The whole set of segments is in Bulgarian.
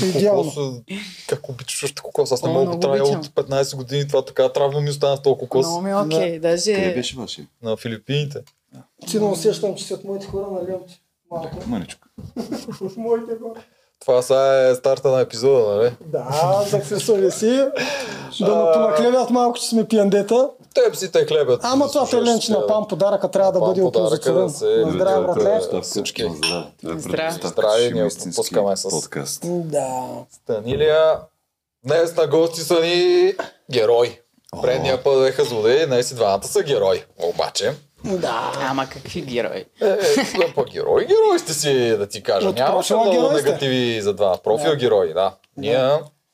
Ти Идеално. кокос, как обичаш още кокос? Аз не мога да трая от 15 години това така травма ми остана в този кокос Много ми е окей. Къде Даже... беше вашия? на Филипините. Силно усещам, че си от моите хора, нали? Лемче? Малко. Мъничко. От моите хора. Това сега е старта на епизода, нали? Да, заксесали си. Да ме понаклевят малко, че сме пиандета. Теб си те хлебят. Ама това те ленче на пам подаръка трябва да бъде оползотворен. да се- На здраве, Да, братле. всички. Здраве. Е ние пускаме с- подкаст. Да. Станилия, днес на гости са ни герои. Предния път беха злодеи, днес и двамата са герои. Обаче, Да. Ама какви герои? е, е, герои, герои сте си, да ти кажа. От Нямаше много герой негативи за два. Профил Да. герои, да. Ние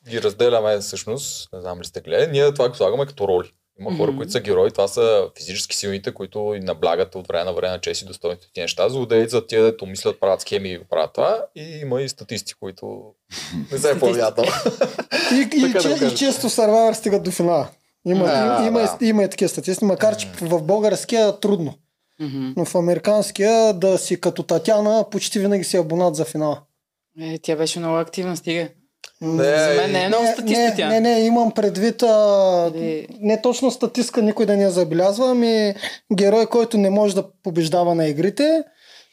ги разделяме всъщност, не знам ли сте гледали, ние това го слагаме като роли. Има хора, Мгм. които са герои, това са физически силните, които и наблягат от време на време на чест и достойните ти неща. Злодеите за тия, дето мислят, правят схеми и правят това. И има и статисти, които не се повядат. И, и, да го кажа. и често Survivor стигат до финала. Има, Да, има, има, да. и- има и такива статисти, макар че в българския е трудно. Но в американския да си като Татяна почти винаги си абонат за финала. Е, тя беше много активна, стига. Не, За мен не е много не, статистика тя. не, не, имам предвид а, Или- не точно статистика, никой да не я забелязва, ами герой, който не може да побеждава на игрите,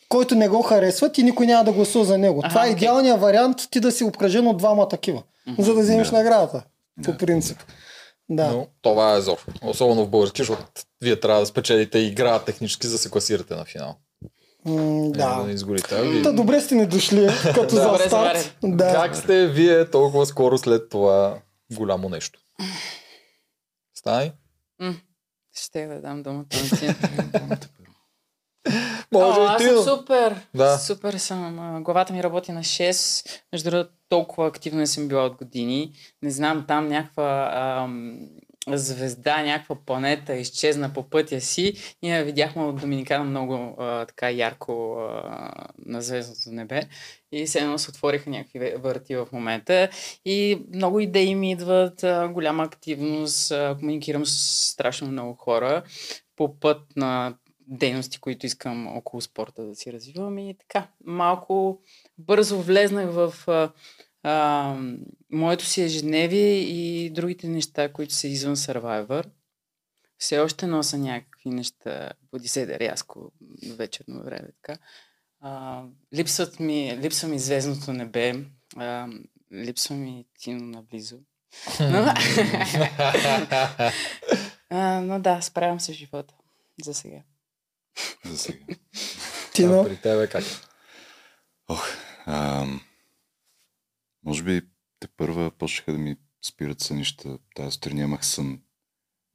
който не го харесват и никой няма да гласува за него. Аха, Това е окей. идеалният вариант ти да си обкръжен от двама такива, за да вземеш Да. наградата. По Да. принцип. Да. Но това е зор. Особено в български, защото вие трябва да спечелите игра технически, за да се класирате на финал. М, да. да ни изгорите. А вие- Та добре сте ни дошли, като за Добре, старт. Да. Как сте вие толкова скоро след това голямо нещо? Стани? М, Ще да дам думата на ти. Може О, и аз съм супер. Да. Супер съм. Главата ми работи на 6. Между другото, толкова активно не съм била от години. Не знам, там някаква ам, звезда, някаква планета изчезна по пътя си. Ние видяхме от Доминикана много а, така ярко а, на звездното небе. И се едно се отвориха някакви врати в момента. И много идеи ми идват, а, голяма активност, а, комуникирам с страшно много хора по път на дейности, които искам около спорта да си развивам и така. Малко бързо влезнах в а, а, моето си ежедневие и другите неща, които са извън Survivor. Все още носа някакви неща, буди се да рязко вечерно време. Така. А, липсват ми, липсва ми звездното небе, а, липсва ми Тино наблизо. Но, а, но да, справям се в живота. За сега. За сега. А Тино. при тебе как? Ох, ам, може би те първа почнаха да ми спират сънища. Тази сутрин нямах сън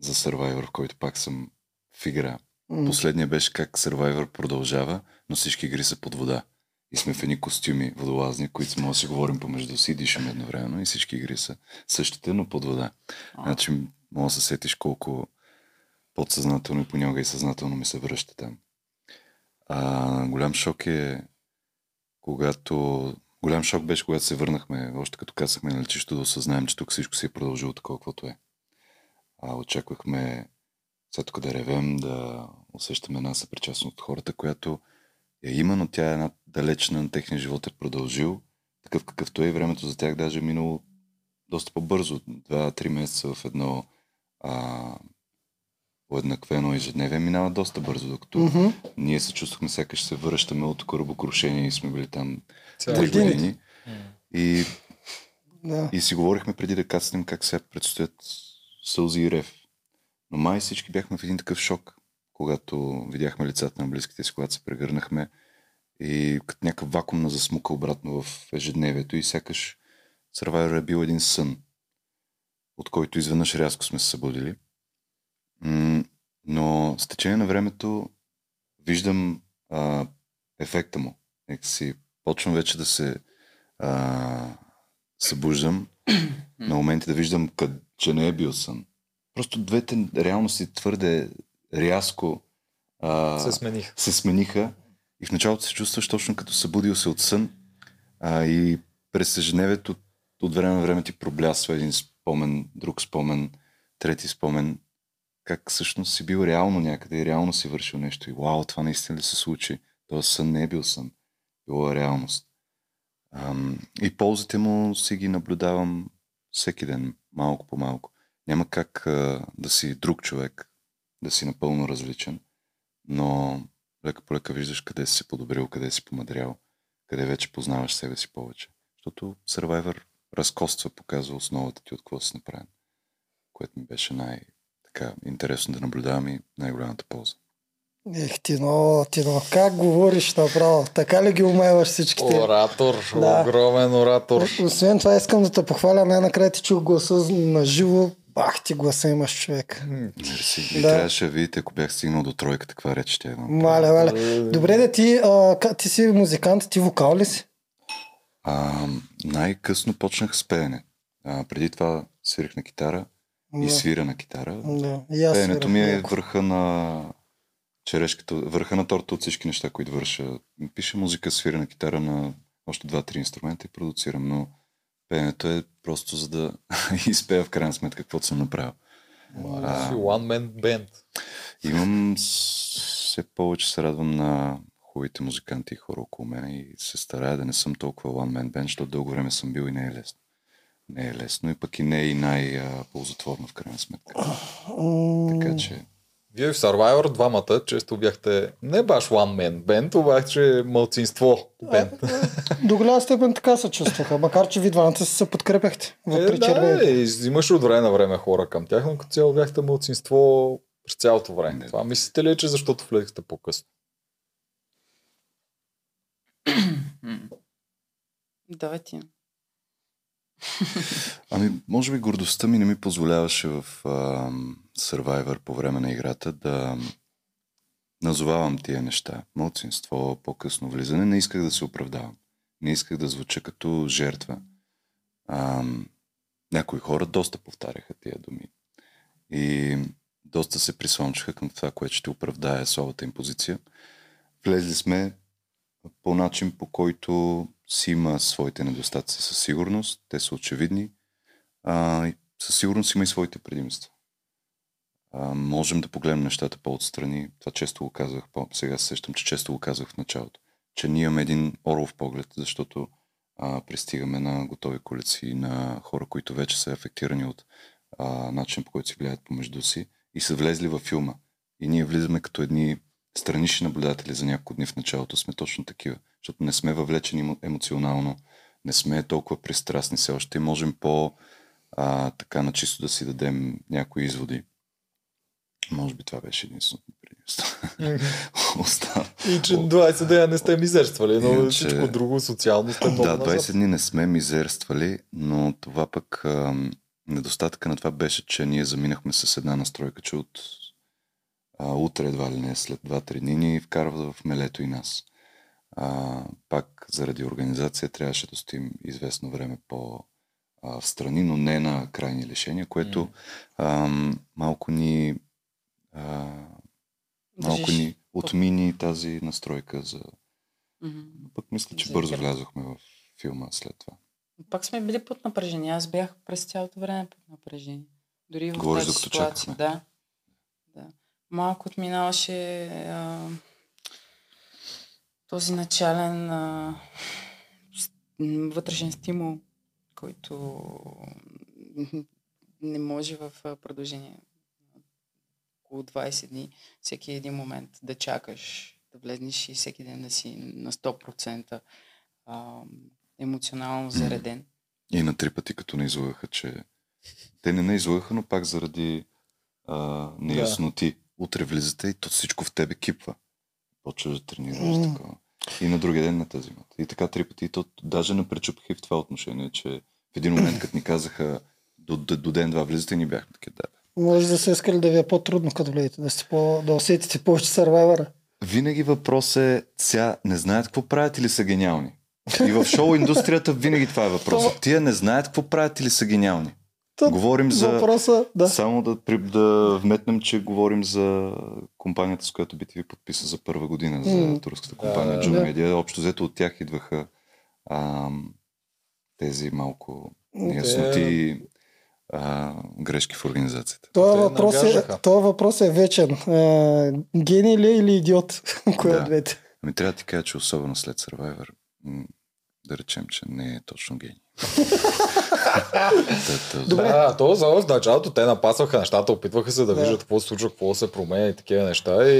за Survivor, в който пак съм в игра. М, Последния беше как Survivor продължава, но всички игри са под вода. И сме в едни костюми водолазни, които може да си говорим помежду си и дишаме едновременно. И всички игри са същите, но под вода. Значи, мога да се сетиш колко подсъзнателно и понякога и съзнателно ми се връща там. А, голям шок е, когато... Голям шок беше, когато се върнахме, още като казахме на летището, да осъзнаем, че тук всичко си е продължило такова, каквото е. А, очаквахме след тук да ревем, да усещаме една съпричастност от хората, която я има, но тя е една далечна на техния живот е продължил, такъв какъвто е и времето за тях даже е минало доста по-бързо, два-три месеца в едно а, уеднаквено ежедневие минава доста бързо, докато мгм. ние се чувствахме сякаш се връщаме от корабокрушение и сме били там три Години. И, Да. и си говорихме преди да кацнем как сега предстоят сълзи и рев. Но май всички бяхме в един такъв шок, когато видяхме лицата на близките си, когато се прегърнахме и като някакъв вакуум на засмука обратно в ежедневието и сякаш Survivor е бил един сън, от който изведнъж рязко сме се събудили. М, но с течение на времето виждам а, ефекта му. Нека си почвам вече да се а, събуждам на моменти да виждам, къд, че не е бил сън. Просто двете реалности твърде рязко а, Се смених. се смениха и в началото се чувстваш точно като събудил се от сън а, и през ежедневието от време на време ти проблясва един спомен, друг спомен, трети спомен, как всъщност си бил реално някъде и реално си вършил нещо и вау, това наистина ли се случи? Този сън не е бил сън, било е реалност. Ам, и ползите му си ги наблюдавам всеки ден, малко по малко. Няма как а, да си друг човек, да си напълно различен, но лека по лека виждаш къде си се подобрил, къде си помадрял, къде вече познаваш себе си повече. Защото Survivor разкоства, показва основата ти от какво си направен, което ми беше най- така интересно да наблюдавам и най-голямата полза. Ех, ти но, ти но, как говориш направо? Така ли ги умеваш всичките? Оратор, Да. огромен оратор. Освен това искам да те похваля, най-накрая ти чух гласа на живо. Бах ти гласа имаш човек. Мерси. И Да. трябваше да видите, ако бях стигнал до тройката, каква реч ще имам. Маля, маля. Добре да ти, а, ти си музикант, ти вокал ли си? А, най-късно почнах с пеене. А, преди това свирих на китара и свира на китара. Да, и аз Пеенето ми е върха на черешката, върха на торта от всички неща, които върша. Пиша музика, свира на китара на още два-три инструмента и продуцирам, но пеенето е просто за да изпея в крайна сметка каквото съм направил. Си One Man Band. Имам все повече се радвам на хубавите музиканти и хора около мен и се старая да не съм толкова one man band, защото дълго време съм бил и не е лесно. Не е лесно и пък и не е и най-ползотворно в крайна сметка. Така че Вие в Survivor двамата често бяхте не баш One Man Band, обаче мълцинство бенд. До голяма степен така се чувстваха, макар че ви двамата се подкрепяхте Е, вътре да, и имаш от време на време хора към тях, но като цяло бяхте мълцинство през цялото време. Не. Това мислите ли, е, че защото влезахте по-късно? Давай ти. Ами, може би гордостта ми не ми позволяваше в а, Survivor по време на играта да назовавам тия неща. Мълцинство, по-късно влизане. Не исках да се оправдавам. Не исках да звуча като жертва. А, някои хора доста повтаряха тия думи. И доста се прислончаха към това, което ще оправдае слабата им позиция. Влезли сме по начин, по който си има своите недостатъци със сигурност. Те са очевидни. А, със сигурност има и своите предимства. А, можем да погледнем нещата по-отстрани. Това често го казах, сега се сещам, че често го казах в началото. Че ние имаме един орлов поглед, защото а, пристигаме на готови коалиции, на хора, които вече са афектирани от а, начин по който си гледат помежду си и са влезли във филма. И ние влизаме като едни странични наблюдатели за няколко дни в началото. Сме точно такива, защото не сме въвлечени емо- емоционално, не сме толкова пристрастни все още и можем по а, така начисто да си дадем някои изводи. Може би това беше единственото предимство. И че 20 дена не сте мизерствали, но Иначе- всичко друго социално сте много Да, назад. 20 дни не сме мизерствали, но това пък недостатъка на това беше, че ние заминахме с една настройка, че от а, утре едва ли не, след 2-3 дни ни вкарва в мелето и нас. А, пак заради организация трябваше да стоим известно време по а, в страни, но не на крайни лишения, което ам, малко ни а, малко Държиш ни отмини тази настройка за... Мгм. Пък мисля, че За бързо игра. влязохме в филма след това. Пак сме били под напрежение. Аз бях през цялото време под напрежение. Дори в Говориш, тази ситуация. чакахме. Да. да. Малко отминаваше а, този начален а, вътрешен стимул, който не може в продължение около 20 дни, всеки един момент да чакаш, да влезнеш и всеки ден да си на 100% а, емоционално зареден. И на три пъти, като не излагаха, че... Те не не излагаха, но пак заради а, неясноти. Утре влизате и то всичко в тебе кипва. Почваш да тренираш такова. И на другия ден не те взимат. И така три пъти. И то даже не пречупих и в това отношение, че в един момент, като ни казаха до, до, до ден-два влизате, ни бяхме такива. Да. Може да се искали да ви е по-трудно, като влезете, да, сте по, да усетите повече сървайвъра. Винаги въпрос е, сега не знаят какво правят или са гениални. И в шоу индустрията винаги това е въпросът. Тия не знаят какво правят или са гениални. Говорим за... Въпроса, да. Само да, при- да вметнем, че говорим за компанията, с която BTV подписа за първа година, за М. турската компания Да, Джун да. Media. Общо взето от тях идваха ам, тези малко неясноти, а, грешки в организацията. Това въпрос, е, това въпрос е вечен. А, гений ли е или идиот? Кое Да. двете? Ами трябва да ти кажа, че особено след Survivor, да речем, че не е точно гений. Добре. Да, то за в началото те напасваха нещата, опитваха се да, Да. виждат какво се случва, какво се променя и такива неща и,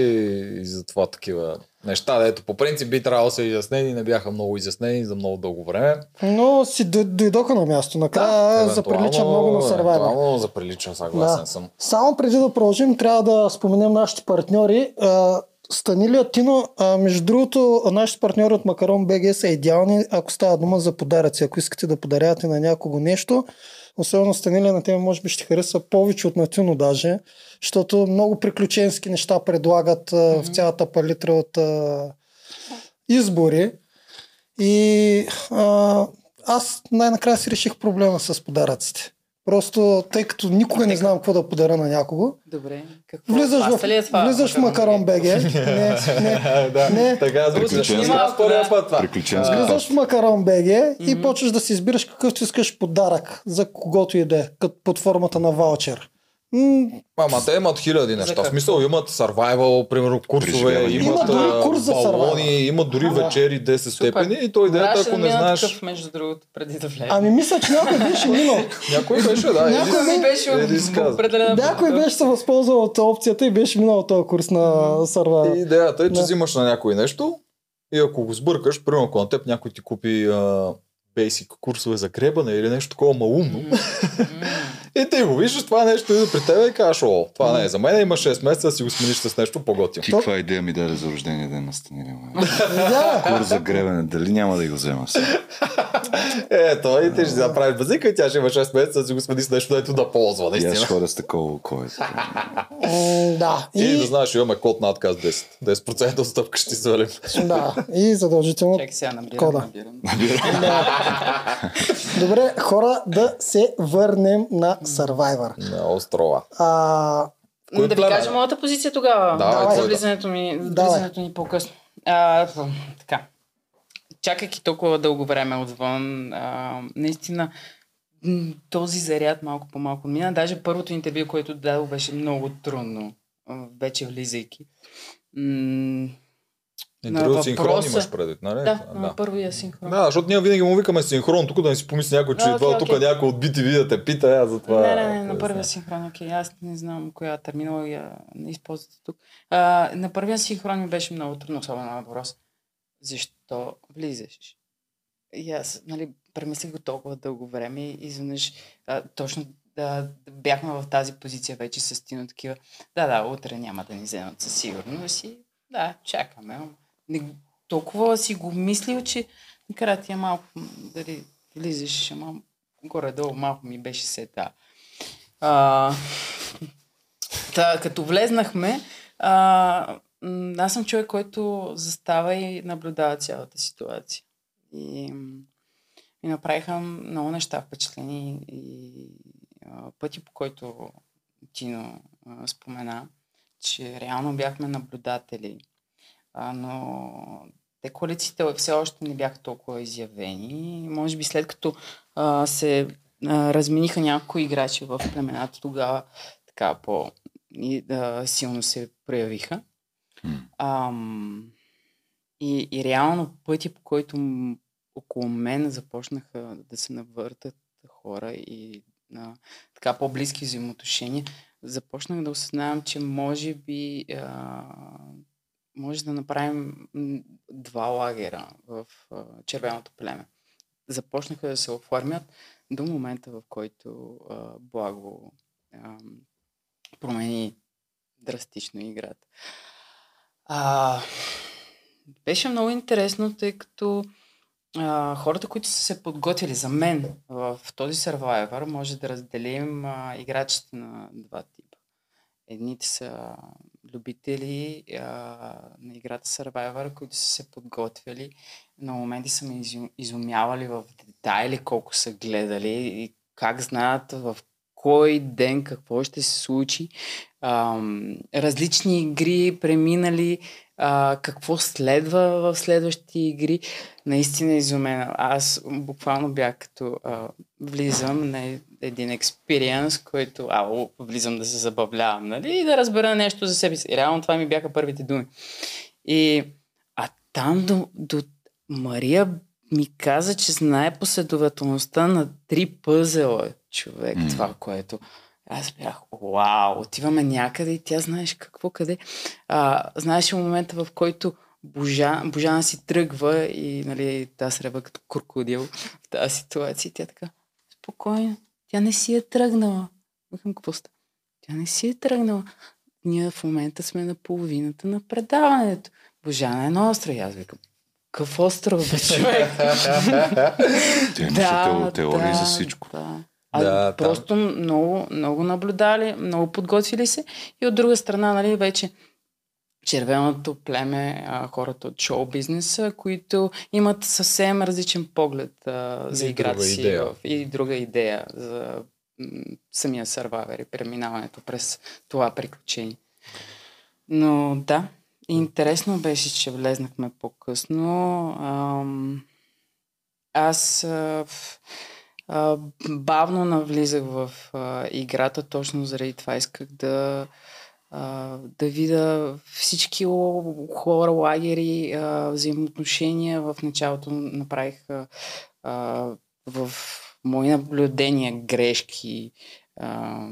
и затова такива неща, дето по принцип би трябвало да са изяснени, не бяха много изяснени за много дълго време. Но си дой- дойдоха на място. Накрая заприлича много на Survivor. Заприлича, съгласен Да. съм. Само преди да продължим, трябва да споменем нашите партньори. Станилия Тино, а, между другото, нашите партньори от Макарон БГ са идеални, ако става дума за подаръци. Ако искате да подарявате на някого нещо, особено Станилия на тебе може би ще хареса повече от на Тино даже, защото много приключенски неща предлагат а, в цялата палитра от а, избори. И а, аз най-накрая си реших проблема с подаръците. Просто, тъй като никога не знам какво да подаря на някого, Добре. Какво? влизаш в, ли е това? влизаш в Макарон БГ, не, не, да, не. така звучи. Приключенски. Аз първия път това. Приключенски А, влизаш в Макарон БГ и почваш да си избираш какъвто искаш подарък за когото и да е, под формата на ваучер. Ама те имат хиляди неща. В смисъл имат survival, примерно курсове, имат Има дори курс за балони, survival. имат дори Да. вечери 10 степени и то идеята, ако не знаеш... такъв, между другото, преди да влезе. Ами мисля, че някой беше минал. Някой беше, да. Някой беше определена. Някой беше се възползвал от опцията и беше минал този курс на И сърва. идеята е, че Да. взимаш на някой нещо и ако го сбъркаш, примерно ако на теб някой ти купи а, basic курсове за гребане или нещо такова малумно, и ти го виждаш това нещо идва при теб и кажеш, о, това не е за мен, има 6 месеца да си го смениш с нещо по-готино. Ти каква идея ми даде за рождения ден на Станилия? Да, Курс за гребене, дали няма да го взема сега? Ето, и ти ще си направиш базика и тя ще има 6 месеца да си го смени с нещо, дето да ползва, И аз наистина. ходя с такова око. е. Да. И, И, да знаеш, имаме код на отказ 10. 10% отстъпка ще ти свалим. да, и задължително Чакай сега, набирам, Кода. набирам. Добре, хора, да се върнем на Survivor. На острова. А, Кой да ви кажа моята позиция тогава. Давай, за влизането ми, за влизането ни по-късно. А, така. Чакайки толкова дълго време отвън, а, наистина този заряд малко по малко мина. Даже първото интервю, което дадох, беше много трудно, вече влизайки. М, Интервю На синхрон имаш предвид, нали? да, на първия синхрон. Да, защото ние винаги му викаме синхрон, тук да не си помисли някой, че А, идва окей, тук някой от BTV да те пита, аз затова... Не, не, не, на да първия синхрон, окей, аз не знам коя терминология не използвате тук. А, на първия синхрон ми беше много трудно, особено на въпрос. Защо влизаш? И аз, нали, премислих го толкова дълго време и изведнъж точно да, бяхме в тази позиция вече с Тино такива. Да, да, утре няма да ни вземат със сигурност и да, чакаме. Не, толкова си го мислил, че накрая е малко, дали влизаш, ама горе-долу малко ми беше сета. А, та, като влезнахме, а, аз съм човек, който застава и наблюдава цялата ситуация. И ми направиха много неща впечатлени и а, пъти, по който Тино а, спомена, че реално бяхме наблюдатели, а, но те коалициите все още не бяха толкова изявени. Може би след като а, се а, размениха някои играчи в племената, тогава така по и, да, силно се проявиха. Ам, и, и реално пъти, по който около мен започнаха да се навъртат хора и на така по-близки взаимоотношения, започнах да осъзнавам, че може би а, може да направим два лагера в червеното племе. Започнаха да се оформят до момента, в който а, Благо а, промени драстично играта. А, беше много интересно, тъй като а, хората, които са се подготвили за мен в този Survivor, може да разделим а, играчите на два типа. Едните са любители а, на играта Survivor, които са се подготвили. На моменти са ме изумявали в детайли колко са гледали и как знаят в кой ден какво ще се случи. Ам, различни игри преминали, а, какво следва в следващите игри. Наистина изумена. Аз буквално бях като а, влизам на един експириенс, който а, о, влизам да се забавлявам, нали? И да разбера нещо за себе си. И реално това ми бяха първите думи. И а там до, до Мария ми каза, че знае последователността на три пъзела, човек, М. това, което аз бях, вау, отиваме някъде и тя знаеш какво, къде. А, знаеш ли момента, в който Божа, Божана си тръгва и нали, тази среба като крокодил в тази ситуация. И тя така, спокойно, тя не си е тръгнала. Викам, какво ста? Тя не си е тръгнала. Ние в момента сме на половината на предаването. Божана е на остров. И аз викам, какъв остров, бе, човек? Тя имаше тео- теории за всичко. Да. А, Да, да, там- просто много, много наблюдали, много подготвили се. И от друга страна, нали, вече червеното племе, а, хората от шоу бизнеса, които имат съвсем различен поглед а, за играта си идея. В, и друга идея за м, самия сървайвер и преминаването през това приключение. Но да, интересно беше, че влезнахме по-късно. Ам, аз а, в- а, бавно навлизах в а, играта, точно заради това исках да, а, да видя всички хора, лагери, а, взаимоотношения. В началото направих а, в мои наблюдения грешки. А,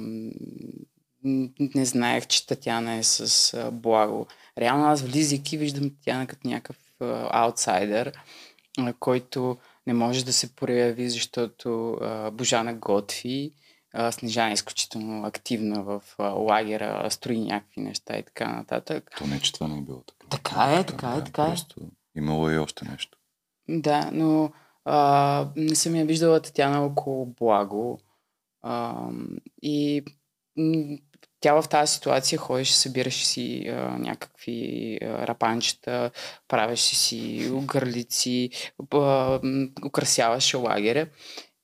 не знаех, че Татяна е с а, благо. Реално аз влизайки виждам Татяна като някакъв а, аутсайдер, а, който не може да се прояви, защото а, Божана готви. А, Снежана е изключително активна в а, лагера, строи някакви неща и така нататък. То не, че това не е било така. Така е, така е, така е. Просто имало и още нещо. Да, но а, не съм я виждала Татяна около благо. А, и тя в тази ситуация ходеше, събираше си а, някакви а, рапанчета, правеше си гърлици, украсяваше лагеря.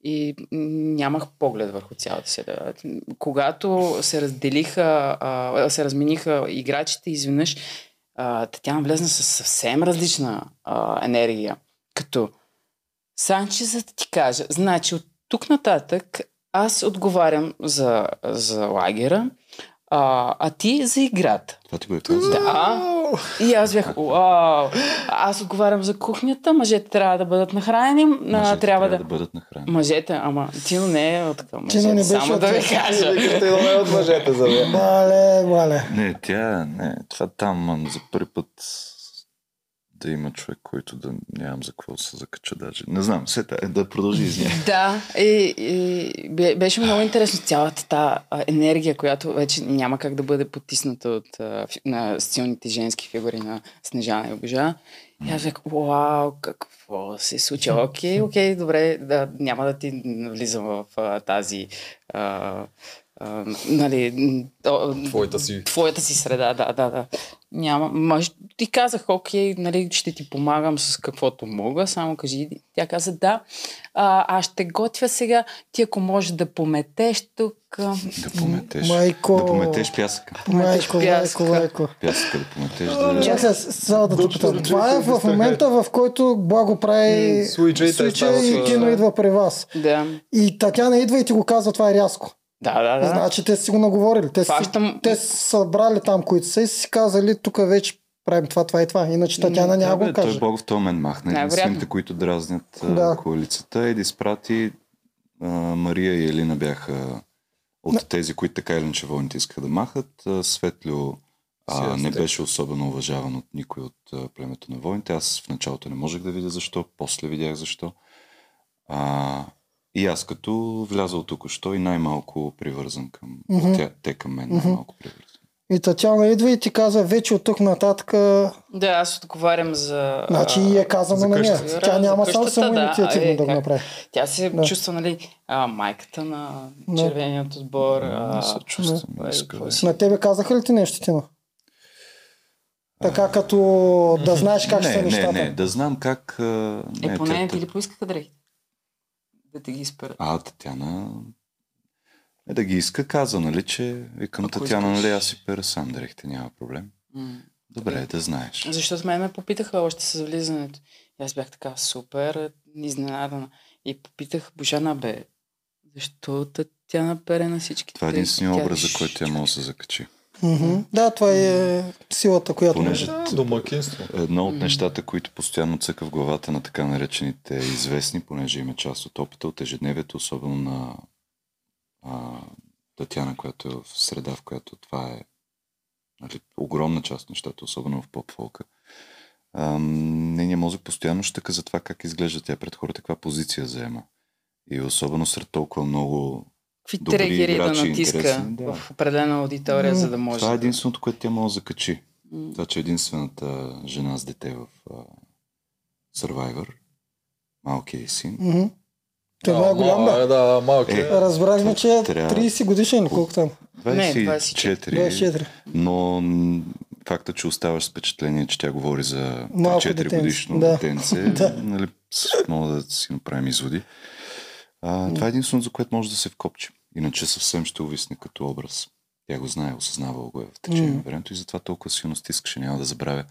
И нямах поглед върху цялата седа. Когато се разделиха, а, се размениха играчите, изведнъж а, Татяна влезна с съвсем различна а, енергия. Като, Санче, за да ти кажа, значи от тук нататък аз отговарям за, за лагера, а, а ти за играта. Това ти го е казал. Да. И аз бях, вау, аз отговарям за кухнята, мъжете трябва да бъдат нахранени, Мъжете трябва да... да бъдат нахранени. Мъжете, ама Тино не е от към Тино не мъжете, беше само от да ви кажа. Викаш, те да от мъжете за мен. Мале, мале. Не, тя, не, това там ам, за първи път да има човек, който да нямам за какво да се закача даже. Не знам, все та, да продължи извиня. Да, и, и бе- беше много интересно цялата та енергия, която вече няма как да бъде потисната от на силните женски фигури на Снежана и Обежа. И аз бях, вау, какво се случи? Окей, окей, добре, да, няма да ти влизам в тази а, а, нали, Твоята си. твоята си среда, да, да, да. Няма. Мъж, ти казах, окей, нали, ще ти помагам с каквото мога, само кажи. Тя каза, да, а, аз ще готвя сега, ти ако можеш да пометеш тук. Да пометеш. Майко. Да пометеш пясъка. Майко, майко, пясъка. майко. Пясъка да пометеш. Да... Чакай, само да те питам. Това е в момента, в който Благо прави случай, и Кино идва при вас. Да, И Татяна идва и ти го казва, това е рязко. Да, да. да. Значи те са си го наговорили. Те, си, Фащам- те са събрали там, които са и си казали, тук вече правим това, това и това. Иначе Татяна няма Да, го той каже. Бог в този момент махна единствените, които дразнят Да. коалицията и да изпрати а, Мария и Елина бяха от тези, които така или иначе войните искаха да махат. Светлио Си а, не беше особено уважаван от никой от а, племето на войните. Аз в началото не можех да видя защо, после видях защо. А, и аз като влязал току-що и най-малко привързан към Мгм. тя, те към мен, най-малко привързан. И Татяна идва и ти казва, вече от тук нататък, Да, аз отговарям за... значи а, и е казано за на нея. Тя няма само къщата, да. самоинициативно Е, да го направи. Тя се Да. чувства, нали, а, майката на Да. червеният отбор. Не А, се чувствам. да. иска да Е, На тебе казаха ли ти нещо, Тино? Така като да знаеш как не, са нещата. Не, не, да знам как... Е, не, поне не ти ли поискаха дрехи? Да ги изперат. А, Татяна... Е да ги иска, каза, нали, че викам Ако Татяна, нали, аз си пера сам дрехите, няма проблем. М. Добре, да знаеш. Защото мен ме попитаха още с влизането. И аз бях така супер изненадана. И попитах Божана, бе, защо тя напере на всички? Това е единствения образ, за който тя може да се закачи. Мгм. Да, това е силата, която Понеже домакинство. Едно от нещата, които постоянно цъка в главата на така наречените известни, понеже има част от опита от ежедневието, особено на а, Татяна, която е в среда, в която това е нали, огромна част от нещата, особено в поп-фолка. Нейният мозък постоянно ще за това как изглежда тя пред хората, каква позиция заема. И особено сред толкова много... Какви Добри трегери да натиска да. в определена аудитория, М, за да може. Това е единственото, което тя може да закачи. Това, че е единствената жена с дете в а, Survivor, малкият й син. Мгм. Той е голям, бе. е, Да, малък е. Е. Разбрахме, че е Трябва- 30 годишен, колко там? 24, 24. но м, факта, че оставаш с впечатление, че тя говори за Малко 4 детенце, годишно да. детенце, Да. нали, мога да си направим изводи. А, това е единственото, за което може да се вкопчи. Иначе съвсем ще увисне като образ. Тя го знае, осъзнавала го е в течение на времето и затова толкова силно стискаше. Няма да забравя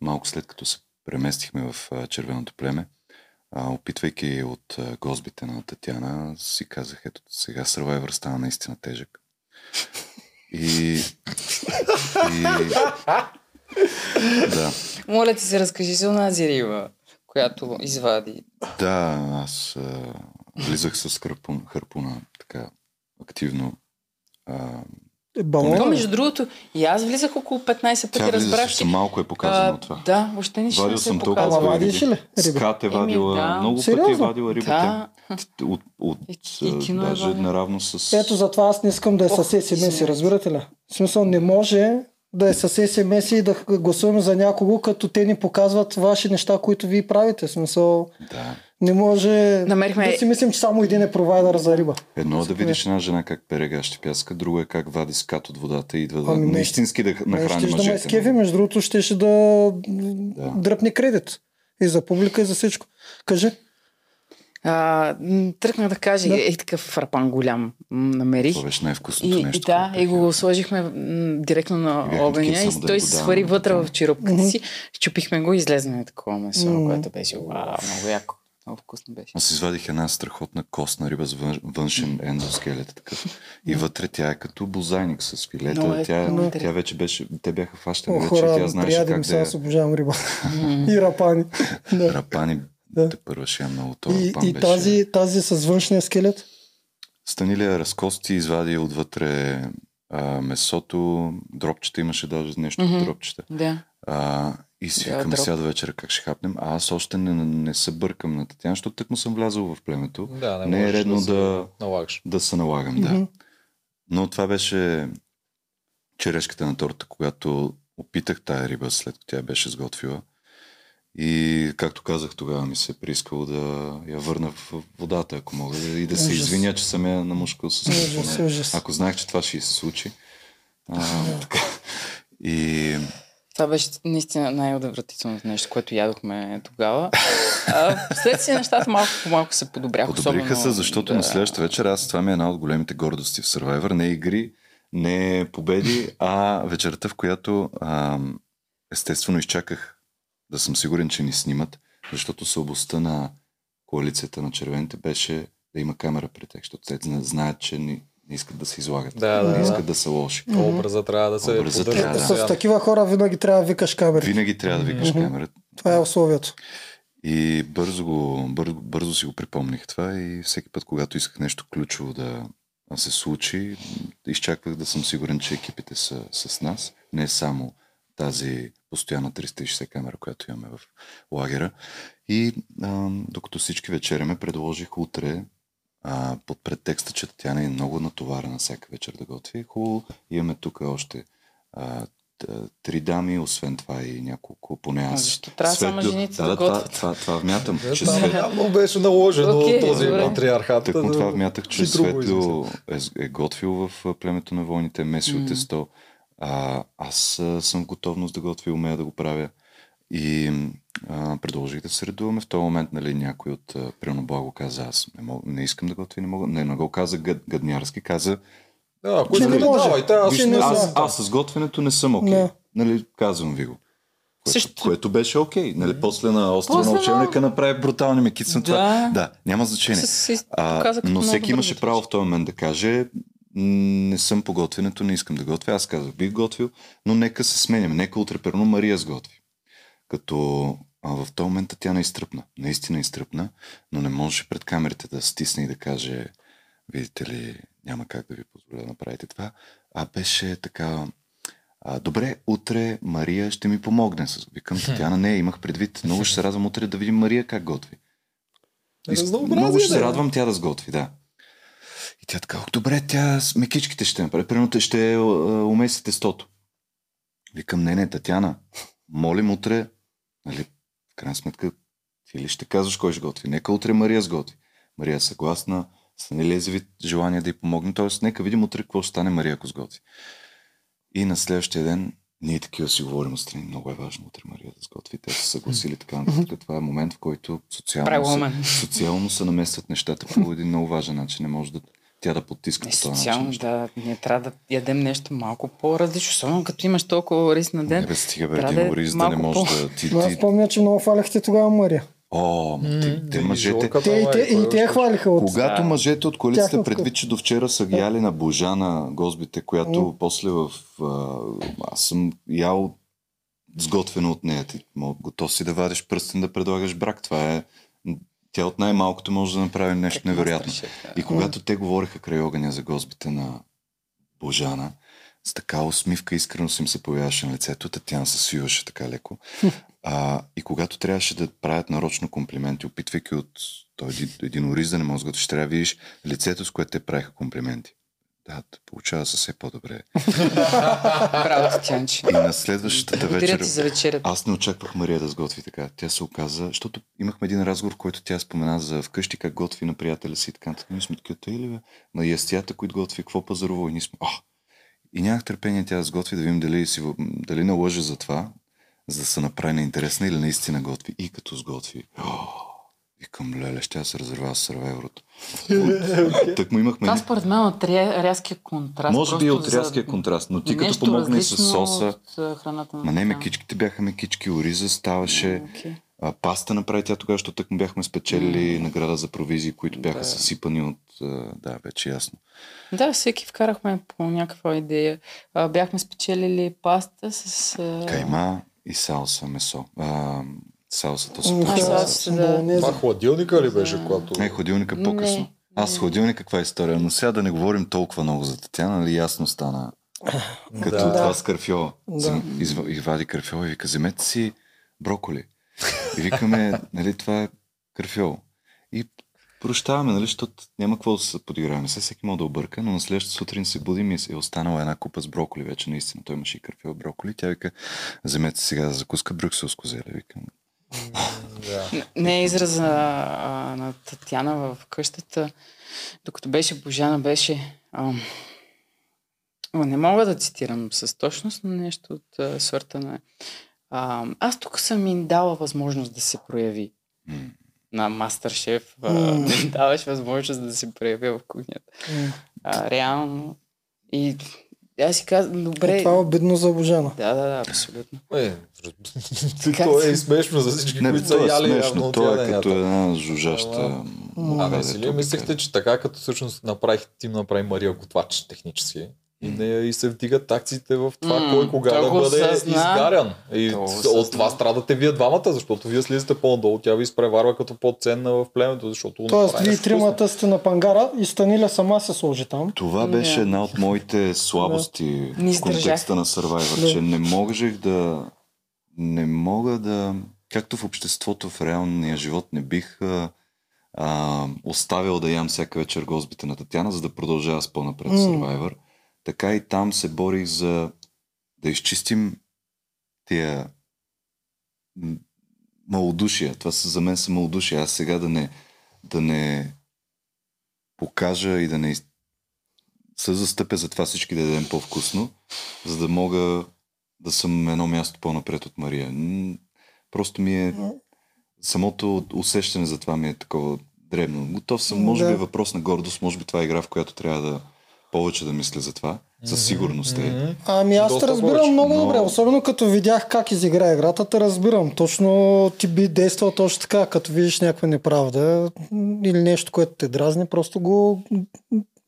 малко след като се преместихме в червеното племе, а, опитвайки от а, гозбите на Татяна, си казах, ето сега Survivor стана наистина тежък. И... и да, Моля ти се, разкажи за онази риба, която извади. да, аз а, влизах с харпун, харпуна така активно. А, Е, То, балон. между другото, и аз влизах около 15 тя пъти, разбрах, че... малко е показано а, това. Да, въобще нищо Вадил не се съм е толкова вадиш ли? Скат е Еми, вадила, да. много пъти е Сериозно? вадила рибата. Да. От, от, от, И- и е даже вадила. наравно с... Ето затова аз не искам да е с извинявай. разбирате ли? В смисъл не може да е с СМС и да гласуваме за някого, като те ни показват ваши неща, които вие правите. Смисъл Да. не може Намерихме- да си мислим, че само един е провайдер за риба. Едно е да видиш една жена как пере гащи пяска, друго е как вади скат от водата и идва да Ами не. наистински да Не, нахрани щеш да ме мъжете. скеви, нали? между другото щеше да, дръпне кредит. И за публика, и за всичко. Кажи. А, м, тръгнах да кажа, Да. е такъв фрапан голям намерих. Това беше най-вкусното И, нещо. и да, и го сложихме м, директно на огъня и да той се свари вътре в черупката Мгм. си. Щупихме го и излезна такова месо, което беше вау, много яко. Много вкусно беше. Аз извадих една страхотна костна риба с вън- външен ендоскелет такъв. И вътре тя е като бозайник с филета. Много е тя, тя вече беше, те бяха фащани вече, хора, тя знаеше как ми да аз обожавам риба. и рапани. Да. Рапани, Да. те първа ще я много това. И, и беше. тази, тази с външния скелет. Станилия разкости, извади отвътре а, месото, дропчета имаше даже нещо mm-hmm. дропчета. Да. А, и си Да, викаме дроп. сега до вечера как ще хапнем. А аз още не, не се бъркам на Татяна, защото тък му съм влязъл в племето. Да, не, Не е редно се да- налагаш. Да се налагам, Мгм. да. Но това беше черешката на торта, когато опитах тая риба след като тя беше сготвила. И както казах, тогава ми се е приискало да я върна в водата, ако мога, и да се Ужас. извиня, че съм я намушкал с Ужас, ужас. Ако знаех, че това ще се случи. А, така. И Това беше наистина най-отвратителното нещо, което ядохме тогава. А, след си нещата малко по малко се подобряха. Подобриха особено, се, защото да. на следващата вечер аз това ми е една от големите гордости в Survivor. Не игри, не победи, а вечерта, в която ам, естествено изчаках да съм сигурен, че ни снимат, защото слабостта на коалицията на червените беше да има камера при тях, защото те зна- знаят, че не, не искат да се излагат. Да, да, не да. искат да са лоши. Образа трябва да се Образа поддържа трябва да- С такива хора винаги трябва да викаш камери. Винаги трябва да викаш Мгм. камера. Това е условието. И бързо, го, бързо, бързо си го припомних това и всеки път, когато исках нещо ключово да се случи, изчаквах да съм сигурен, че екипите са с нас. Не само тази постоянна 360 камера, която имаме в лагера. И а, докато всички вечеряме, предложих утре а, под предтекста, че тя не е много натоварена всяка вечер да готви. Хубаво, имаме тук още а, три дами, освен това и няколко, поне аз. защо трябва само Светло- жените да, да това, готвят? това, това вмятам, Е, че Свет... явно беше наложено Окей, този добре. патриархат. Тъкмо да- това вмятах, че Светло е, е готвил в племето на войните, меси М. от тесто. А, аз съм в готовност да готвя, умея да го правя. И а, предложих да се редуваме. В този момент нали, някой от Прино Благо каза, аз не, мога, не искам да готвя, не мога. Не, не го каза гъд, гаднярски, каза, Да, ако Че искате, не може. давайте, аз ще не не аз, аз с готвенето не съм окей. Не. Нали, казвам ви го. Което, Също- което беше окей. Нали, после на острова на учебника направи брутални мекици на това. Да. Да, няма значение. А, но всеки имаше право в този момент да каже не съм по готвенето, не искам да готвя. Аз казах, бих готвил, но нека се сменяме. Нека утре, перно, Мария сготви. Като а в този момент тя не изтръпна. Наистина изтръпна, но не можеше пред камерите да стисне и да каже, видите ли, няма как да ви позволя да направите това. А беше така, а, добре, утре Мария ще ми помогне. С... Викам, Татяна, не, имах предвид. Много ще се радвам утре да видим Мария как готви. Много ще се радвам тя да сготви, да. И тя така, добре, тя с мекичките ще направи. Примерно ще е, умеси тестото. Викам, не, не, Татяна, молим утре, нали, в крайна сметка, ти ли ще казваш кой ще готви? Нека утре Мария сготви. Мария е съгласна, с нали изяви желание да й помогне, т.е. нека видим утре какво ще стане Мария, ако сготви. И на следващия ден ние такива си говорим отстрани. Много е важно утре Мария да сготви. Те са съгласили така нататък. Това е момент, в който социално се, социално се наместват нещата по един много важен начин. Не може да тя да потиска Не, нещата. да, ние трябва да ядем нещо малко по-различно, особено като имаш толкова рис на Не ден. бе, стига бе, един да е да не може по- да... Ти, Но аз ти... помня, че много хвалихте тогава Мария. О, ти, те мъжете... Те и те, кой и те хвалиха от... Когато Да. мъжете от Тяхно предвид, че до вчера са ги яли на Божана гозбите, която М. после в... А, аз съм ял сготвено от нея. Ти готов си да вадиш пръстен да предлагаш брак. Това е... Тя от най-малкото може да направи нещо Как невероятно. Да. И когато те говориха край огъня за гозбите на Божана, с така усмивка искреност им се появяваше на лицето, Татяна се свиваше така леко. А, и когато трябваше да правят нарочно комплименти, опитвайки от той един, един ориз да не да готвиш, трябва да видиш лицето, с което те правиха комплименти. Да, получава се все по-добре. Браво, Татянче. И на следващата вечер... за вечерята. Аз не очаквах Мария да сготви така. Тя се оказа, защото имахме един разговор, в който тя спомена за вкъщи как готви на приятеля си и така. Ние сме такива, тъй ли бе? Ма ястията, които готви, какво пазарува? И ние сме, а! И нямах търпение тя да сготви, да видим дали, си, дали налъжа за това, за да се направи неинтересна или наистина готви. И като сготви, о, викам, леле, ще се разрива с сървайврото. Так му имахме... Това според мен от ря- рязкия контраст. Може би и просто от за рязкия контраст, но ти като помогне и с соса, От, Ма не, мекичките бяха мекички, ориза ставаше. А, паста направи тя тогава, защото тък му бяхме спечелили М. награда за провизии, които бяха Да. съсипани от... Да, вече ясно. Да, всеки вкарахме по някаква идея. А, бяхме спечелили паста с... а, Кайма и салса месо. А, салсата с М, А, пушена. салса, да. Това хладилника ли беше, когато... Не, ходилника по-късно. Не, Аз не. ходилника каква е история, но сега да не говорим толкова много за Татяна, нали ясно стана. Като Да. това с карфьола. Да. Извади карфьола и вика, вземете си броколи. И викаме, нали, това е карфьол. И прощаваме, нали, защото няма какво да се подиграваме. Сега всеки може да обърка, но на следващата сутрин се будим и е останала една купа с броколи вече, наистина. Той имаше и карфьол броколи. Тя вика, вземете сега за закуска брюкселско зеле. Викам, Да. Не е израза а, на Татяна в къщата, докато беше Божана, беше... ама не мога да цитирам с точност, но нещо от а, сорта на... А, аз тук съм им дала възможност да се прояви на мастер-шеф. А, М. даваш възможност да се прояви в кухнята. А, реално. И аз си казвам, добре... това е обидно за Божана. Да, да, да, абсолютно. Е, то е смешно за всички, Не, които са е яли. смешно. явно То тя е като една жужаща... А, то мислехте, че така като всъщност направих, ти направи Мария готвач технически и, не, и се вдигат акциите в това М, кой кога да бъде осъзна. изгарян. И го от това страдате вие двамата, защото вие слизате по-надолу, тя ви изпреварва като по-ценна в племето, защото Тоест, вие тримата сте на пангара и Станиля сама се сложи там. Това беше една от моите слабости Не в контекста на Survivor, Да. че не можех да... Не мога да... Както в обществото, в реалния живот не бих а, а, оставил да ям всяка вечер гозбите на Татяна, за да продължава с по-напред М. Survivor. Така и там се борих за да изчистим тия малодушия. Това са, за мен са малодушия. Аз сега да не, да не покажа и да не се застъпя за това всички да ядем по-вкусно, за да мога да съм едно място по-напред от Мария. Просто ми е... Самото усещане за това ми е такова дребно. Готов съм, може Да. би е въпрос на гордост, може би това е игра, в която трябва да повече да мисля за това. Със сигурност е. Ами аз Доста те разбирам повече, много но- добре, особено като видях как изигра играта, те разбирам. Точно ти би действал точно така, като видиш някаква неправда или нещо, което те дразни, просто го...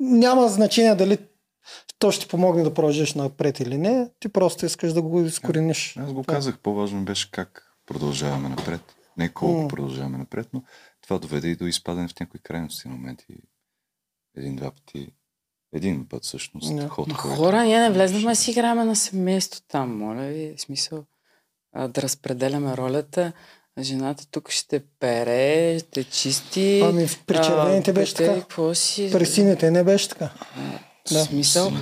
Няма значение дали То ще ти помогне да продължиш напред или не, ти просто искаш да го изкорениш. Аз го Това. казах, по-важно беше как продължаваме напред. Не колко М. продължаваме напред, но това доведе и до изпадане в някои крайности моменти. Един-два пъти. Един път всъщност. Да. Ход, хора, ние не влезнахме да си играем на семейство там, моля ви. В смисъл а, да разпределяме ролята. Жената тук ще пере, ще чисти. Ами в- при червените а, беше те така. Какво си? При сините не беше така. В Да. смисъл,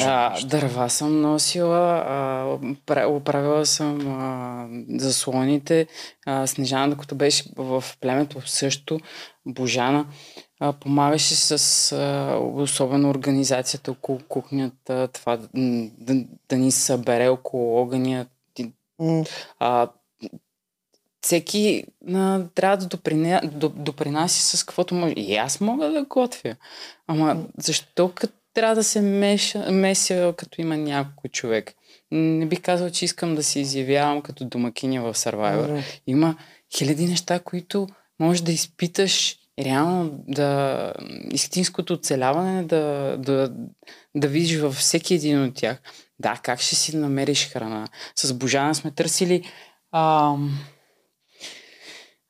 а, дърва съм носила, а, пра- оправила съм а, заслоните. А, Снежана, докато беше в племето също, Божана, а, помагаше с а, особено организацията около кухнята, това да, да, ни събере около огъня. А, всеки а, трябва да доприня, допринася с каквото може. И аз мога да готвя. Ама защо като трябва да се меша, меся, като има няколко човек? Не бих казал, че искам да се изявявам като домакиня в Survivor. Има хиляди неща, които можеш да изпиташ реално да истинското оцеляване да, да, да видиш във всеки един от тях. Да, как ще си намериш храна? С Божана сме търсили а,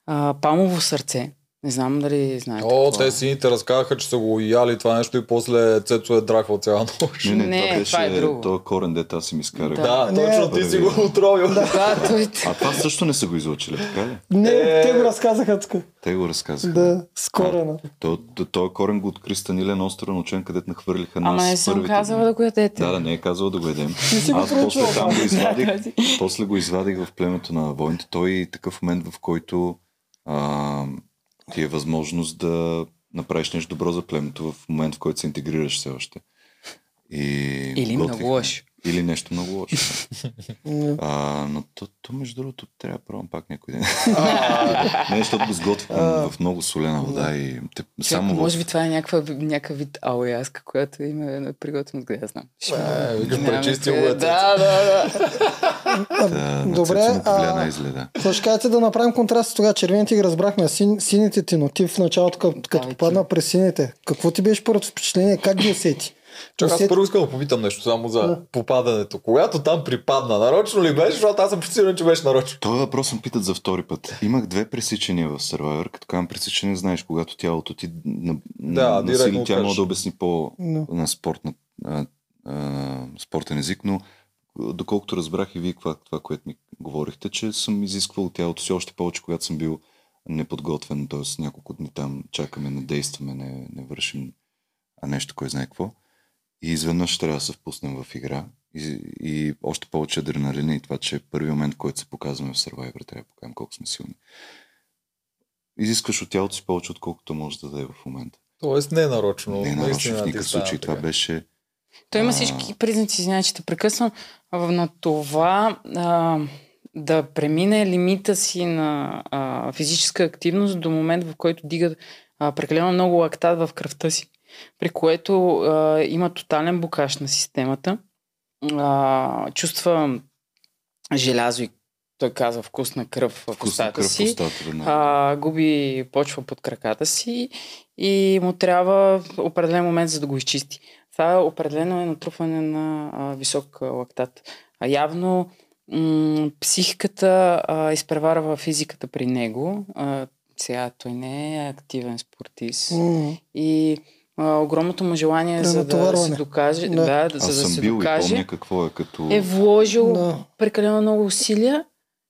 а, палмово сърце. Не знам дали знаете. О, е. те сините разказаха, че са го яли това нещо и после Цецо е драхвал цяла нощ. Не, не, Не, това беше това е друго. този корен, дете аз си ми изкарах. Да. Да, Не, точно ти си го отровил. Да, той... А това също не са го излучили, така ли? Не, Е. те го разказаха тук. Те го разказаха. Да, с корена. То, то, този корен го откри Станилен остров учен, където нахвърлиха нас. Ама не съм казала да го ядете. Да, да, не е казал да го го Аз после там го извадих, после го извадих в племето на войните. Той е такъв момент, в който а, ти е възможност да направиш нещо добро за племето в момент, в който се интегрираш все още. И Или много готвихме. Или нещо много лошо. А, но то, то, между другото, трябва да пробвам пак някой ден. не, защото го сготвям в много солена вода и те, Само само може би това е някаква, някакъв вид ауяска, която има е приготвена откъде я знам. Ще пречистил къде- Да, да, да. Добре, а- ще кажете да направим контраст тогава? Червените ги разбрахме, сините ти, но ти в началото, като, попадна през сините, какво ти беше първото впечатление? Как ги усети? Чак, аз първо искам да попитам нещо само за Да. попадането. Когато там припадна, нарочно ли беше, защото аз съм сигурен, че беше нарочно. Това въпрос съм питат за втори път. Имах две пресичания в Survivor. Като казвам пресичане, знаеш, когато тялото ти на, Да, на, сили, тя може да обясни по Да. на спортна, а, а, спортен език, но доколкото разбрах и вие това, това, което ми говорихте, че съм изисквал тялото си още повече, когато съм бил неподготвен, т.е. няколко дни там чакаме, не действаме, не, не вършим а нещо, кой знае какво. И изведнъж трябва да се впуснем в игра. И, и още повече адреналин и това, че първи момент, който се показваме в Survivor, трябва да покажем колко сме силни. Изискваш от тялото си повече, отколкото може да даде в момента. Тоест не нарочно. Не е нарочно в никакъв случай. Това беше Той има А. всички признаци, извинявай, че те прекъсвам, на това а, да премине лимита си на а, физическа активност до момент, в който дига а, прекалено много лактат в кръвта си, при което а, има тотален букаш на системата, а, чувства желязо и той казва вкусна кръв в вкусна устата кръв си устата. Да, а, губи почва под краката си и му трябва определен момент за да го изчисти. Това определено е натрупване на а, висок лактат. А явно м- психиката а, изпреварва физиката при него. А, сега той не е активен спортист. М, И а, огромното му желание за да се докаже, Да. да, да, Аз за да съм се бил и докаже, помня какво е като... е вложил Да. прекалено много усилия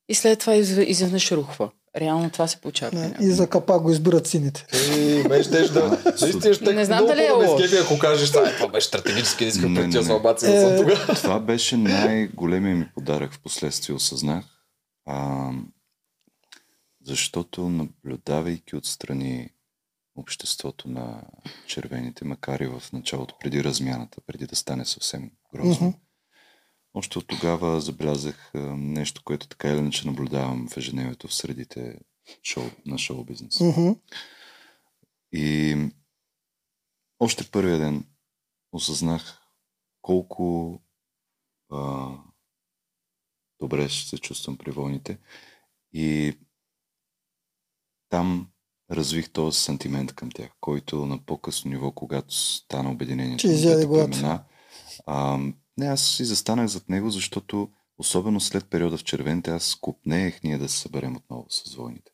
и след това из- изведнъж рухва. Реално това се получава. да. И за капак го избират сините. И беше щеш да... Наистина ще Не знам дали е по-ме лош. изкепи, ако кажеш, това, е, това беше стратегически, Не, пред не. салбаци да Е, съм тогава. Това беше най-големия ми подарък в последствие осъзнах. А, защото наблюдавайки отстрани обществото на червените, макар и в началото, преди размяната, преди да стане съвсем грозно, Мгм. още от тогава забелязах нещо, което така или иначе наблюдавам в ежедневието в средите шоу, на шоу бизнес. Мгм. И още първия ден осъзнах колко а, добре ще се чувствам при войните. И там развих този сантимент към тях, който на по-късно ниво, когато стана обединението Че изяде племена, А, не, аз си застанах зад него, защото особено след периода в червените, аз купнеех ние да се съберем отново с войните.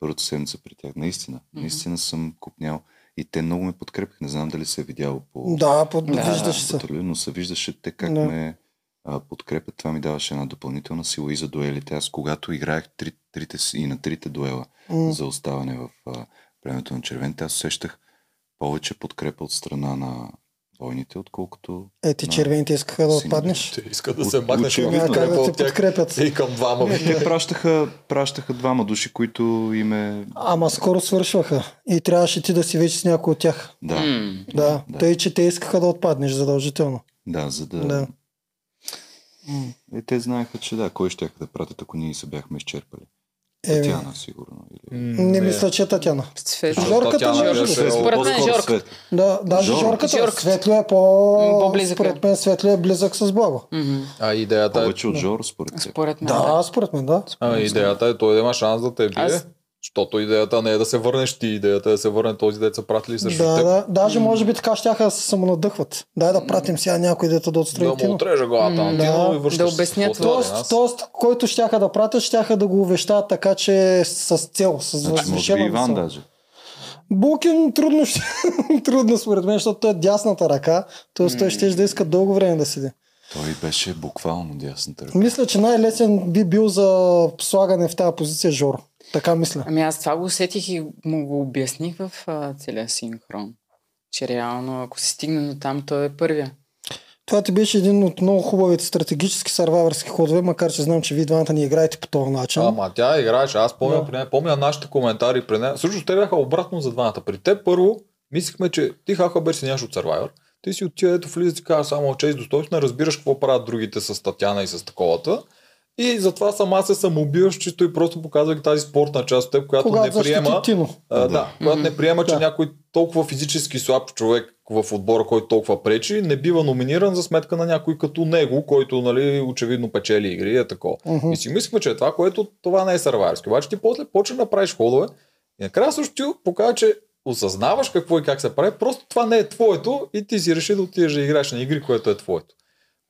Първата седмица при тях. Наистина, наистина съм купнял. И те много ме подкрепиха. Не знам дали се е видяло по Да, под... Да, виждаш се. но се виждаше те как Да. ме а, подкрепят. Това ми даваше една допълнителна сила и за дуелите. Аз когато играех три, трите, и на трите дуела М. за оставане в а, племето на червените, аз усещах повече подкрепа от страна на войните, отколкото Е, ти на- червените искаха да отпаднеш. Те искат да се От- махнеш от как да от те подкрепят. И към двама. Не, те пращаха, пращаха двама души, които им е... Ама скоро свършваха и трябваше ти да си вече с някой от тях. Да, М. Да, Да. тъй, че те искаха да отпаднеш задължително. да, за да... Да. И те знаеха, че да, кой ще да пратят, ако ние се бяхме изчерпали. Еми, Татяна, сигурно. Или... не мисля, че е Татяна. Светло. Жорката между беше другото. Според мен по-скоро Жорка. Да, даже Жор- Жорката. Жорката. Светло е по... По-близък е. Според мен Светло е близък с Благо. Мгм. А идеята е, Повече от Жоро, според теб. Според мен. Да, според мен, да. а, идеята е той да има шанс да те бие. Аз- Защото идеята не е да се върнеш ти, идеята е да се върне този деца пратили срещу Да, теб. да. Даже може би така щяха да се самонадъхват. Дай да пратим сега някой дето да Да отстрани му Тино. отрежа главата на Да. И връщаш Да обяснят. Тоест, тоест, който щяха да пратят, щяха да го увещават така, че с цел, с Значи, възвишена Иван даже. Булкин трудно, ще, трудно според мен, защото той е дясната ръка, т.е. той ще да иска дълго време да седи. Той беше буквално дясната ръка. Мисля, че най-лесен би бил за слагане в тази позиция Жоро. Така мисля. Ами аз това го усетих и му го обясних в а, целия синхрон. Че реално, ако се стигне до там, той е първия. Това ти беше един от много хубавите стратегически сървайвърски ходове, макар че знам, че вие двамата ни играете по този начин. Ама тя играеше, аз помня, Да. при нея, помня нашите коментари при нея. Също те бяха обратно за двамата. При теб първо мислихме, че ти хаха беше нямаш от Survivor. Ти си от тия, ето влиза и казва само чест достойство, не разбираш какво правят другите с Татяна и с таковата. И затова сама се самоубиваш, чисто и просто показвайки тази спортна част от теб, която Когато не приема. А, да, Да. когато не приема, че Да. някой толкова физически слаб човек в отбора, който толкова пречи, не бива номиниран за сметка на някой като него, който нали, очевидно печели игри и е такова. Мгм. И си мислихме, че е това, което това не е сървайърски. Обаче ти после почна да правиш ходове и накрая също ти показва, че осъзнаваш какво и как се прави, просто това не е твоето и ти си реши да отидеш да играеш на игри, което е твоето.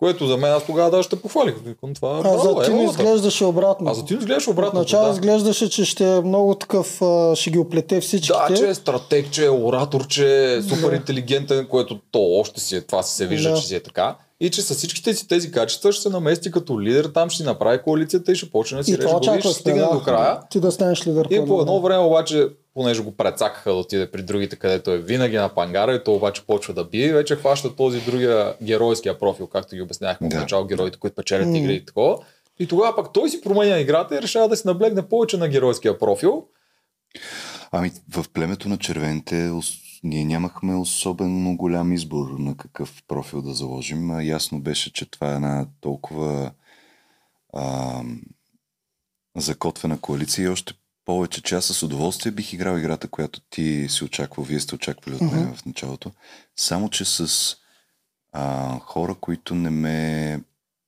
Което за мен аз тогава даже те похвалих. Това е А браво, за е, изглеждаше обратно. А за Тино изглеждаш обратно. Отначало да. изглеждаше, че ще е много такъв, а, ще ги оплете всичките. Да, че е стратег, че е оратор, че е супер Да. интелигентен, което то още си е, това си се вижда, Да. че си е така. И че с всичките си тези качества ще се намести като лидер, там ще си направи коалицията и ще почне да си реже глави и ще стигне да. до края. Ти да станеш лидер. И по едно време обаче, понеже го прецакаха да отиде при другите, където е винаги на пангара и то обаче почва да бие вече хваща този другия геройския профил, както ги обяснявахме Да. в начало, героите, които печелят М. игри и такова. И тогава пък той си променя играта и решава да си наблегне повече на геройския профил. Ами в племето на червените ние нямахме особено голям избор на какъв профил да заложим. Ясно беше, че това е една толкова а, закотвена коалиция и още повече, че аз с удоволствие бих играл играта, която ти си очаквал, вие сте очаквали от мен Мгм. в началото. Само, че с а, хора, които не ме...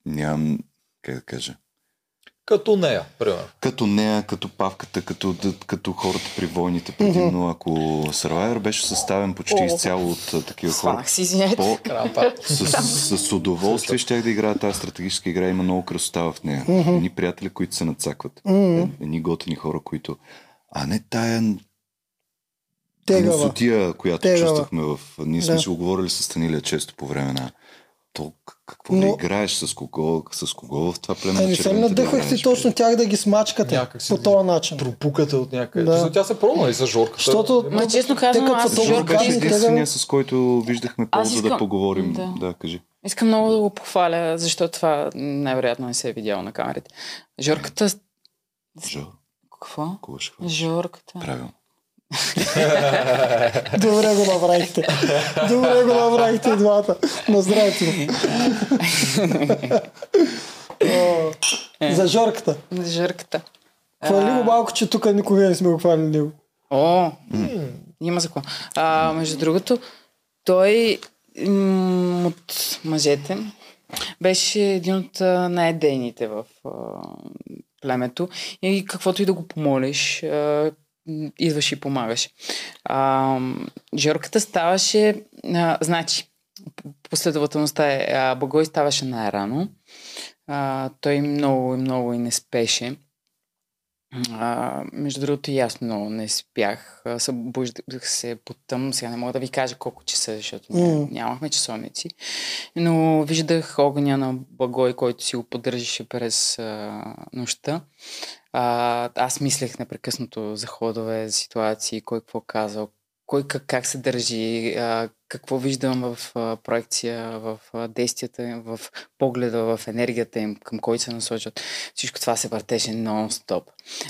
Нямам... Как да кажа? Като нея, примерно. Като нея, като павката, като, като хората при войните предимно. Ако Survivor беше съставен почти О. изцяло от такива хора, Сванах си, извинете. по, с, с удоволствие щях да играя тази стратегическа игра. Има много красота в нея. Едни приятели, които се нацакват. Е- Едни готини хора, които... А не тая Тегава. гнусотия, която Тегава. чувствахме в... Ние сме Да. си оговорили с Станилия често по време на то, какво Но- да играеш, с кого, с кого в това племе на не се да играеш, точно тях да ги смачкате Някак си по този начин? Пропуката от някъде. Да. Да. Тя се пробва и с жорката. Защото- Ма честно като аз Жор беше гадни, единствения, с който виждахме полза да искам- поговорим. Да. Да, кажи. Искам много да го похваля, защото това най-вероятно не се е видяло на камерите. Жорката... Жо, Какво? Жорката. Правилно. Добре го направихте. Добре го направихте и двата. На здравето. О, За Жорката. Жорката. Хвали го малко, че тук никога не сме го хвалили него. О, има за какво. А, между другото, той м- от мъжете беше един от най-дейните в а, племето и каквото и да го помолиш, идваш и помагаш. А, Жорката ставаше, а, значи, последователността е, а, Багой ставаше най-рано. А, той много, много и не спеше. А, между другото и аз много не спях. Събуждах се по тъм. Сега не мога да ви кажа колко часа, защото mm. нямахме часовници. Но виждах огъня на Багой, който си го поддържаше през а, нощта. А, аз мислех непрекъснато за ходове, за ситуации, кой какво казал, кой как, как се държи, а, какво виждам в а, проекция, в а, действията им, в погледа, в енергията им, към кой се насочат. Всичко това се въртеше нон-стоп.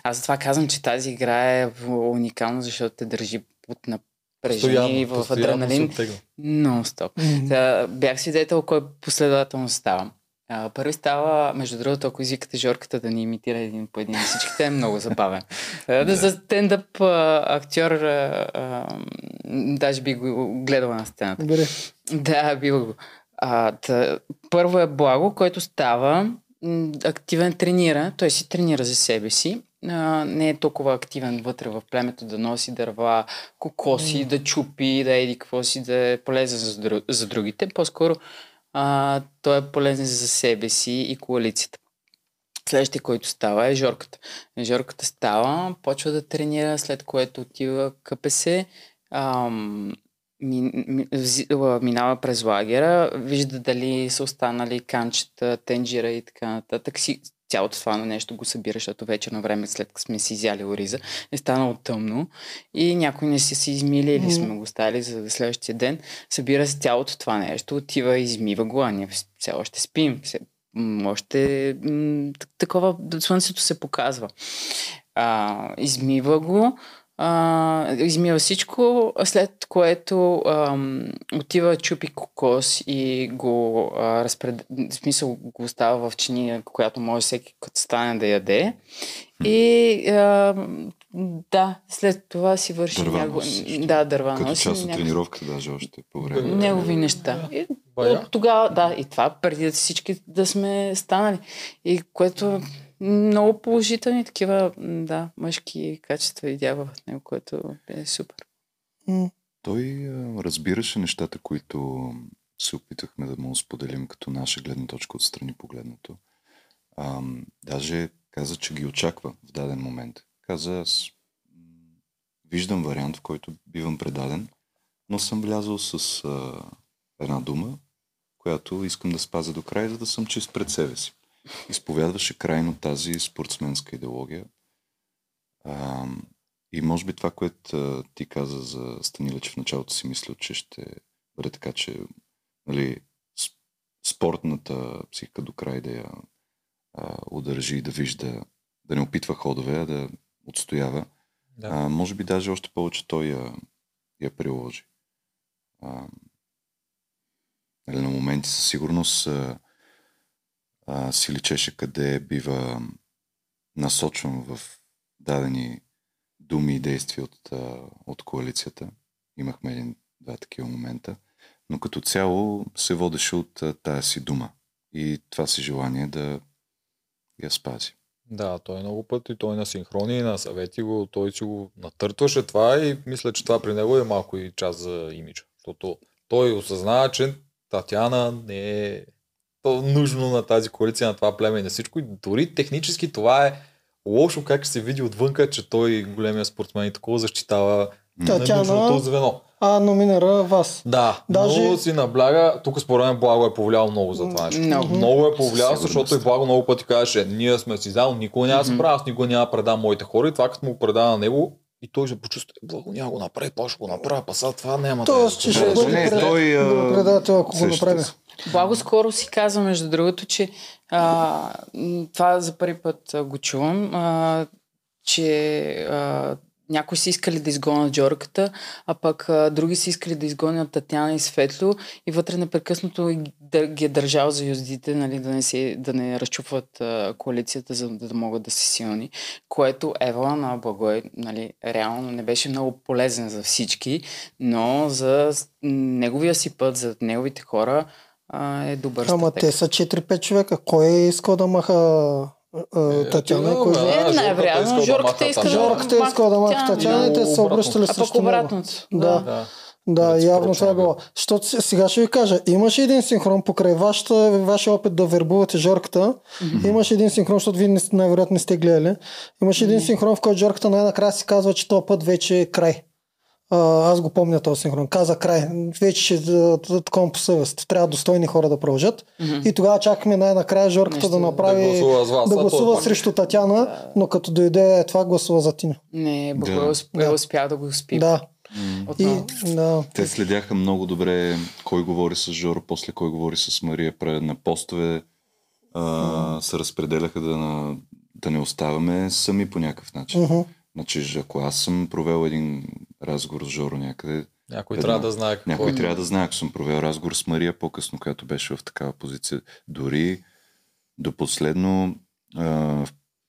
Аз затова казвам, че тази игра е уникална, защото те държи под напрежение в адреналин. Нон-стоп. Mm-hmm. бях свидетел кой последователно става. А, първи става, между другото, ако извикате Жорката да ни имитира един по един всичките, е много забавен. да. За стендъп актьор, а, а, даже би го гледала на сцената. Добре. Да, бил го. А, тъ, първо е Благо, който става активен тренира, той си тренира за себе си. А, не е толкова активен вътре в племето да носи дърва, кокоси, mm. да чупи, да еди какво си, да е полезен за, за другите. По-скоро а, той е полезен за себе си и коалицията. Следващия, който става е Жорката. Жорката става, почва да тренира, след което отива КПС, ам, ми, ми, минава през лагера, вижда дали са останали канчета, тенджира и така нататък. Си, цялото това нещо го събира, защото вечер на време, след като сме си изяли ориза, е станало тъмно и някой не си се измили или сме го стали за следващия ден. Събира се цялото това нещо, отива, измива го, а ние все още спим. Все, още м- такова, слънцето се показва. А, измива го, а, измива всичко, след което а, отива чупи кокос и го а, разпред... в смисъл го остава в чиния, която може всеки като стане да яде. И а, да, след това си върши дърва няко... носи. Да, дърва Като носи. част от няко... тренировката даже още по време. Негови неща. И, от тогава, да, и това преди да всички да сме станали. И което много положителни такива, да, мъжки качества видява в него, което е супер. Той разбираше нещата, които се опитахме да му споделим като наша гледна точка отстрани погледнато. А, даже каза, че ги очаква в даден момент. Каза, аз виждам вариант, в който бивам предаден, но съм влязъл с а, една дума, която искам да спазя до край, за да съм чист пред себе си. Изповядваше крайно тази спортсменска идеология. А, и може би това, което ти каза за Станиле, че в началото си мисля, че ще бъде така, че нали, спортната психика до край да я а, удържи, да вижда, да не опитва ходове, а да отстоява. Да. А, може би даже още повече той я, я приложи. А, нали, на моменти със сигурност а, а, си личеше къде бива насочван в дадени думи и действия от, а, от коалицията. Имахме един-два такива момента. Но като цяло се водеше от а, тая си дума и това си желание да я спази. Да, той много пъти, той на синхрони, на съвети го, той си го натъртваше това и мисля, че това при него е малко и част за имиджа. Защото той осъзнава, че Татяна не е то нужно на тази коалиция, на това племе и на всичко. И дори технически това е лошо как се види отвънка, че той, големия спортсмен и такова, защитава Татяна- нужното звено. А номинира вас. Да, Даже- много си набляга. Тук според мен Благо е повлиял много за това нещо. Много. Много е повлиял, защото и Благо много пъти казваше, ние сме си заедно, никога няма да се правя, аз никога няма да предам моите хора и това като му предава на него и той ще почувства, «Е, Благо няма го направи, па ще го направя, па сега това няма Тоест, да че е. ще бъде той, предател, ако го направи. се. Благо скоро си казва, между другото, че а, това за първи път а, го чувам, а, че а, някои си искали да изгонят Джорката, а пък а, други си искали да изгонят Татяна и Светло и вътре непрекъснато ги- е държал за юздите, нали, да, не се, да не разчупват а, коалицията, за да, да могат да са силни, което Ева на Благой нали, реално не беше много полезен за всички, но за неговия си път, за неговите хора а, е добър Ама стратег. те са 4-5 човека. Кой е искал да маха Татяна? и Кой е- бе. Е, Жорката иска да Жорката иска да е маха Татяна. И те са Обратно. обръщали срещу него. Да. Да. Явно това е било. Защото се- сега ще ви кажа, имаше един синхрон покрай вашата, вашия опит да вербувате Жорката. Имаше един синхрон, защото вие не най-вероятно не сте гледали. Имаше един синхрон, в който Жорката най-накрая си казва, че този път вече е край. А, аз го помня този синхрон. Каза край. Вече ще да- да- такова по съвест. Трябва достойни хора да продължат. И тогава чакахме най-накрая Жорката Нещо да да направи Да гласува с вас, да гласува пак. срещу Татяна, но като дойде това гласува за Тина. Не, Бог Да. е усп- е Да. да го спи. Да. И, да. Те следяха много добре кой говори с Жоро, после кой говори с Мария. На постове а, се разпределяха да, на, да не оставаме сами по някакъв начин. Мгм. Значи, ако аз съм провел един разговор с Жоро някъде, Някой трябва да знае какво някой е. трябва да знае, ако съм провел разговор с Мария по-късно, която беше в такава позиция. Дори до последно, а,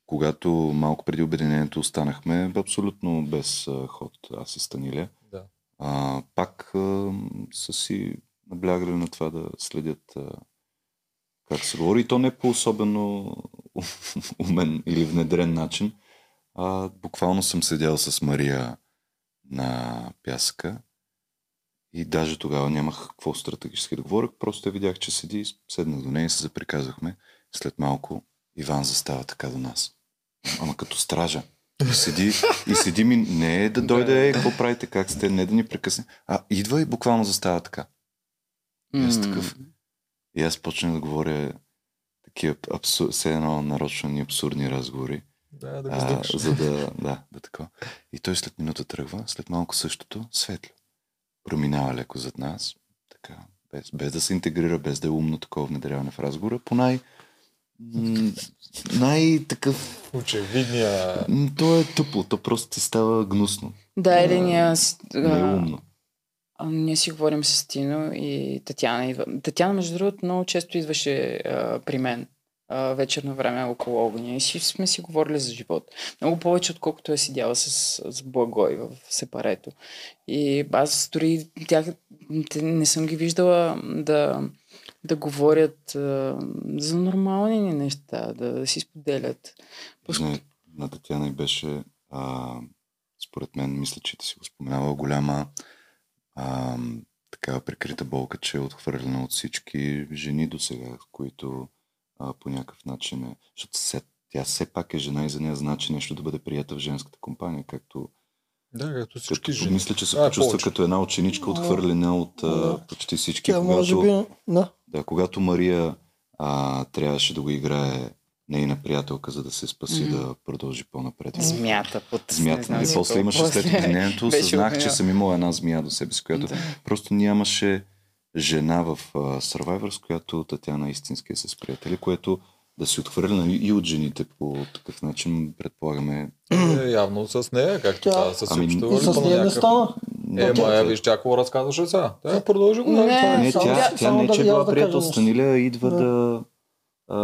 когато малко преди обединението останахме абсолютно без а, ход, аз и Станиля. Да. А, пак а, са си наблягали на това да следят а, как се говори. И то не по особено умен или внедрен начин. А, буквално съм седял с Мария на пясъка и даже тогава нямах какво стратегически да говоря. Просто видях, че седи, седнах до нея и се заприказахме. След малко Иван застава така до нас. Ама като стража. И седи, и седи ми, не е да дойде, е, какво правите, как сте, не да ни прекъсне, а идва и буквално застава така. И аз такъв. И аз почнах да говоря такива абсур... все едно нарочно ни абсурдни разговори. Да, да го А, сдъкаш. за да, да, да така. И той след минута тръгва, след малко същото, светло. Проминава леко зад нас, така, без, без да се интегрира, без да е умно такова внедряване в разговора, по най... най-такъв... Очевидния... То е тъпо, то просто ти става гнусно. Да, или ние, Не е умно. а, ние си говорим с Тино и Татяна идва. Татяна, между другото, много често идваше а, при мен а, вечерно време около огъня и си, сме си говорили за живот. Много повече, отколкото е седяла с, с Благой в сепарето. И аз дори тях не съм ги виждала да, да говорят а, за нормални неща, да, да си споделят. На, на Татяна беше, а, според мен, мисля, че ти си го споменава, голяма а, такава прикрита болка, че е отхвърлена от всички жени до сега, които а, по някакъв начин е... Защото се, тя все пак е жена и за нея значи нещо да бъде прията в женската компания, както, Да, като всички като жени. мисля, че се А, почувства повече. като една ученичка, отхвърлена от а, Да. почти всички. Тя може би... Да. Да, когато Мария а, трябваше да го играе нейна приятелка, за да се спаси Мгм. да продължи по-напред. Змията под... не Змията. знам И си после имаше след После обединението, беше съзнах, че съм имал една змия до себе си, която Да. просто нямаше жена в Survivor, с която Татяна истински е с приятели, което да си отхвърля и от жените по такъв начин, предполагаме. Е, явно с нея, както Тя- тя си Ами, с по нея не някакъв- стана. Е, тя- ма, я виж, тя какво разказваше сега. Тя продължи го. Не, това е. Не, само тя, да- тя само не, да че аз била да приятел с идва Да. да, а,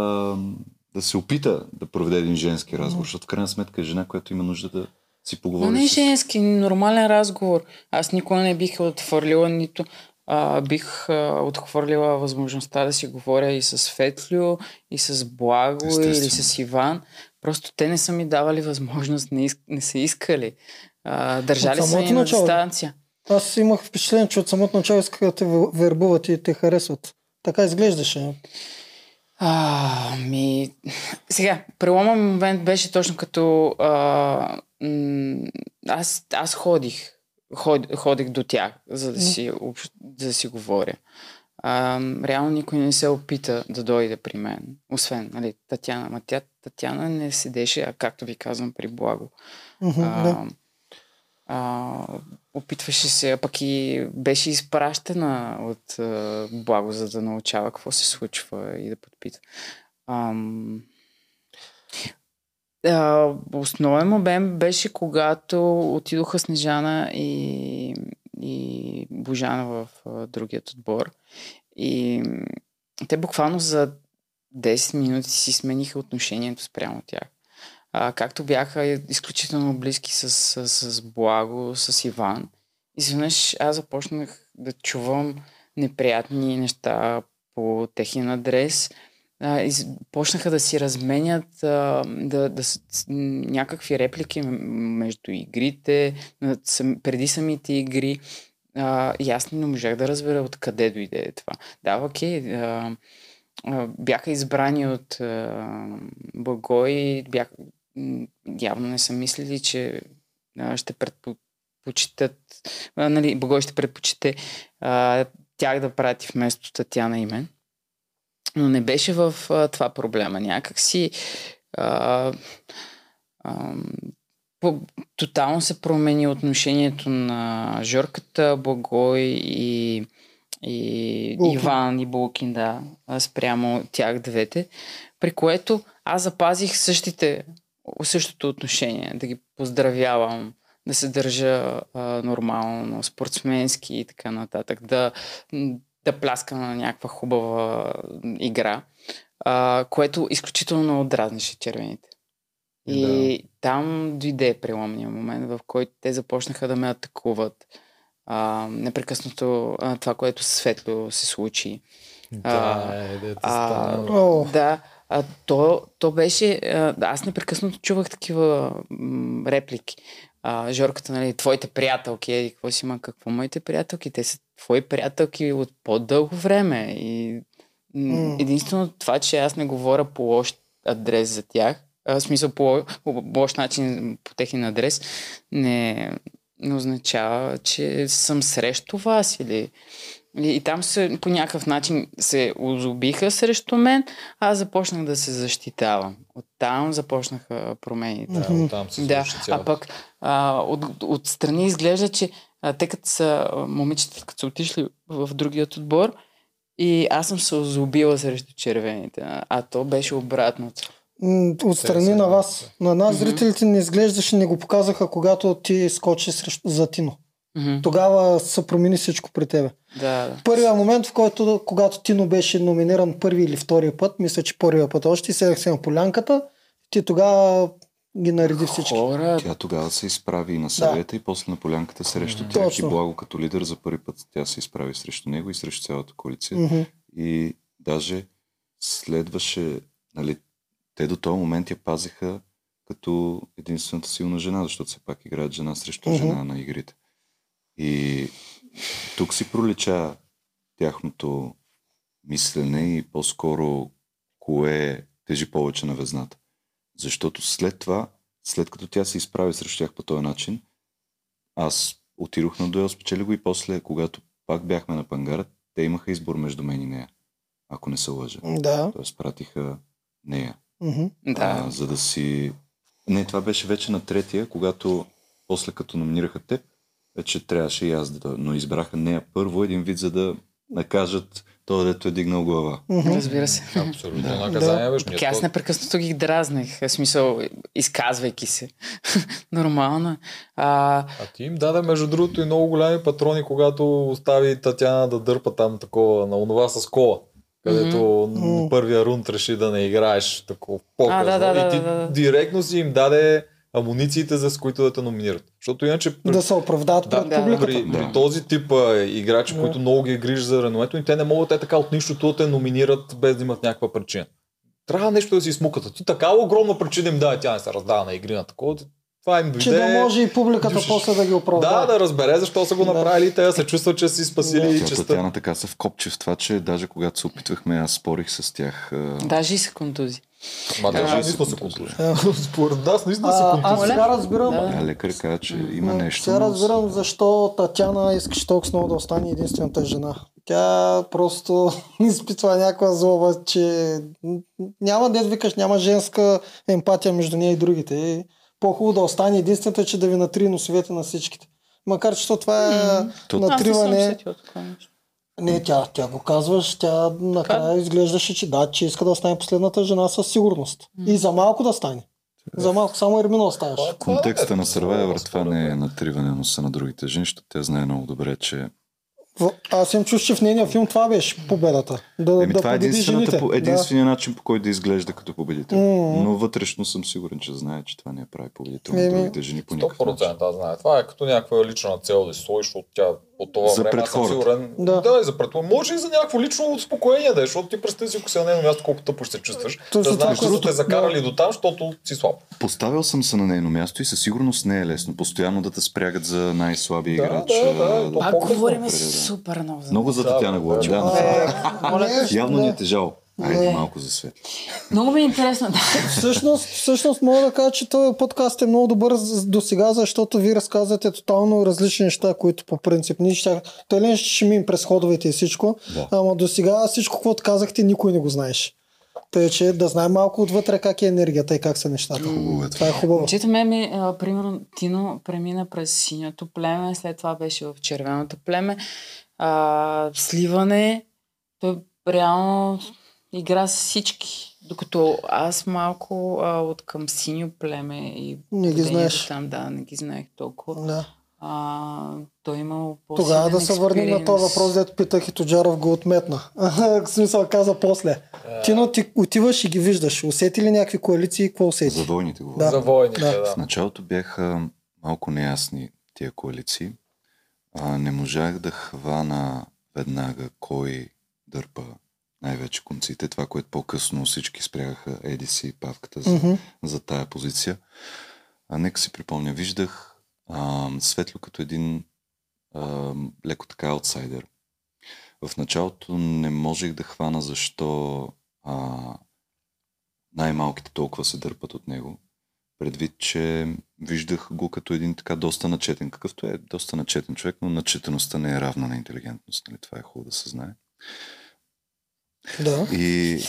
да се опита да проведе един женски разговор, защото в крайна сметка е жена, която има нужда да си Но поговори не е с... женски, нормален разговор. Аз никога не бих отхвърлила, нито а, бих а, отхвърлила възможността да си говоря и с Фетлю, и с Благо, или Естествено. с Иван. Просто те не са ми давали възможност, не, иск, не са искали. А, държали са ни на дистанция. Аз имах впечатление, че от самото начало искаха да те вербуват и те харесват. Така изглеждаше. А, ми... Сега, прелома момент беше точно като... А, м- аз, аз ходих. Ход, ходих до тях, за да си, да си говоря. А, реално никой не се опита да дойде при мен. Освен, нали, Татяна. Ма тя, Татяна не седеше, а както ви казвам, при Благо. Мгм, А, да. а, опитваше се, а пък и беше изпращана от а, Благо, за да научава какво се случва и да подпита. Ам, основен момент беше когато отидоха Снежана и, и Божана в а, другият отбор. И те буквално за 10 минути си смениха отношението спрямо тях. А, както бяха изключително близки с, с, с Благо, с Иван. Изведнъж аз започнах да чувам неприятни неща по техен адрес. Из, почнаха да си разменят а, да, да, някакви реплики между игрите, преди самите игри. а, и аз не можах да разбера откъде дойде това. Да, окей, а, бяха избрани от а, Богой, бях, явно не са мислили, че а, ще предпочитат, а, нали, Богой ще предпочите а, тях да прати вместо Татяна и мен. Но не беше в а, това проблема. Някак си а, а, по, тотално се промени отношението на Жорката, Благой и, и Булкин. Иван и Булкин, да, спрямо тях двете, при което аз запазих същите, същото отношение, да ги поздравявам, да се държа а, нормално, спортсменски и така нататък, да, да пляска на някаква хубава игра, а, което изключително много дразнеше червените. И там дойде преломния момент, в който те започнаха да ме атакуват. А, непрекъснато а, това, което Светло се случи. Да, е, дето А, стана. О, да, а, то, то беше... А, аз непрекъснато чувах такива м, реплики. А, Жорката, нали, твоите приятелки, еди, какво си има, какво моите приятелки? Те са твои приятелки от по-дълго време. И единствено това, че аз не говоря по лош адрес за тях, в смисъл по, по лош начин по техен адрес, не, не означава, че съм срещу вас или... И, и там се, по някакъв начин се озубиха срещу мен, а аз започнах да се защитавам. Оттам започнаха промените. Да, там се Да, а пък а, от, от страни изглежда, че а, те като са момичета, като са отишли в другият отбор и аз съм се озлобила срещу червените, а, то беше обратното. отстрани Те на вас. На нас зрителите не изглеждаше, не го показаха, когато ти скочи срещу, за Тино. Тогава се промени всичко при тебе. Да, да. Първият момент, в който, когато Тино беше номиниран първи или втория път, мисля, че първия път още, седах се на полянката, ти тогава ги нареди всички. Хора, Тя тогава се изправи и на съвета и после на полянката срещу тях Точно. и Благо като лидер за първи път тя се изправи срещу него и срещу цялата коалиция. Мгм. И даже следваше, нали, те до този момент я пазиха като единствената силна жена, защото все пак играят жена срещу Мгм. жена на игрите. И тук си пролича тяхното мислене и по-скоро кое тежи повече на везната. Защото след това, след като тя се изправи срещу тях по този начин, аз отидох на дуел, спечели го и после, когато пак бяхме на пангара, те имаха избор между мен и нея, ако не се лъжа. Да. Тоест пратиха нея. Да. А, за да си... Не, това беше вече на третия, когато после като номинираха теб, вече трябваше и аз да... Но избраха нея първо един вид, за да накажат този, дето е дигнал глава. Разбира се. Абсолютно Да. наказание беше. Ние Пък аз то- непрекъснато ги дразнех, в смисъл, изказвайки се. Нормално. А, А ти им даде, между другото, и много голями патрони, когато остави Татяна да дърпа там такова, на онова с кола. Където м- първия рунд реши да не играеш такова по А, да, да, и ти да, да, да. директно си им даде амунициите, за с които да те номинират. Защото иначе при, Да се оправдават да, пред да. публиката. при, Да. при този тип а, играчи, Да. които много ги грижат за реномето, и те не могат те така от нищото да те номинират без да имат някаква причина. Трябва нещо да си смукат. А Ти такава огромна причина им даде, тя не се раздава на игри на такова. Това им дойде. Че да може и публиката Душиш. после да ги Да, оправдава. да разбере защо са го Да. направили и те да се чувстват, че са си спасили Да. и честа. Татяна така се вкопче в това, че даже когато се опитвахме, аз спорих с тях. даже и се контузи. Ма Да. даже наистина се контузи. Да. Според нас наистина се А, аз сега разбирам, Да. а лекар каза, че има нещо. Сега разбирам защо Татяна искаше толкова много да остане единствената жена. Тя просто изпитва някаква злоба, че няма да викаш, няма женска емпатия между нея и другите. И по-хубаво да остане единствената, че да ви натри носовете на всичките. Макар, че то това е То- Аз не съм натриване. Не, тя, тя го казваш, тя накрая изглеждаше, че да, че иска да остане последната жена със сигурност. И за малко да стане. За малко, само Ермина оставаш. В контекста на Survivor това не е натриване носа на другите жени, защото тя знае много добре, че В- Аз им чуш, че в нейния филм това беше победата. Да, Еми, да това е единствената, по, единствения начин по който да изглежда като победител. М. Но вътрешно съм сигурен, че знае, че това не е прави победител на другите жени по никакъв начин. 100% аз знае. Това е като някаква лична цел да си сложиш, защото тя по това За време, пред аз съм сигурен. Да. Да. и за пред Може и за някакво лично успокоение, да, е, защото ти представи си, ако си на нейно място, колко тъпо ще се чувстваш. Точно да знаеш, че те закарали да. до там, защото си слаб. Поставил съм се на нейно място и със сигурност не е лесно. Постоянно да те спрягат за най-слабия Да, играч. да, да, а, то Пак по-късно говорим супер много за Много за Да, Татяна говорим. да. Да, А, не, Явно ни е да. тежало. Айде Да. малко за свет. Много ми е интересно. Да. Всъщност, всъщност мога да кажа, че този подкаст е много добър до сега, защото ви разказвате тотално различни неща, които по принцип ние ще... Той ли ще минем през ходовете и всичко, Да. ама до сега всичко, което казахте, никой не го знаеш. Тъй, че да знаем малко отвътре как е енергията и как са нещата. Хубаво е Това е хубаво. Момчето ме, ми, а, примерно, Тино премина през синьото племе, след това беше в червеното племе. А, сливане, той реално игра с всички. Докато аз малко а, от към синьо племе и Не ги знаеш. Там, да, не ги знаех толкова. Да. А, той имал по Тогава да се върнем на този въпрос, дето питах и Тоджаров го отметна. В смисъл каза после. Тино, ти отиваш и ги виждаш. Усети ли някакви коалиции? Какво усети? За войните говоря. Да. За войните, Да. да. В началото бяха малко неясни тия коалиции. А, не можах да хвана веднага кой дърпа най-вече конците. Това, което по-късно всички спрягаха Едиси и Павката за, Мгм. за тая позиция. А нека си припомня, виждах а, Светло като един а, леко така аутсайдер. В началото не можех да хвана защо а, най-малките толкова се дърпат от него. Предвид, че виждах го като един така доста начетен, какъвто е доста начетен човек, но начетеността не е равна на интелигентност. Нали? Това е хубаво да се знае. Да. И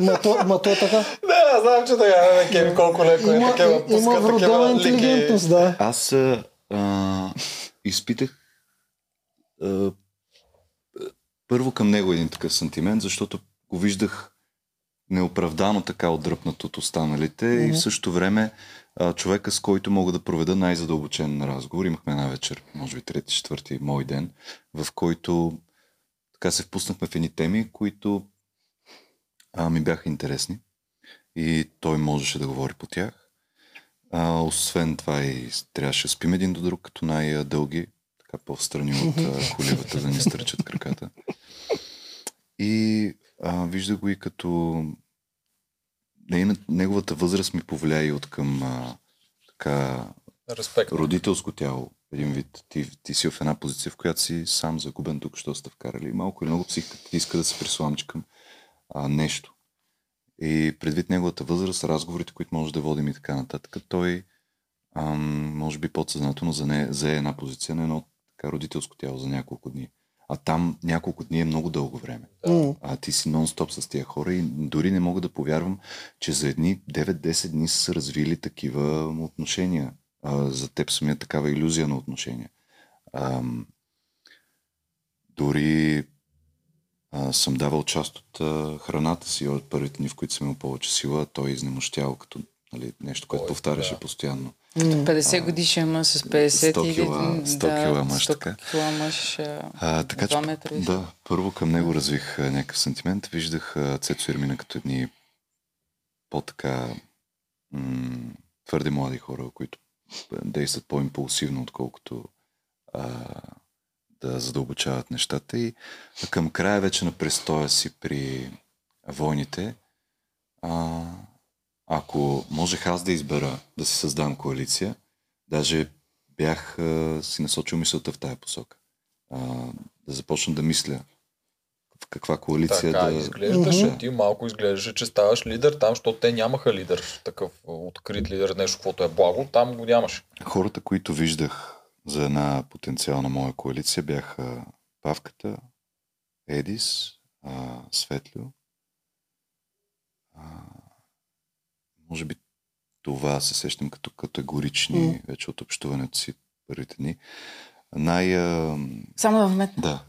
Ма то, ма то е така. Не, знам, че така не кеми колко леко е такива, и- има вродена интелигентност, да. аз а, изпитах а, първо към него един такъв сантимент, защото го виждах неоправдано така отдръпнат от останалите и Мгм. в същото време а, човека, с който мога да проведа най-задълбочен разговор. Имахме една вечер, може би трети, четвърти мой ден, в който така се впуснахме в едни теми, които а, ми бяха интересни и той можеше да говори по тях. А, освен това и трябваше да спим един до друг, като най-дълги, така по-встрани от а, коливата, да ни стърчат краката. И а, вижда го и като неговата възраст ми повлия и от към а, така Респект. родителско тяло. Един вид. Ти, ти си в една позиция, в която си сам загубен тук, що сте вкарали. Малко или много психиката ти иска да се присламчикам а, нещо. И предвид неговата възраст, разговорите, които може да водим и така нататък, той ам, може би подсъзнателно за, не, за една позиция на едно така родителско тяло за няколко дни. А там няколко дни е много дълго време. М. А ти си нон-стоп с тия хора и дори не мога да повярвам, че за едни 9-10 дни са се развили такива отношения. А, за теб самия такава иллюзия на отношения. А, дори а, съм давал част от а, храната си от първите дни, в които съм имал повече сила, той изнемощял като нали, нещо, което Ой, повтаряше да. постоянно. М. 50 годишен мъж с 50 100 и- кила- 100 кила мъж, 100 така. кила мъж. а, така че, да, първо към него развих а, някакъв сантимент. Виждах а, Цецо Ермина като едни по-така м- твърде млади хора, които действат по-импулсивно, отколкото а, да задълбочават нещата. И към края вече на престоя си при войните, а, ако можех аз да избера да си създам коалиция, даже бях а, си насочил мисълта в тая посока. А, да започна да мисля каква коалиция Така да... изглеждаше. Мгм. Ти малко изглеждаше, че ставаш лидер там, защото те нямаха лидер. Такъв открит лидер, нещо, каквото е благо. Там го нямаше. Хората, които виждах за една потенциална моя коалиция бяха Павката, Едис, а, Светлю. А, може би това се сещам като категорични М. вече от общуването си първите дни. Най... А, Само да вметна. да,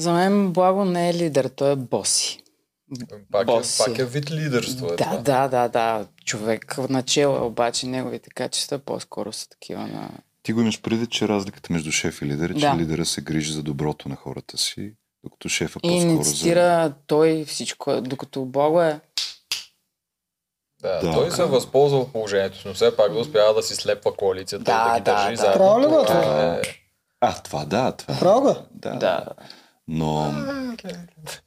За мен Благо не е лидер, той е боси. Пак, е, Боси. пак е вид лидерство. Е Да, това. да, да, да. Човек начало, е, обаче неговите качества по-скоро са такива на... Ти го имаш предвид, че разликата между шеф и лидер е, че Да. лидера се грижи за доброто на хората си, докато шефа И по-скоро не цитира той всичко, докато Благо е... Да, Да. той се възползва от положението, но все пак да успява да си слепва коалицията Да, и да ги да, държи да. заедно. Право ли Това това? е- А, това да, това. Право го? Да. Да. Но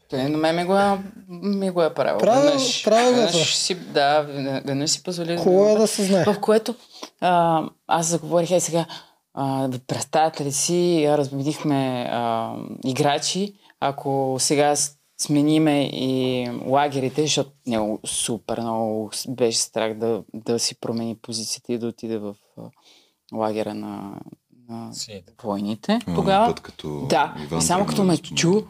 Той на мен ми го е, ми го е правил. Право- веднъж, право го е веднъж си, да, веднъж си позволи. Хубаво е да се знае. В което а, аз заговорих, е сега, а, представяте ли си, разменихме а, играчи, ако сега смениме и лагерите, защото него супер много беше страх да, да си промени позицията и да отиде в а, лагера на, на Сините. войните. а, Тогава път като да, Иван и само като ме чу,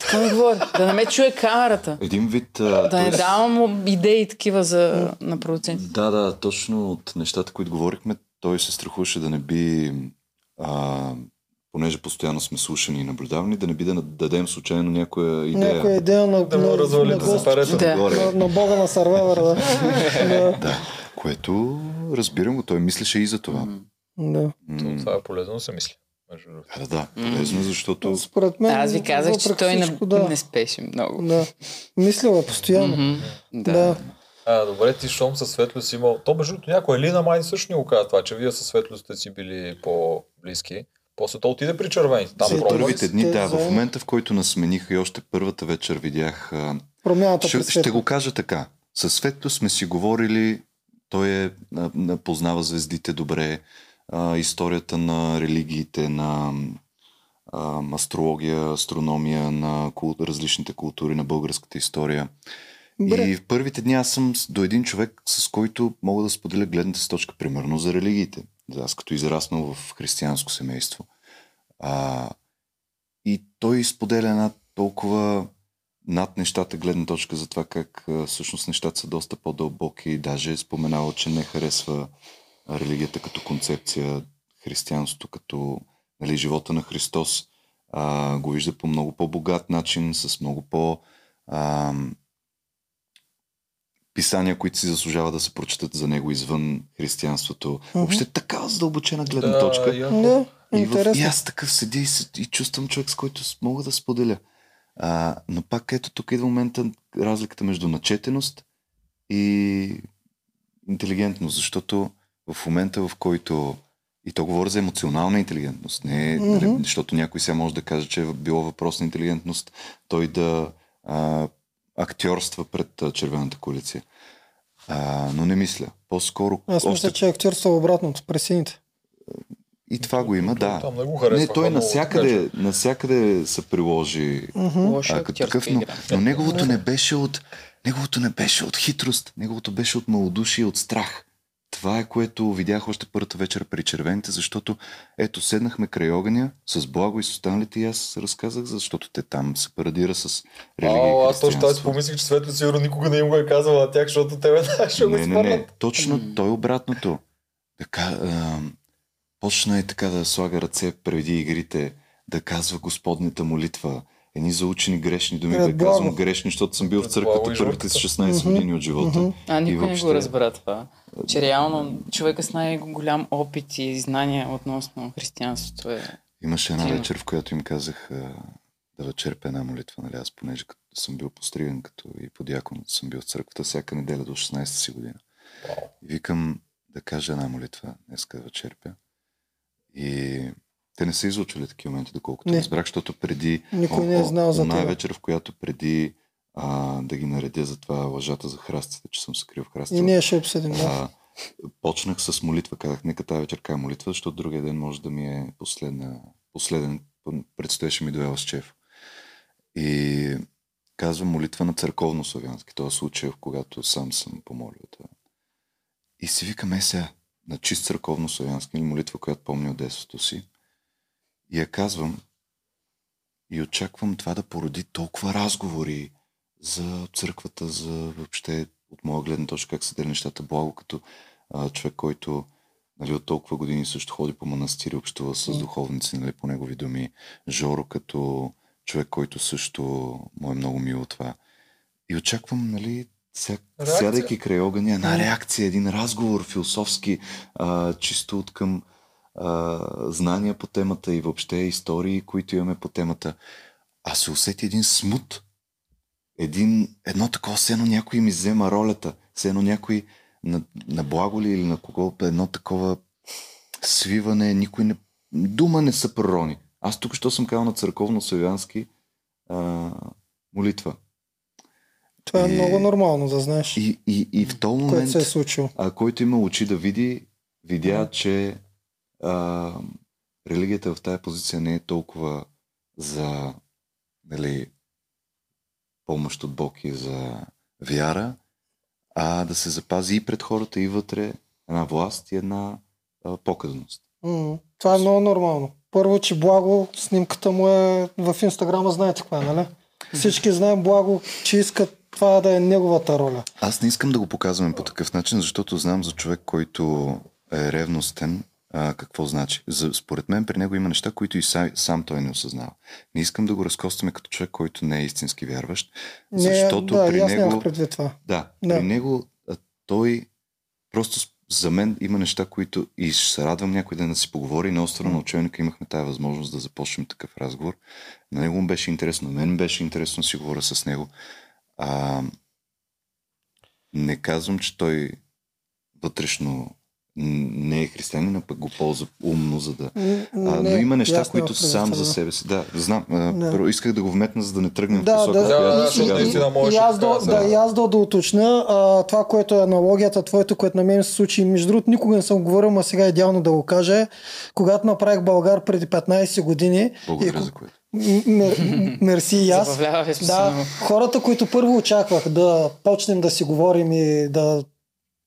така ми говори, да не ме чуе камерата. Един вид... А, Да не тоест- давам идеи такива за, на продуцентите. Да, да, точно от нещата, които говорихме, той се страхуваше да не би, а, понеже постоянно сме слушани и наблюдавани, да не би да дадем случайно някоя идея. Някоя идея на, Да му на, развали на, да парето. Да. на, на бога на сървевъра. Да. да. Което разбирам го, той мислеше и за това. Да. М, Това е полезно да се мисли. Да, да, полезно, защото Според мен. Аз ви казах, че той не, всичко, да. не спеше много. Да. Мислила постоянно. Мгм. Да. Да. А, добре, ти щом със Светло си имал... То между другото някой Елина май също ни го каза това, че вие със Светло сте си били по-близки. После то отиде при червените. Там ли първите дни, да, в момента в който нас смениха и още първата вечер видях Промяната Ще, ще го кажа така. Със Светло сме си говорили, той е, познава звездите добре, а, историята на религиите, на а, астрология, астрономия, на кул, различните култури на българската история. Добре. И в първите дни аз съм до един човек, с който мога да споделя гледната си точка, примерно за религиите. Аз като израснал в християнско семейство. А, и той споделя една толкова над нещата гледна точка за това как всъщност нещата са доста по-дълбоки и даже е споменава, че не харесва религията като концепция, християнството като нали, живота на Христос. А, го вижда по много по-богат начин, с много по- а, писания, които си заслужава да се прочитат за него извън християнството. Въобще такава задълбочена гледна точка. Да, И, в, и аз такъв седя и, се- и чувствам човек, с който мога да споделя. А, но пак ето тук идва момента разликата между начетеност и интелигентност, защото в момента в който и то говоря за емоционална интелигентност, не, нали, защото някой сега може да каже, че е било въпрос на интелигентност той да а, актьорства пред а, червената коалиция. А, но не мисля. По-скоро Аз още мисля, че актьорства обратното, през сините. И това го има, да. Там не го Не, харесваха той много, насякъде, насякъде се приложи. Лоша а, като такъв, но, но неговото не беше от неговото не беше от хитрост, неговото беше от малодушие, от страх. Това е което видях още първата вечер при червените, защото ето седнахме край огъня с Благо и с останалите и аз разказах, защото те там се парадира с религия А, аз точно тази християнство. помислих, че Светло сигурно никога не им го е казал на тях, защото тебе ще го Не, не, не. спърнат. Точно М. той обратното. Така, а, почна е така да слага ръце преди игрите, да казва Господнята молитва. Едни заучени грешни думи, да казвам грешни, защото съм бил в църквата първите с 16 Мгм. години от живота. А, никой не въобще- го разбра това. Че реално човека с най-голям опит и знания относно християнството е... Имаше една вечер, в която им казах да вечерпя една молитва, нали? Аз понеже като съм бил постриган като и подякон, съм бил в църквата всяка неделя до 16 си година. И викам да кажа една молитва, днеска вечерпя. И те не са излучвали такива моменти, доколкото Не. разбрах, защото преди... Никой не е знал за това. вечер, в която преди а, да ги наредя за това лъжата за храстите, че съм се крил в храстите. И ние ще обсъдим. Да. Почнах с молитва. Казах, нека тази вечер кажа молитва, защото другия ден може да ми е последна, последен. Предстоеше ми дуел с Чеф. И казвам молитва на църковно-славянски. Това случай, в когато сам съм помолил. Това. И си викам, е сега, на чист църковно-славянски или молитва, която помня от детството си. И я казвам и очаквам това да породи толкова разговори за църквата, за въобще от моя гледна точка как се дели нещата. Благо като а, човек, който нали, от толкова години също ходи по манастири, общува с духовници, нали, по негови думи. Жоро като човек, който също му е много мило това. И очаквам, нали, ся, сядайки край огъня, една реакция, един разговор философски, а, чисто от към а, знания по темата и въобще истории, които имаме по темата. А се усети един смут. Един, едно такова, все едно някой ми взема ролята. Все едно някой на, на благо ли или на кого, едно такова свиване, никой не... Дума не са пророни. Аз тук, що съм казал на църковно-славянски а, молитва. Това е И- много нормално да знаеш, И, и, и в този момент, се е случило. а, който има очи да види, видя, че а, религията в тая позиция не е толкова за нали, помощ от Бог и за вяра, а да се запази и пред хората, и вътре една власт и една а, показност. Това е много нормално. Първо, че Благо, снимката му е в Инстаграма, знаете каква е, нали? Всички знаем Благо, че искат това да е неговата роля. Аз не искам да го показваме по такъв начин, защото знам за човек, който е ревностен, а, какво значи. За, според мен при него има неща, които и сам, сам той не осъзнава. Не искам да го разкостваме като човек, който не е истински вярващ, Не, защото да, при него... предвид това. Да, Да. при него а, той просто за мен има неща, които и ще се радвам някой ден да си поговори. На острова на учебника имахме тази възможност да започнем такъв разговор. На него му беше интересно, на мен беше интересно да си говоря с него. А, не казвам, че той вътрешно не е християнин, а пък го ползва умно, за да... М, А, но не, има неща, които сам за да. себе си. Да, знам. Да. Първо исках да го вметна, за да не тръгнем в Да, посока, да, в да, и- защото и- и- аз да, да да, и аз да, да уточня а, това, което е аналогията, твоето, което на мен се случи. Между другото, никога не съм говорил, а сега е идеално да го кажа. Когато направих Българ преди 15 години, Благодаря и- за което. Мер- мерси и аз. Да, много. хората, които първо очаквах да почнем да си говорим и да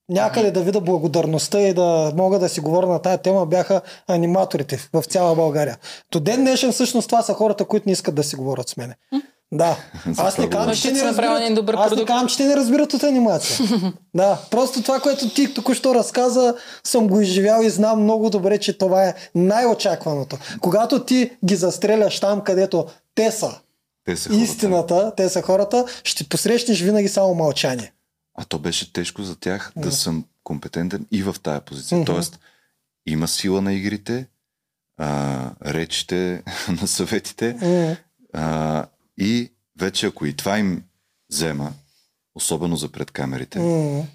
някъде да видя благодарността и да мога да си говоря на тая тема, бяха аниматорите в цяла България. До ден днешен всъщност това са хората, които не искат да си говорят с мене. Да. Аз не казвам, че не разбират. добър Аз не казвам, че те не разбират от анимация. да. Просто това, което ти току-що разказа, съм го изживял и знам много добре, че това е най-очакваното. Когато ти ги застреляш там, където те са, Те са хората. истината, те са хората, ще посрещнеш винаги само мълчание. А то беше тежко за тях да съм компетентен и в тая позиция. Мгм. Тоест, има сила на игрите, а, речите на съветите М, а, и вече ако и това им взема, особено за пред камерите, м.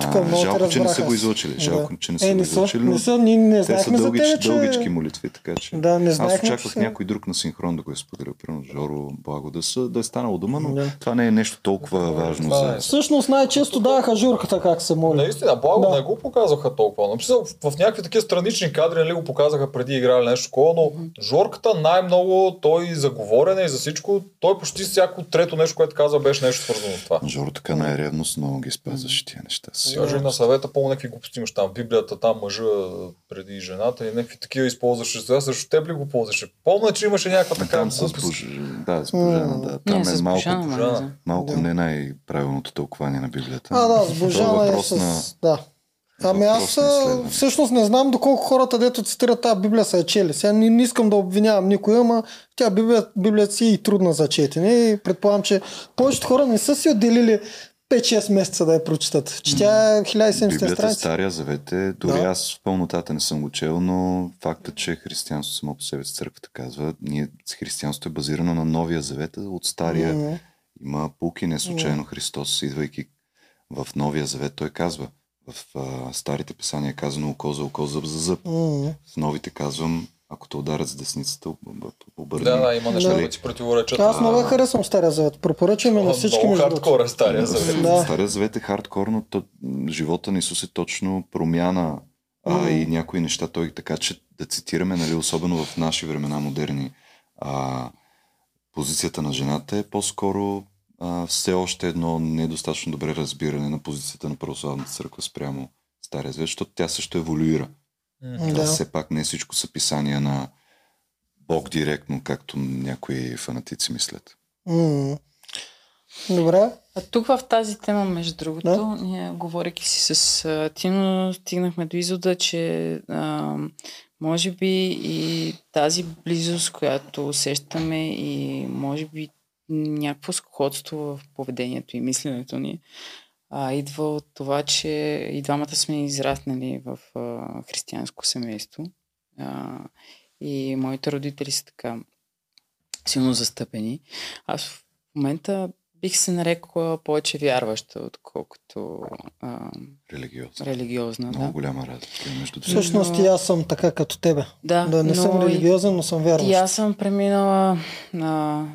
Тук а, много жалко, че не са го аз. излучили. Да. Жалко, че не са Е, го не са, излучили. не но са, ние не Те са знаехме за тебе, че... дългички молитви, така че... Да, не Аз знаехме, очаквах че някой друг на синхрон да го е споделил. Примерно Жоро, Благо, да, са, да е станало дума, но Да. това не е нещо толкова важно Това за... е. Всъщност най-често даваха журката как се моли. Наистина, Благо Да. не го показваха толкова. Написал, в, в някакви такива странични кадри нали, го показаха преди играли нещо такова, но Жорката най-много той за говорене и за всичко, той почти всяко трето нещо, което каза, беше нещо свързано с това. Жоро така най-ревност, много ги спазваше тия неща. Си. Даже и на съвета по някакви глупости имаш там. Библията, там мъжа преди жената и някакви такива използваше. Сега също теб ли го ползваше? Помня, че имаше някаква така Там с глупост. Бож... Да, с Божана, да. Там Не, е малко, Божана, малко Да. не най-правилното тълкование на Библията. А, да, с е Божана е въпрос с... на- Да. Ами аз всъщност не знам доколко хората, дето цитират тази Библия, са я чели. Сега не, не искам да обвинявам никой, ама тя Библия, Библията си е и трудна за четене и предполагам, че повечето хора не са си отделили 5-6 месеца да я прочитат. Че тя е 1700 Библията страници. Стария Завет е, дори Да. аз в пълнотата не съм го чел, но факта, че християнство само по себе си църквата казва, ние, християнството е базирано на Новия Завет, от Стария М, има пулки, не случайно Христос, идвайки в Новия Завет, той казва, в а, старите писания е казано око за око, зъб за зъб. м. В новите казвам, ако те ударят с десницата, об- об- обърни. Да, да, има неща, Да. които си противоречат. Аз много я харесвам Стария Завет. Препоръчваме на всички Много хардкор е стария завет. Да. Стария завет е хардкор, но то, м, живота на Исус е точно промяна а, и някои неща. Той така, че да цитираме, нали, особено в наши времена модерни, а, позицията на жената е по-скоро а, все още едно недостатъчно добре разбиране на позицията на православната църква спрямо Стария завет, защото тя също еволюира. М. Да. Все пак не всичко са писания на Бог директно, както някои фанатици мислят. М. Добре. А тук в тази тема, между другото, Да. ние, говорейки си с Тино, стигнахме до извода, че а, може би и тази близост, която усещаме и може би някакво сходство в поведението и мисленето ни, а, идва от това, че и двамата сме израснали в а, християнско семейство. А, и моите родители са така силно застъпени. Аз в момента бих се нарекла повече вярваща, отколкото а, Религиозно. религиозна. Много Да. голяма разлика е между двете. Всъщност и аз съм така като тебе. Да, Да, не съм но и- религиозен, но съм вярващ. И аз съм преминала на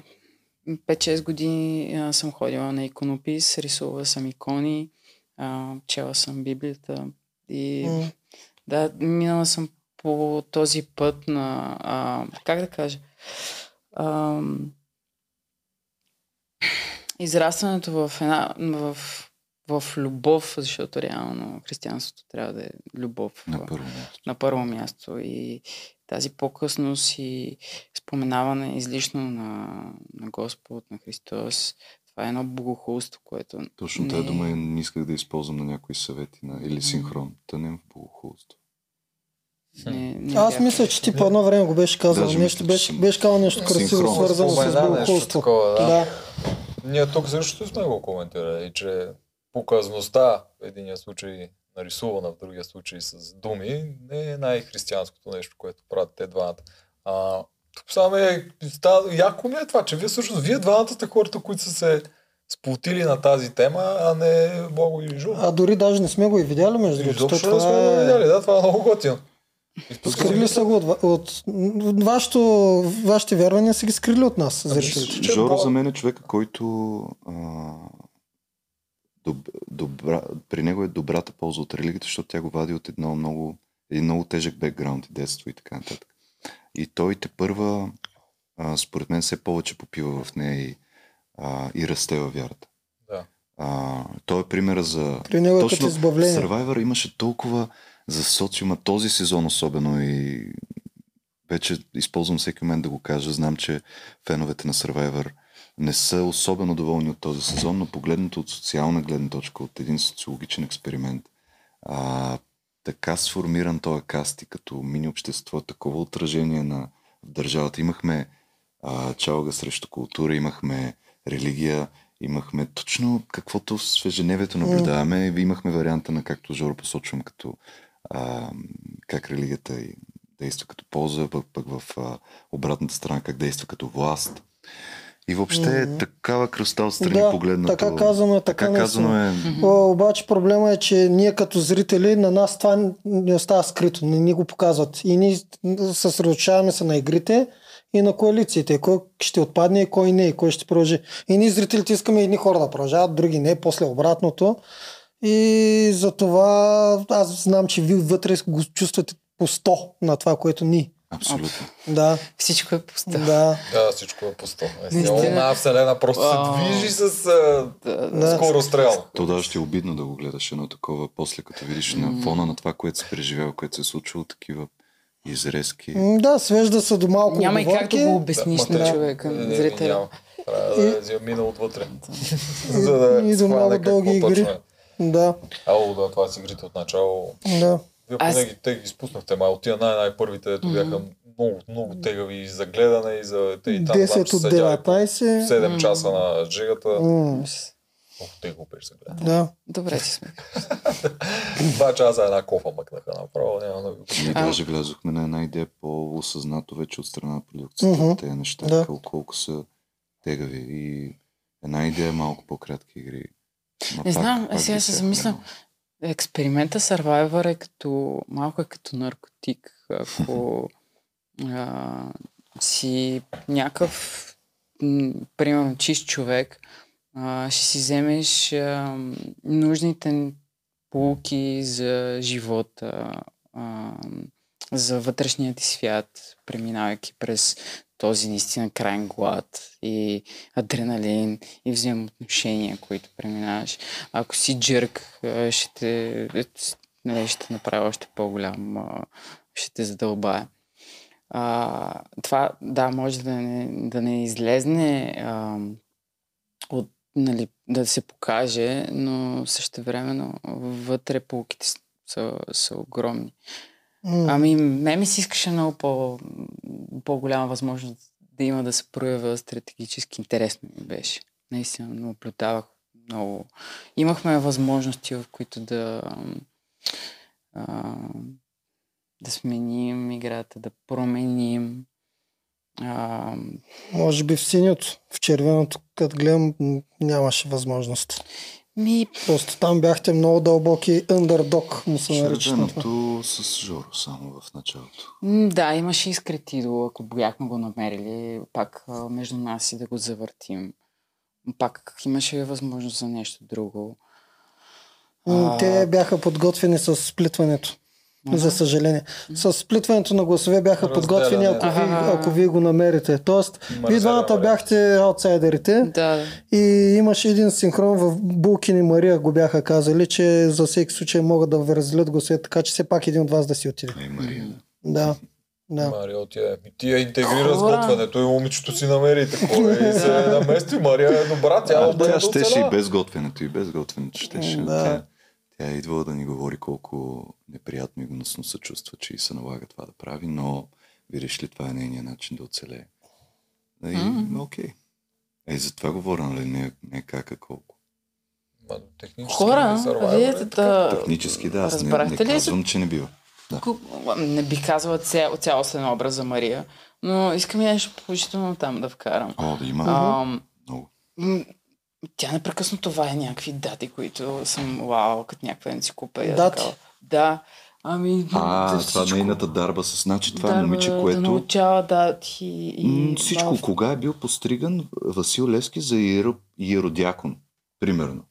5-6 години а, съм ходила на иконопис, рисувала съм икони, а, чела съм Библията и М. да, минала съм по този път на, а, как да кажа, а, израстването в една, в, в любов, защото реално християнството трябва да е любов. На първо място. на първо място и тази по-късност и споменаване излишно на, на Господ, на Христос, това е едно богохулство, което Точно не тази е- дума е, не исках да използвам на някои съвети на, или синхрон. Тънем в богохулство. не, не Аз бях- мисля, че ти по едно време го беше казал. Даже нещо, беше, беше казал нещо красиво, свързано с нещо богохулство. да. да. Ние тук също сме го коментирали, че показността в единия случай нарисувана, в другия случай с думи, не е най-християнското нещо, което правят те двамата. А, тук само е, става, яко ми е това, че вие всъщност, вие двамата сте хората, които са се сплотили на тази тема, а не Бого и Жу. А дори даже не сме го и видяли, между другото. Изобщо То не сме това го е- видяли, да, това е много готино. Скрили са го от, от, от вашето, вашите вярвания са ги скрили от нас, зрителите. че Жоро за мен е човека, който а, доб, добра, при него е добрата полза от религията, защото тя го вади от едно много, един много тежък бекграунд и детство и така нататък. И той те първа, а, според мен, все повече попива в нея и, а, и расте във вярата. Да. А, той е примера за... При него е като Точно избавление. Survivor имаше толкова за социума, този сезон особено и вече използвам всеки момент да го кажа. Знам, че феновете на Survivor не са особено доволни от този сезон, но погледнато от социална гледна точка, от един социологичен експеримент, а, така сформиран този каст и като мини общество, такова отражение на в държавата. Имахме а, чалга срещу култура, имахме религия, имахме точно каквото в ежедневието наблюдаваме. Имахме варианта на, както Жоро посочвам, като а, как религията и действа като полза, пък, пък в а, обратната страна как действа като власт. И въобще е такава кръста отстрани Да, погледнато. така казано е, така казано е. О, обаче проблема е, че ние като зрители, на нас това не остава скрито, не ни го показват. И ние съсредоточаваме се на игрите и на коалициите. Кой ще отпадне и кой не, и кой ще продължи. И ние зрителите искаме едни хора да продължават, други не, после обратното. И за това аз знам, че вие вътре го чувствате по 100 на това, което ни. Абсолютно. Да, Всичко е пусто. да. Да, всичко е пусто. Една вселена просто се движи с а, Да. скорострел. То даже ще е обидно да го гледаш едно такова, после като видиш на фона на това, което се преживява, което се е случило, такива изрезки. Да, свежда се до малко Няма и как да го обясниш Да, на човека, на зрителя. Трябва да е мина отвътре. За да и до много дълги игри. точно е. Да, Ало, да, това си игрите от начало. да. Вие Аз- поне ги, те ги спуснахте, ма от тия най- най-първите, дето бяха много, много тегави и за гледане и за... Те и там, 10 знам, че от седяли по 19. 7 часа на жегата. М, Ох, тегаво беше за гледане. Да. Добре си сме. Два часа една кофа мъкнаха направо, няма да го даже влязохме на една идея по-осъзнато вече от страна на продукцията. Мгм. Тези неща, Да. колко, колко са тегави. И една идея малко по-кратки игри. Ма Не пак- знам, пак сега се замислям. Експеримента Survivor е като, малко е като наркотик. Ако а, си някакъв, м, примерно, чист човек, а, ще си вземеш а, нужните полуки за живота, а, за вътрешния ти свят, преминавайки през този наистина крайен глад и адреналин и взаимоотношения, които преминаваш. Ако си джърк, ще те, е, нали, ще те направи още по-голям, ще те задълбае. А, това, да, може да не, да не излезне а, от, нали, да се покаже, но същевременно вътре полуките с- са, са огромни. М, Ами, ме ми се искаше много по, по-голяма възможност да има да се проявя стратегически. Интересно ми беше. Наистина, наблюдавах много. Имахме възможности, в които да а, да сменим играта, да променим. А, Може би в синьото, в червеното, като гледам, нямаше възможност. Ми, Просто там бяхте много дълбоки underdog, му се нарича. с Жоро само в началото. м, да, имаше изкретидо, ако бяхме го намерили, пак между нас и да го завъртим. Пак имаше възможност за нещо друго. Те бяха подготвени с сплитването. За съжаление. С сплитването на гласове бяха Разделяне. подготвени, ако, ви, Аха. ако вие го намерите. Тоест, Има вие двамата бяхте аутсайдерите Да, да. и имаше един синхрон в Булкин и Мария го бяха казали, че за всеки случай могат да ви разделят гласове, така че все пак един от вас да си отиде. Ай, Мария. Да. Да. Мария отиде. Ми Ти я интегрира с готвенето и момичето си намери такова и се намести. Мария е добра, тя А, тя щеше и без готвенето, и без готвенето щеше. Да. Тя, тя е идвала да ни говори колко неприятно и гнусно се чувства, че и се налага това да прави, но видиш ли, това е нейният начин да оцелее. И, Мгм. окей. Е, за това говоря, нали, не, не как, а колко. Ма, технически Хора, е вие така. да... Технически да, аз не, не разбрахте ли, казвам, че не бива. Ку- Не бих казала цял, цялостен образ за Мария, но искам и нещо положително там да вкарам. О, да има Ам, много. Тя непрекъснато това е някакви дати, които съм вау, като някаква енциклопедия. Дати? такава. Да. Ами, А, това всичко. нейната дарба с... Значи това е Дарба, момиче, Да което... научава дати и... Всичко. в- Кога е бил постриган Васил Левски за иеро, иеродякон? Примерно.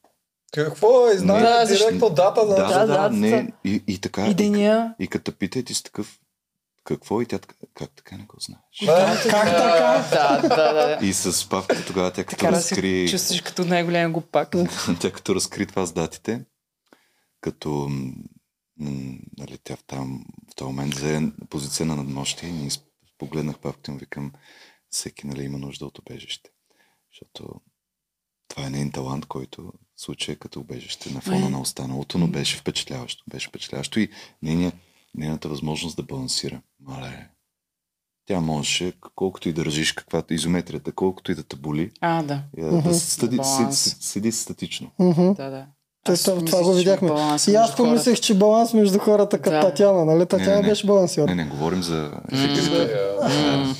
Какво е? Знае Да, защо- директно дата Да, да... да, да, да, не. да. И, и така. И деня. И, и като питай ти си такъв, какво? И тя така, как така не го знаеш? Да, Как така? Да, да, да. И с павката тогава тя като Така да се разкри... чувстваш като най-голям глупак. тя като разкри това с датите, като нали, тя в, там, в този момент взе позиция на надмощие и ние погледнах папката и му викам, всеки нали, има нужда от обежище. Защото това е нейн талант, който случая е като обежище на фона Е. на останалото, но беше впечатляващо. Беше впечатляващо и нейния, нейната възможност да балансира. Мале, тя можеше, колкото и да държиш каквато изометрията, колкото и да те боли, А, да. е, да седи, Баланс. седи, седи статично. Да, да. Аз това, го видяхме. И аз помислех, че баланс между хората като Да. Татяна, нали? Татяна Не, не, не. беше балансиор. Не, не, говорим за М, ефектите. да.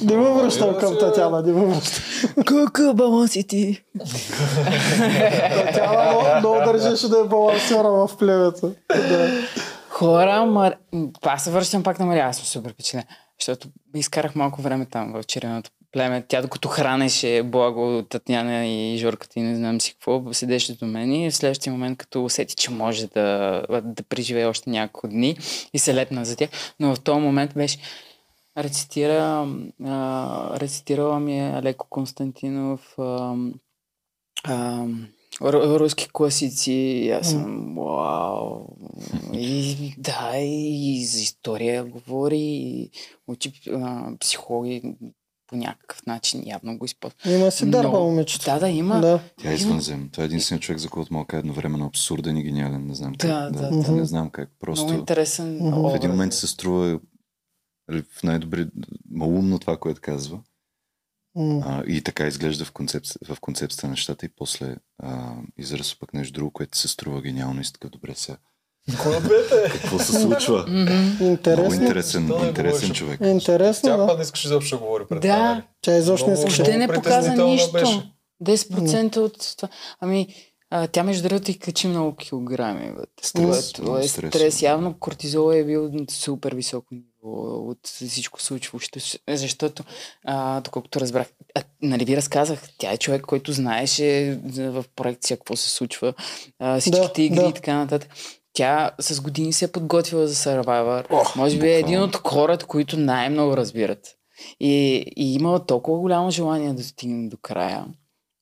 Не ме връщам към. Татяна, не ме връщам. Колко баланси ти? Татяна много, много държеше да е балансиора в племето. Хора, мар... Аз се връщам пак на Мария. Аз съм супер впечатлен. Защото изкарах малко време там в червеното племе. Тя докато хранеше благо Татьяна и Жорката и не знам си какво, седеше до мен и в следващия момент, като усети, че може да, да преживее още няколко дни и се летна за тях. Но в този момент беше рецитира, а, рецитирала ми е Алеко Константинов а, а, ру- руски класици и аз съм вау. И да, и за история говори, и учи а, психологи по някакъв начин явно го използва. Има си дарба, Но- момичето. Да, да, има. Да. Тя е извънзем. Това е единственият човек, за който мога да кажа едновременно абсурден и гениален. Не знам как. Да, да, да. Не знам как. Просто Много интересен в един момент се струва нали, в най-добри, малумно това, което казва. М. А, и така изглежда в, концепци... в концепцията на нещата и после а, израз пък нещо друго, което се струва гениално и си така добре сега. Кой? Какво се случва? Мгм. Много Интересно. интересен, не интересен човек. Интересно, Тя да. не искаш изобщо да говори пред Да. Тя изобщо не искаше. Въобще не показа нищо. беше. 10% от това. Ами, а, тя между другото и качи много килограми. Стрес, е стрес. стрес. Явно кортизол е бил супер високо ниво от всичко случващо. се. Защото, а, доколкото разбрах, а, нали ви разказах, тя е човек, който знаеше в проекция какво се случва, а, всичките Да, игри да. и така нататък. Тя с години се е подготвила за Survivor. Може би е един от хората, които най-много разбират. И, и имала толкова голямо желание да стигне до края,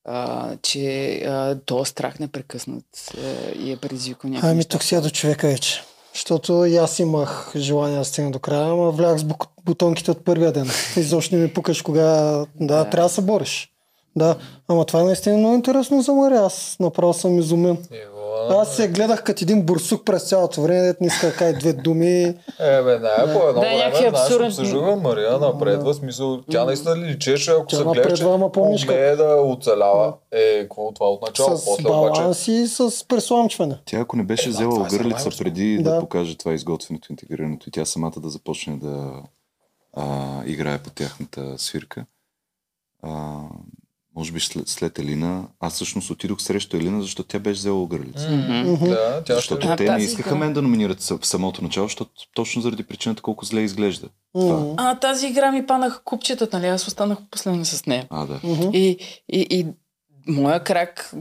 а, че а, този страх непрекъснат а, и е предизвикал някакви Ами тук сега до човека вече. Защото и аз имах желание да стигна до края, ама влях с бутонките от първия ден. Изобщо не ми пукаш кога... Да, Да. трябва да се бориш. Да, ама това е наистина много интересно за Мария. Аз направо съм изумен. Ево, Аз се гледах като един бурсук през цялото време, не иска да две думи. Е, бе, не, по едно Да, време, знаеш, абсурдни- обсъждахме Мария напредва, смисъл, тя наистина личеше, ако Тя се гледа, че умее да оцелява. Е, какво това от начало, с после обаче. баланс и с пресламчване. Тя ако не беше Е, да, взела това е огърлица преди да. Да. покаже това изготвянето, интегрирането и тя самата да започне да а, играе по тяхната свирка, А, може би след, след Елина. Аз всъщност отидох срещу Елина, защото тя беше взела огърлица. Да, тя ще... Защото А, те не искаха игра- мен да номинират в самото начало, защото точно заради причината колко зле изглежда. М. А, тази игра ми панаха купчетата, нали? Аз останах последно с нея. А, да. Мгм. И, и, и моя крак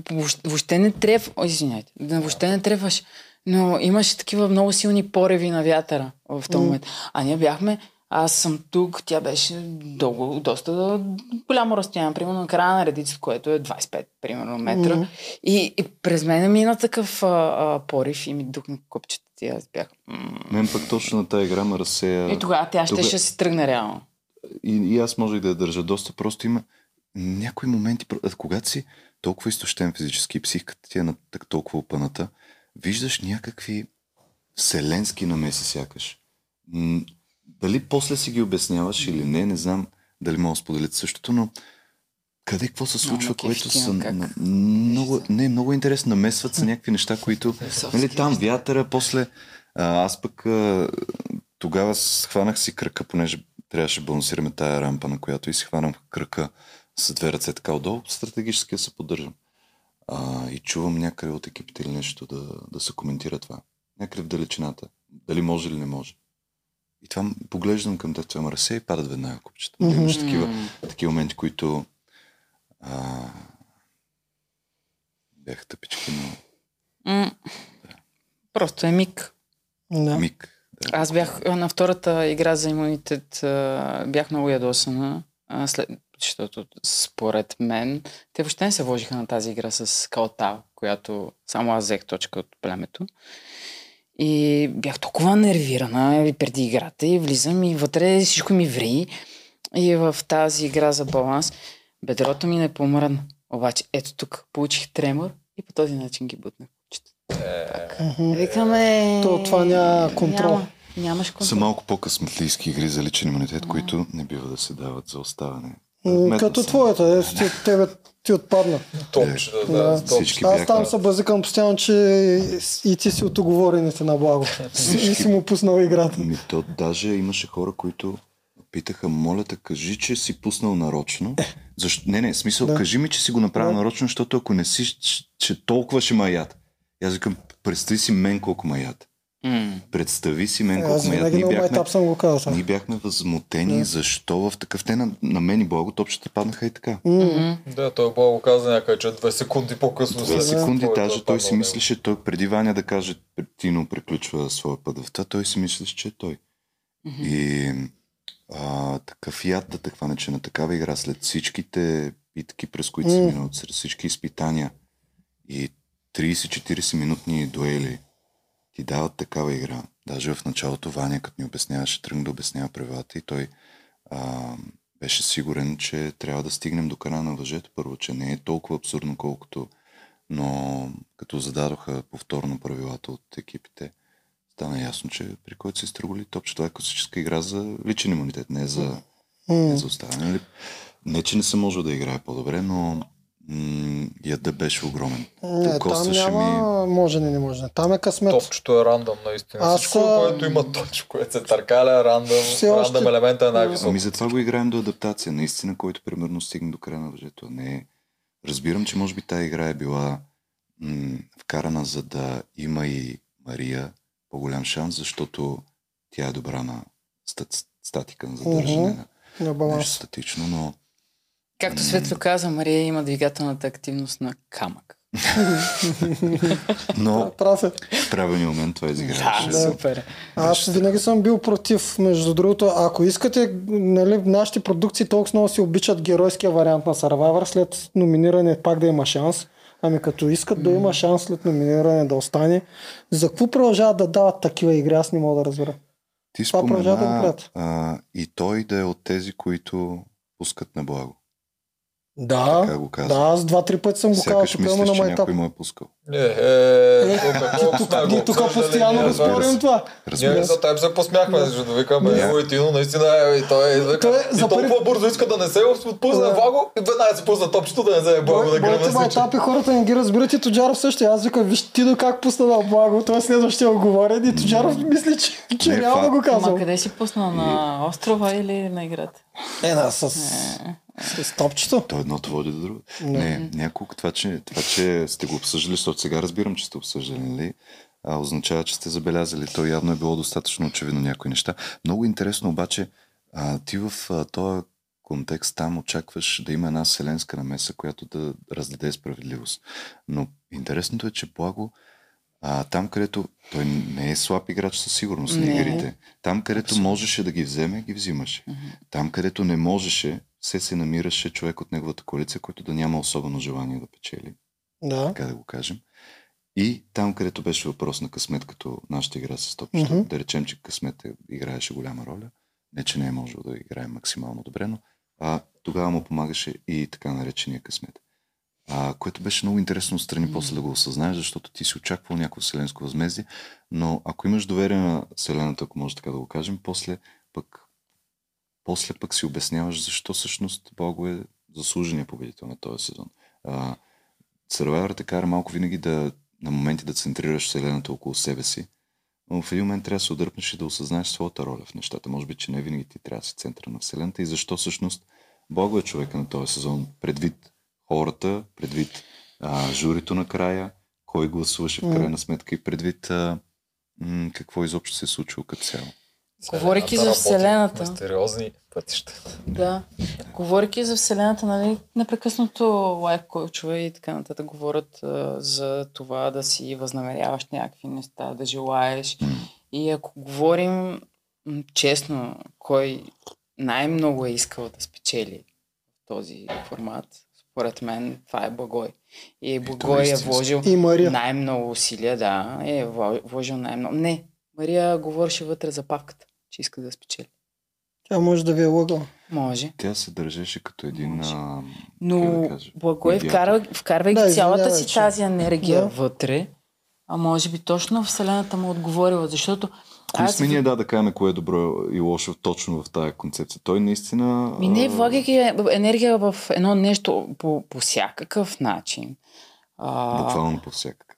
въобще, не трев... О, извиняйте. Въобще не треваш. Но имаше такива много силни пореви на вятъра в този момент. А ние бяхме... Аз съм тук, тя беше дълго, доста голямо разстояние, примерно на края на редицата, което е 25, примерно, метра. Мгм. И, и през мен мина такъв а, а, порив и ми духна копчета и аз бях... Мен пък точно на тази игра ме разсея. И тогава тя Тога- ще се тръгне реално. И, и аз можех да я държа доста. Просто има някои моменти, когато си толкова изтощен физически, и психиката ти е на так толкова опъната, виждаш някакви вселенски намеси сякаш. Дали после си ги обясняваш или не, не знам дали мога да споделите същото, но къде какво се случва, ме което са как? много, не, много интересно, намесват се някакви неща, които Нали, там вятъра, после а, аз пък а, тогава схванах си кръка, понеже трябваше да балансираме тая рампа, на която и си хванам кръка с две ръце така отдолу, стратегически да се поддържам. А, и чувам някъде от екипите или нещо да, да се коментира това. Някъде в далечината. Дали може или не може. И това поглеждам към ме разсея и падат веднага купчета. Мгм. Имаш такива, такива моменти, които а, бяха тъпички, но М. Просто е миг. Да. миг. Да. Аз бях на втората игра за имунитет, бях много ядосана, след, защото според мен те въобще не се вложиха на тази игра с Калтал, която само аз взех точка от племето. И бях толкова нервирана и преди играта и влизам и вътре всичко ми ври. И в тази игра за баланс бедрото ми не помръдна. Обаче ето тук получих тремор и по този начин ги бутнах. Мгм. Викаме... То това няма контрол. Няма, нямаш контрол. Са малко по-късметлийски игри за личен имунитет, които не бива да се дават за оставане. Като съм. твоята, е, ти, тебе ти отпадна. Топче, да, Да. да. Всички Аз бяха- там се базикам постоянно, че и ти си от оговорените на благо. И си му пуснал играта. Ми то даже имаше хора, които питаха, моля те, кажи, че си пуснал нарочно. Защо? Не, не, смисъл, Да. кажи ми, че си го направил Да. нарочно, защото ако не си, че, че толкова ще маят. Аз викам, представи си мен колко маят. Представи си мен колко винаги Ние бяхме, майтап съм го казал. ние бяхме възмутени, Да. защо в такъв те на, на мен и Благо топчета паднаха и така. Мгм. Да, той Благо каза някъде, че 2 секунди по-късно. Две след секунди, твоето даже той си мислеше, той преди Ваня да каже, Тино приключва своя път в това, той си мислеше, че е той. Мгм. И а, такъв яд да те хване, че на такава игра, след всичките битки, през които си М. минал, след всички изпитания и 30-40 минутни дуели, ти дават такава игра. Даже в началото Ваня, като ни обясняваше, тръгна да обяснява правилата и той а, беше сигурен, че трябва да стигнем до края на въжето. Първо, че не е толкова абсурдно, колкото но като зададоха повторно правилата от екипите, стана ясно, че при който се изтръгли топче, това е класическа игра за личен имунитет, не за, не м. за оставане. Не, че не съм можел да играе по-добре, но м- яда беше огромен. Не, там няма може не, не може. Там е късмет. Топчето е рандъм, наистина. Аз, Всичко, а, което има точка, което се търкаля, рандъм, Все още- рандъм елемента е най-висок. Ами затова го играем до адаптация. Наистина, който примерно стигне до края на въжето. Не е... Разбирам, че може би тази игра е била м- вкарана, за да има и Мария по-голям шанс, защото тя е добра на стат, статика, на задържане Мгм. на На нещо баланс. статично, но Както Светло каза, Мария има двигателната активност на камък. но в правилния момент това изиграваше. Да, супер. Аз винаги съм бил против, между другото, ако искате, нали, нашите продукции толкова много си обичат геройския вариант на Survivor, след номиниране пак да има шанс. Ами като искат да има шанс след номиниране да остане, за какво продължават да дават такива игри, аз не мога да разбера. Ти Това продължава да го спомена правят. а, и той да е от тези, които пускат на благо. Да, Така го казва. да, аз два-три пъти съм го казал, Сякаш мислиш, на че някой му е пускал. Не, е, Е, ние тук постоянно го спорим това. Ние за теб се посмяхме, защото викаме, и Тино наистина е, и той е, е и за толкова бързо иска да не се отпусне Да. Ваго и веднага се пусна топчето да не вземе Благо да Моите случай. майтапи хората не ги разбират и Тоджаров също. Аз викам, виж ти до как пусна на благо, той е следващия оговорен и Тоджаров мисли, че, реално това- го Ама казвам. къде си пуснал? На острова или на играта? Е, да, с... С топчето? То едното води до друго. Не. Не, няколко. Това че, това, че сте го обсъждали, защото сега разбирам, че сте обсъждали, нали? А, означава, че сте забелязали. То явно е било достатъчно очевидно някои неща. Много интересно обаче, а, ти в а, този контекст там очакваш да има една вселенска намеса, която да раздаде справедливост. Но интересното е, че Благо а, там, където той не е слаб играч със сигурност на Не. игрите. Там, където можеше да ги вземе, ги взимаше. Там, където не можеше, все се намираше човек от неговата коалиция, който да няма особено желание да печели, Да. така да го кажем. И там, където беше въпрос на късмет, като нашата игра с топчета, Мгм. да речем, че късмет е, играеше голяма роля. Не, че не е можел да играе максимално добре, но а, тогава му помагаше и така наречения късмет. А, което беше много интересно отстрани после да го осъзнаеш, защото ти си очаквал някакво вселенско възмездие, но ако имаш доверие на Вселената, ако може така да го кажем, после после пък си обясняваш защо всъщност Бого е заслужения победител на този сезон. Survivor те кара малко винаги да на моменти да центрираш Вселената около себе си, но в един момент трябва да се отдръпнеш и да осъзнаеш своята роля в нещата. Може би, че не винаги ти трябва да си центъра на Вселената и защо всъщност Бого е човека на този сезон, предвид хората, предвид а, журито накрая, кой гласуваше в крайна сметка и предвид а, м- какво изобщо се е случило като цяло. Говорейки за Вселената. Мистериозни пътища. Да. Говорейки за Вселената, нали, непрекъснато лайф коучове и така нататък говорят а, за това да си възнамеряваш някакви неща, да желаеш. И ако говорим честно, кой най-много е искал да спечели този формат, според мен това е Благой. И Благой е истински. вложил И Мария. най-много усилия, да, е вложил най-много. Не, Мария говореше вътре за павката, че иска да спечели. Тя може да ви е лъгала. Може. Тя се държеше като един... А, Но да кажа, Благой, вкарва, вкарвайки Да, цялата си че- тази енергия Да. вътре, а може би точно Вселената му отговорила, защото Кои аз сме ние да, да кажем кое е добро и лошо точно в тази концепция? Той наистина... Ми не, влагайки енергия в едно нещо по, по всякакъв начин. А, Буквално по всякакъв.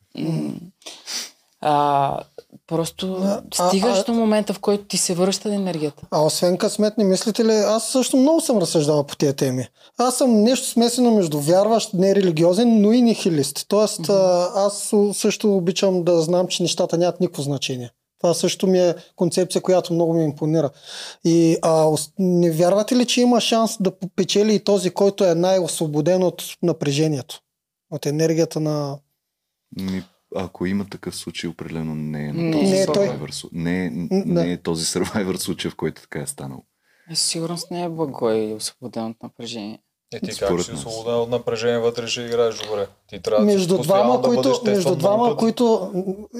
А, просто А, стигаш а- до момента, в който ти се връща енергията. А освен късмет, не мислите ли, аз също много съм разсъждавал по тези теми. Аз съм нещо смесено между вярващ, нерелигиозен, но и нихилист. Тоест, mm-hmm. аз също обичам да знам, че нещата нямат никакво значение. Това също ми е концепция, която много ми импонира. И а, не вярвате ли, че има шанс да печели и този, който е най-освободен от напрежението? От енергията на... Ми, ако има такъв случай, определено не е на този не е той. Survivor. су- Не, е- да. не е този Survivor случай, в който така е станало. Е, сигурност не е Благой освободен от напрежение. И ти Според как си освободен от напрежение вътре ще играеш добре. Ти трябва между постоянно двама, да които, бъдеш тестван между двама които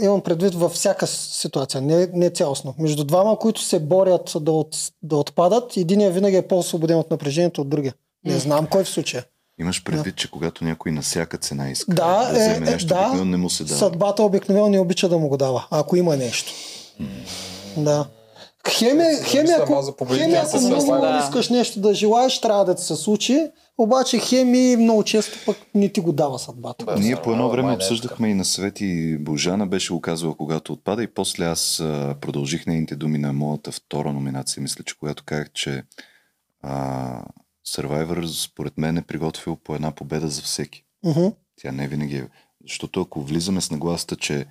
имам предвид във всяка ситуация, не, не цялостно. Между двама, които се борят да, от, да отпадат, единия винаги е по-освободен от напрежението от другия. Не знам кой в случая. Имаш предвид, че когато някой на всяка цена иска Да, да е, вземе е, нещо, да. обикновено не му се дава. Съдбата обикновено не обича да му го дава, ако има нещо. Да. Хем, е, хем, Мисля, ако, ама за победителите хем, ако много да. искаш нещо да желаеш, трябва да ти се случи, обаче хем и много често пък не ти го дава съдбата. Да, Ние по едно време е обсъждахме и на Свети Божана беше го казала когато отпада и после аз а, продължих нейните думи на моята втора номинация. Мисля, че когато казах, че а, Survivor според мен е приготвил по една победа за всеки. Мгм. Тя не винаги е. Защото ако влизаме с нагласата, че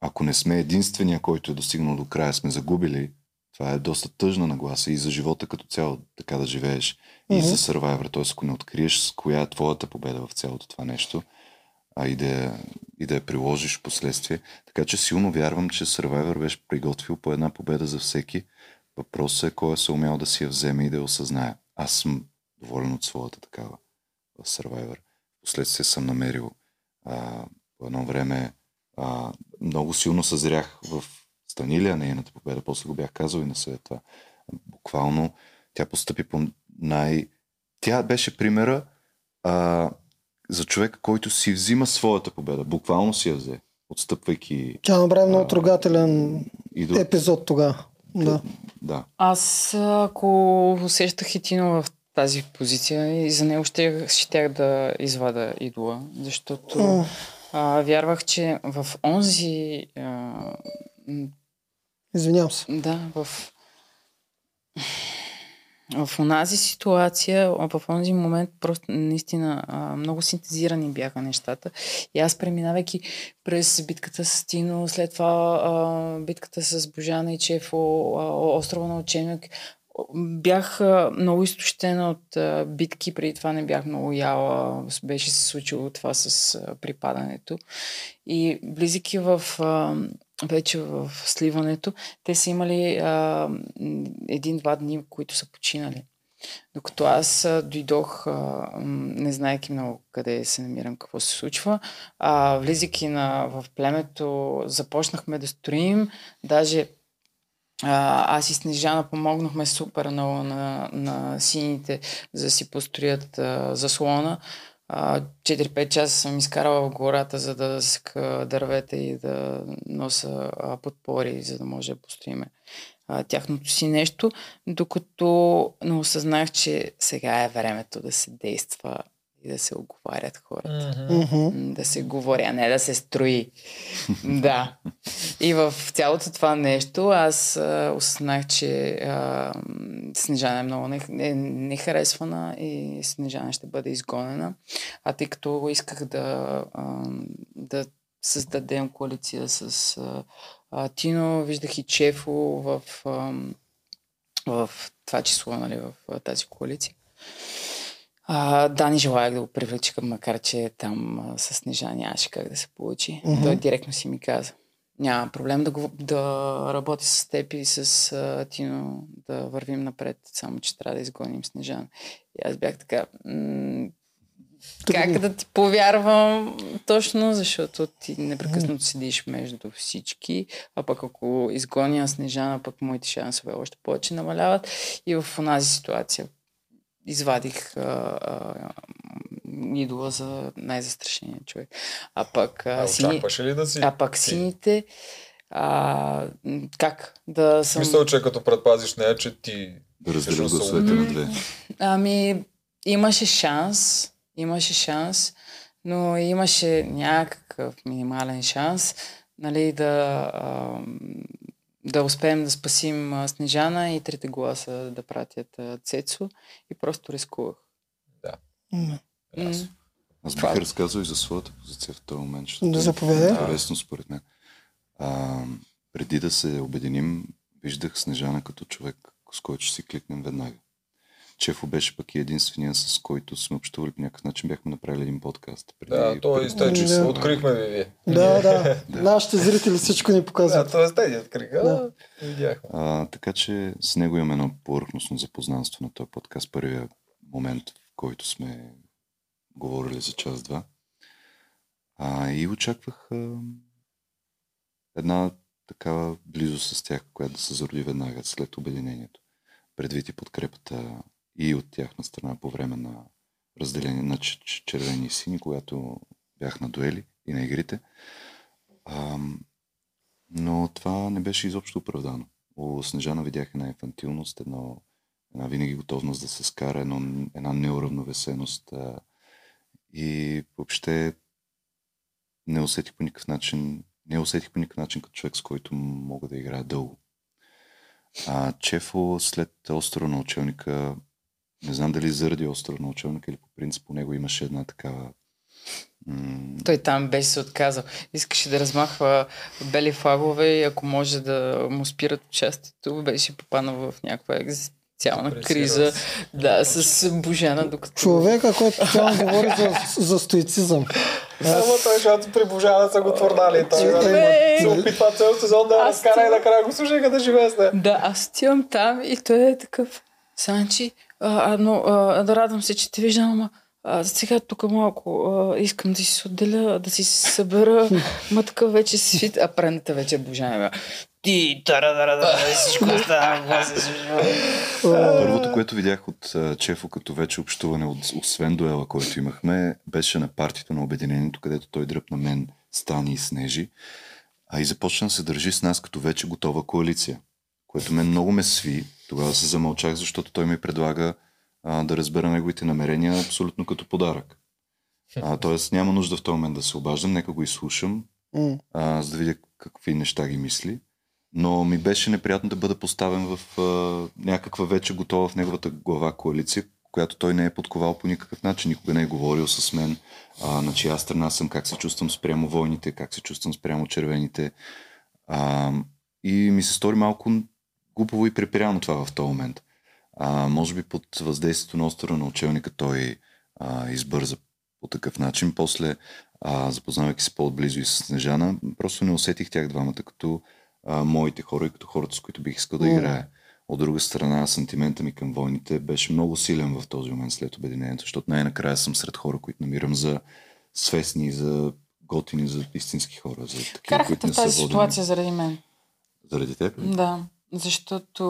ако не сме единствения, който е достигнал до края, сме загубили, това е доста тъжна нагласа и за живота като цяло така да живееш. И Мгм. за Survivor, т.е. ако не откриеш с коя е твоята победа в цялото това нещо, а и да, и да я приложиш в последствие. Така че силно вярвам, че Survivor беше приготвил по една победа за всеки. Въпросът е кой е се умял да си я вземе и да я осъзнае. Аз съм доволен от своята такава в Survivor. Впоследствие съм намерил а, по едно време а, много силно съзрях в Станилия нейната победа. После го бях казал и на съвета. Буквално тя постъпи по най... Тя беше примера а, за човек, който си взима своята победа. Буквално си я взе, отстъпвайки Тя направи много трогателен и до... епизод тогава. Да. Да. Аз, ако усещах Етино в тази позиция, и за него ще, щях да извада идола, защото М. а, вярвах, че в онзи а, Извинявам се. Да, в... в онази ситуация, в този момент просто наистина много синтезирани бяха нещата. И аз преминавайки през битката с Тино, след това битката с Божана и Чефо, острова на ученик, бях много изтощена от битки, преди това не бях много яла, беше се случило това с припадането. И влизайки в вече в сливането, те са имали а, един-два дни, които са починали. Докато аз дойдох, не знаеки много къде се намирам, какво се случва, а, влизайки на, в племето, започнахме да строим, даже аз и Снежана помогнахме супер много на, на сините, за да си построят а, заслона. 4-5 часа съм изкарала в гората, за да ска дървета и да носа подпори, за да може да построиме тяхното си нещо, докато не осъзнах, че сега е времето да се действа и да се оговарят хората. Мгм. Да се говори, а не да се строи. да. И в цялото това нещо аз а, осъзнах, че а, Снежана е много не, не, нехаресвана и Снежана ще бъде изгонена. А тъй като исках да, а, да създадем коалиция с а, а, Тино, виждах и Чефо в, а, в това число, нали, в а, тази коалиция. А, да, не желаях да го привлеча, макар че там а, с Снежана нямаше как да се получи. Мгм. Той директно си ми каза. Няма проблем да, го, да работя с теб и с а, Тино, да вървим напред, само че трябва да изгоним Снежана. И аз бях така, м- как да ти повярвам точно, защото ти непрекъснато седиш между всички, а пък ако изгоня Снежана, пък моите шансове още повече намаляват. И в онази ситуация извадих а, а, идола за най-застрашения човек. А пък а, А, сини... ли да си? А ти? сините, а, как да съм... смисъл, че като предпазиш нея, че ти... Да Всъщност, гласовете на две. Ами, имаше шанс, имаше шанс, но имаше някакъв минимален шанс, нали, да, а, да успеем да спасим а, Снежана и трите гласа да пратят а, Цецо и просто рискувах. М. М. Аз бих Това- разказал и за своята позиция в този момент, защото Да е заповядай. интересно според мен. А, преди да се обединим, виждах Снежана като човек, с който ще си кликнем веднага. Чефо беше пък и единствения, с който сме общували по някакъв начин. Бяхме направили един подкаст. Преди, Да, той преди- изтече. Да. Открихме ви вие. Да, да. Да. Нашите зрители всичко ни Да, показват. т.е. те ни откриха. Да. Видяхме. А, така че с него имаме едно повърхностно запознанство на този подкаст. Първия момент, в който сме говорили за час-два. А, и очаквах а, една такава близост с тях, която да се зароди веднага след обединението. Предвид и подкрепата и от тяхна страна по време на разделение на червени и сини, когато бях на дуели и на игрите. Но това не беше изобщо оправдано. У Снежана видях една инфантилност, едно, една винаги готовност да се скара, едно, една неуравновесеност. И въобще не усетих по никакъв начин, не усетих по никакъв начин като човек, с който мога да играя дълго. А Чефо след острова на учелника, не знам дали заради острова на или по принцип по него имаше една такава м- Той там беше се отказал. Искаше да размахва бели флагове и ако може да му спират участието, беше попаднал в някаква екзистенциална криза. Да, с Божана, докато... Човека, който постоянно говори за, за стоицизъм. Ама той, защото при Божана са го твърдали. Той Човек! се опитва цял сезон да разкара и накрая го слушаха да живее с. Да, аз отивам там и той е такъв. Санчи, а, но, а, да радвам се, че те виждам, ама а, сега тук малко а, искам да си се отделя, да си се събера. Ма такъв вече си свит, а прената вече е Божана. Ти, тара, тара, тара, всичко става. Първото, което видях от Чефо като вече общуване, от, освен дуела, който имахме, беше на партията на Обединението, където той дръпна мен, Стани и Снежи. А и започна да се държи с нас като вече готова коалиция, което мен много ме сви. Тогава се замълчах, защото той ми предлага а, да разбера неговите намерения абсолютно като подарък. А, тоест няма нужда в този момент да се обаждам, нека го изслушам, а, за да видя какви неща ги мисли. но ми беше неприятно да бъда поставен в а, някаква вече готова в неговата глава коалиция, която той не е подковал по никакъв начин, никога не е говорил с мен, а, на чия страна съм, как се чувствам спрямо войните, как се чувствам спрямо червените. А, и ми се стори малко глупаво и препирано това в този момент. А, може би под въздействието на остра на учебника той а, избърза по такъв начин. После, а, запознавайки се по-отблизо и с Снежана, просто не усетих тях двамата като а, моите хора и като хората, с които бих искал да играя. От друга страна, сантимента ми към войните беше много силен в този момент след обединението, защото най-накрая съм сред хора, които намирам за свестни, за готини, за истински хора. За такива, Карахте които в не са тази водени. ситуация заради мен. Заради теб? ли? Да. Защото...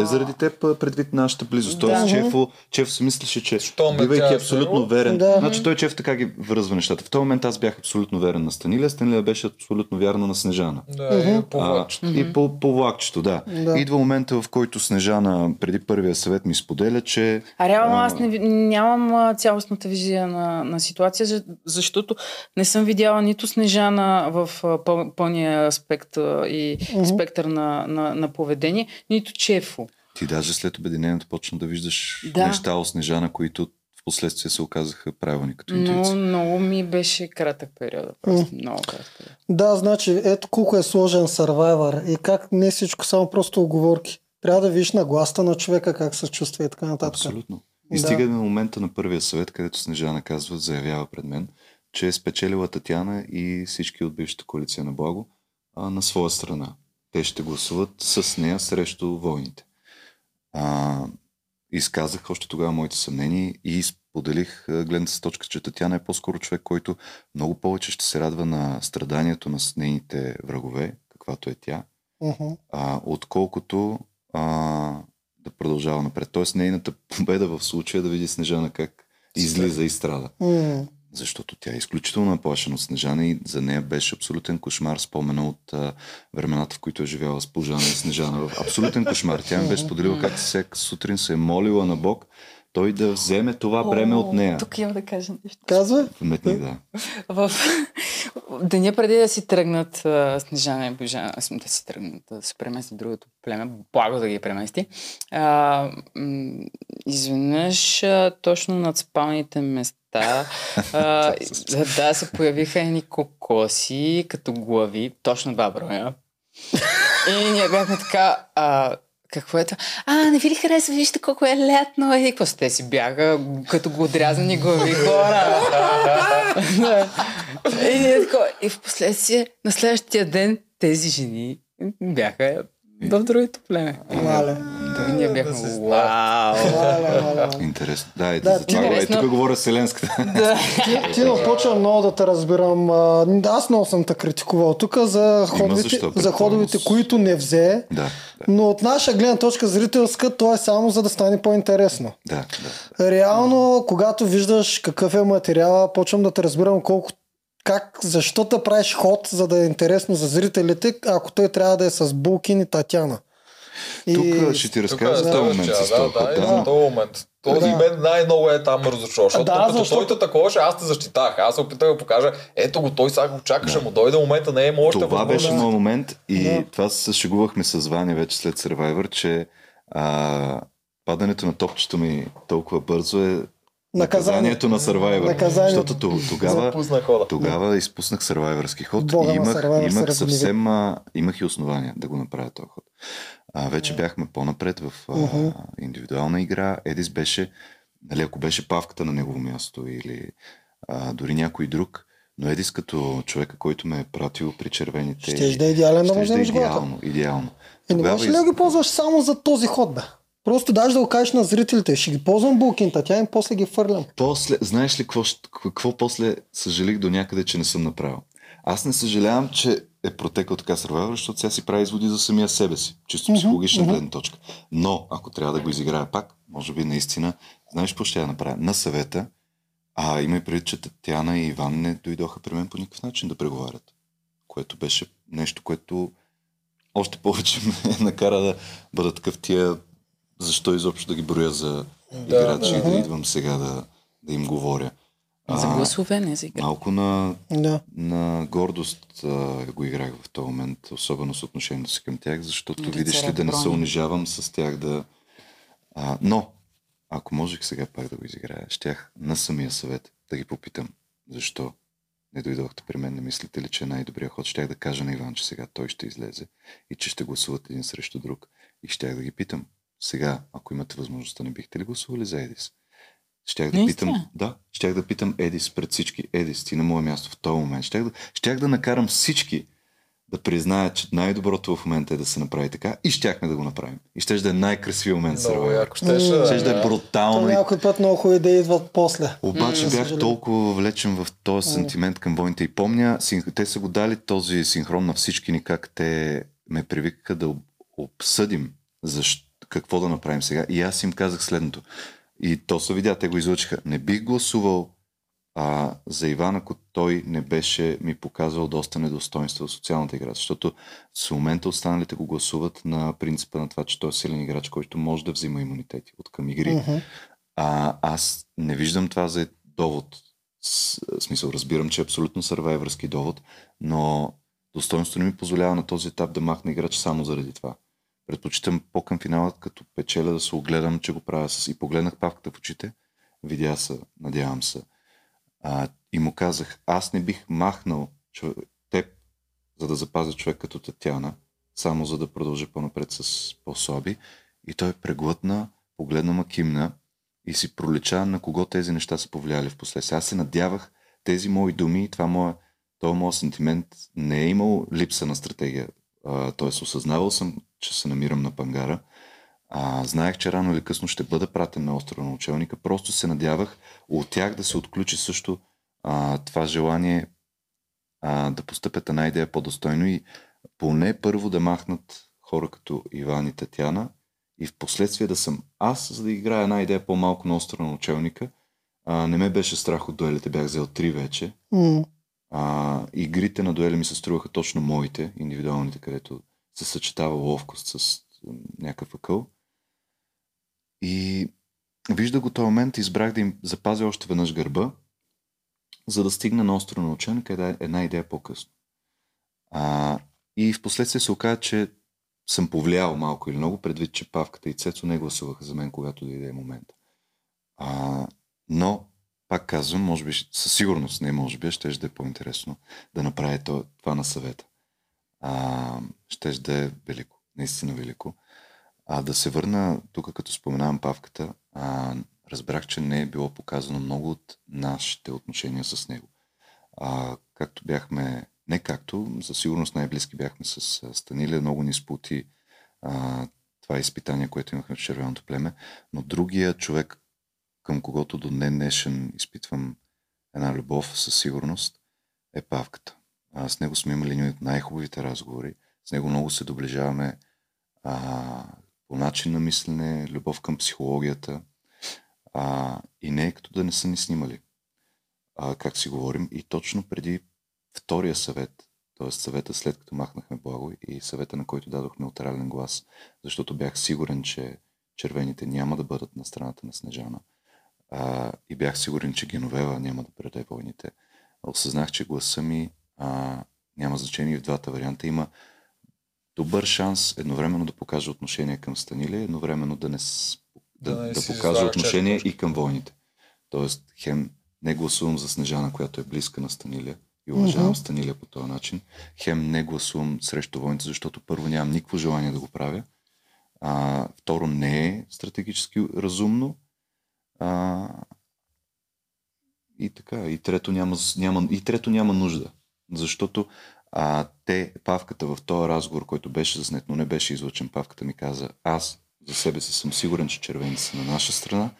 Е, заради теб, а, предвид нашата близост. Да. Тоест, Чефо, Чеф си мислеше, че ме бивайки е абсолютно верен. да. Значи той Чеф така ги връзва нещата. В този момент аз бях абсолютно верен на Станилия, Станилия беше абсолютно вярна на Снежана. Да, и по А, влакчето. и по, по влакчето, да. Да. Идва момента, в който Снежана преди първия съвет ми споделя, че А реално А. аз не, нямам а, цялостната визия на, на ситуация, за- защото не съм видяла нито Снежана в а, пъл, пълния аспект а, и Мгм. спектър на, на, на поведение, нито Чефо. ти даже след обединението почна да виждаш Да. неща от Снежана, които в последствие се оказаха правилни като Но интуиция. много ми беше кратък период. Просто много кратък период. Да, значи, ето колко е сложен Survivor и как не всичко само просто оговорки. Трябва да видиш нагласта на човека, как се чувства и така нататък. Абсолютно. И Да. стига до момента на първия съвет, където Снежана казва, заявява пред мен, че е спечелила Татяна и всички от бившата коалиция на Благо а, на своя страна. Те ще гласуват с нея срещу войните. А, изказах още тогава моите съмнения и споделих гледната точка, че Татяна е по-скоро човек, който много повече ще се радва на страданието на нейните врагове, каквато е тя, Мгм. а, отколкото а, да продължава напред. Тоест нейната победа в случая да види Снежана как излиза и страда. М. Защото тя е изключително наплашена от Снежана и за нея беше абсолютен кошмар спомена от а, времената, в които е живяла с Пожана и Снежана. Абсолютен кошмар. Тя ми беше споделила как всяка сутрин се е молила на Бог той да вземе това бреме от нея. Тук има да кажа нещо. Казва? Вметни, да. В деня преди да си тръгнат Снежана и Божана, аз да си тръгнат, да се премести другото племе, благо да ги премести, а, м- изведнъж а, точно над спалните места а, да, се появиха едни кокоси като глави, точно два броя. И ние бяхме така, а, какво е това? А, не ви ли харесва? Вижте колко е лятно. И какво те си бяха като го отрязани глави хора. И, и в последствие, на следващия ден, тези жени бяха в другото племе. Мале. И ние бяхме, Да вау. Мале. Интересно. Да, ето Да, за това. Е, тук говоря селенската. Да. Тино, почвам много да те разбирам. Аз много съм те критикувал тук за ходовете, защо, за ходовете които не взе. да, да, Но от наша гледна точка зрителска, то е само за да стане по-интересно. да, да. Реално, когато виждаш какъв е материала, почвам да те разбирам колко как, защо да правиш ход, за да е интересно за зрителите, ако той трябва да е с Булкин и Татяна. Тук ще ти разкажа е за този момент да, да, и Да, за този момент. Този Да. мен най-много е там ме разочарова, защото Да, като защото- той те таковаше, аз те защитах. Аз се опитах да покажа, ето го, той сега го чакаше, му дойде момента, не е още Това възможност. беше моят момент и Да. това се шегувахме с Ваня вече след Survivor, че а, падането на топчето ми толкова бързо е наказанието на Survivor. Наказанието. Защото тогава, тогава изпуснах Survivorски ход Бога и имах, Survivor имах съвсем, а, имах и основания да го направя този ход. А, вече бяхме по-напред в а, индивидуална игра. Едис беше, нали, ако беше павката на негово място или а, дори някой друг, но Едис като човека, който ме е пратил при червените... Щеш да е идеален да може да идеално, идеално. Е, не можеш ли да ги ползваш само за този ход, бе? Просто даже да го кажеш на зрителите. Ще ги ползвам булкинта, тя им после ги фърлям. После, знаеш ли какво, какво после съжалих до някъде, че не съм направил? Аз не съжалявам, че е протекал така Survivor, защото сега си прави изводи за самия себе си. Чисто психологична гледна точка. Но, ако трябва да го изиграя пак, може би наистина, знаеш какво ще я направя? На съвета, а има и преди, че Татяна и Иван не дойдоха при мен по никакъв начин да преговарят. Което беше нещо, което още повече ме накара да бъда такъв тия, защо изобщо да ги броя за Да, играчи и да. да идвам сега да, да им говоря. За А, гласове, не за игра. Малко на, Да. на гордост а, го играх в този момент, особено с отношението си към тях, защото Рицарят видиш ли да не се унижавам с тях да... А, но, ако можех сега пак да го изиграя, щях на самия съвет да ги попитам защо не дойдохте при мен, не мислите ли, че е най-добрият ход? Щях да кажа на Иван, че сега той ще излезе и че ще гласуват един срещу друг. И щях да ги питам, сега, ако имате възможността, не бихте ли гласували за Едис? Щях да Наистина? питам, да, щях да питам Едис пред всички. Едис, ти на мое място в този момент. Щях да, щях да накарам всички да признаят, че най-доброто в момента е да се направи така и щяхме да го направим. И ще да е най-красивия момент Много Survivor. Щеше да е То брутално. и някой път много хубави идеи идват после. обаче М, бях толкова влечен в този сантимент към войните и помня, те са го дали този синхрон на всички ни, как те ме привикаха да об- обсъдим защо, какво да направим сега. И аз им казах следното. И то се видя, те го излучиха. Не бих гласувал а, за Иван, ако той не беше ми показвал доста недостоинства в социалната игра. Защото в момента останалите го гласуват на принципа на това, че той е силен играч, който може да взима имунитети от към игри. Мгм. А, аз не виждам това за довод. С, смисъл, разбирам, че е абсолютно сървайвърски довод, но достоинството не ми позволява на този етап да махна играч само заради това. Предпочитам по-към финала, като печеля да се огледам, че го правя с... И погледнах павката в очите, видя се, надявам се. А, и му казах, аз не бих махнал човек, теб, за да запазя човек като Татяна, само за да продължа по-напред с по-слаби. И той преглътна, погледна ма кимна и си пролича на кого тези неща са повлияли в последствие. Аз се надявах тези мои думи, това мое, този моят сентимент не е имал липса на стратегия. Тоест осъзнавал съм, че се намирам на пангара. А, знаех, че рано или късно ще бъда пратен на острова на учелника. Просто се надявах от тях да се отключи също а, това желание а, да постъпят една идея по-достойно и поне първо да махнат хора като Иван и Татяна и в последствие да съм аз, за да играя една идея по-малко на острова на учелника. А, не ме беше страх от дуелите, бях взел три вече. М. А, игрите на дуели ми се струваха точно моите, индивидуалните, където се съчетава ловкост с някакъв акъл. И вижда го този момент, избрах да им запазя още веднъж гърба, за да стигна на острова на ученика една, една идея по-късно. А, и в последствие се оказа, че съм повлиял малко или много, предвид, че Павката и Цецо не гласуваха за мен, когато дойде момент. А, но, пак казвам, може би, със сигурност, не може би, ще да е по-интересно да направи то- това на съвета. А, ще да е велико, наистина велико. А да се върна тук, като споменавам Павката, а, разбрах, че не е било показано много от нашите отношения с него. А, както бяхме, не както, за сигурност най-близки бяхме с а, Станилия, много ни спути а, това изпитание, което имахме в червеното племе, но другия човек, към когото до днен днешен изпитвам една любов със сигурност, е Павката. А, с него сме имали от най-хубавите разговори. С него много се доближаваме а, по начин на мислене, любов към психологията. А, и не е като да не са ни снимали, а, как си говорим. И точно преди втория съвет, т.е. съвета след като махнахме Благо и съвета на който дадохме утерален глас, защото бях сигурен, че червените няма да бъдат на страната на Снежана. А, и бях сигурен, че Геновева няма да предаде войните. Осъзнах, че гласа ми а, няма значение и в двата варианта. Има добър шанс едновременно да покаже отношение към Станилия, едновременно да не, да, Да да, не да си покаже отношение и към войните. Тоест, хем не гласувам за Снежана, която е близка на Станилия и уважавам Мгм. Станилия по този начин. Хем не гласувам срещу войните, защото първо нямам никакво желание да го правя. А, второ, не е стратегически разумно. А, и така. И трето няма, няма, и трето няма нужда. Защото а, те, Павката в този разговор, който беше заснет, но не беше излъчен, Павката ми каза, аз за себе си съм сигурен, че червените са на наша страна.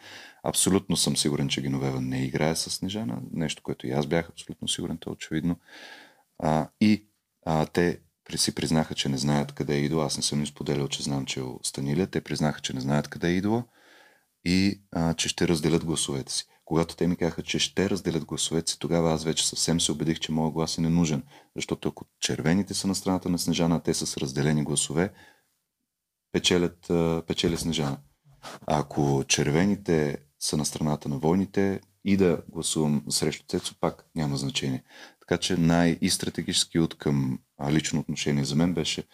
Абсолютно съм сигурен, че Геновева не играе с Снежана. Нещо, което и аз бях абсолютно сигурен, то е очевидно. А, и а, те си признаха, че не знаят къде е идола. Аз не съм им споделял, че знам, че е Станилия. Те признаха, че не знаят къде е идола и а, че ще разделят гласовете си. Когато те ми казаха, че ще разделят гласовете си, тогава аз вече съвсем се убедих, че моят глас е ненужен. Защото ако червените са на страната на Снежана, те са с разделени гласове, печелят, печели Снежана. А ако червените са на страната на войните, и да гласувам срещу Цецо, пак няма значение. Така че най- и стратегически от към лично отношение за мен беше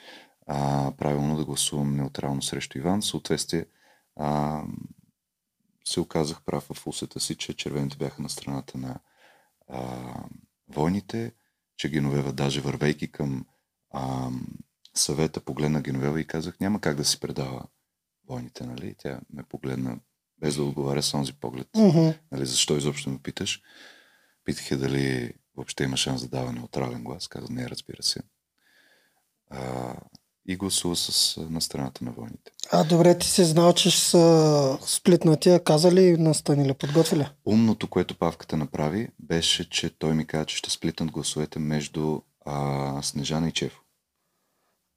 а, правилно да гласувам неутрално срещу Иван. Съответствие а, се оказах прав в усета си, че червените бяха на страната на а, войните, че Геновева даже вървейки към а, съвета погледна Геновева и казах, няма как да си предава войните, нали? Тя ме погледна без да отговаря с този поглед. Мгм. Нали, защо изобщо ме питаш? Питах я дали въобще има шанс да дава неутрален глас. Каза, не, разбира се. А, и гласува с, на страната на войните. А, добре, ти си знал, че ще са сплитнати. а Каза ли на Станиле? Подготви ли? Умното, което Павката направи, беше, че той ми каза, че ще сплитнат гласовете между а, Снежана и Чефо.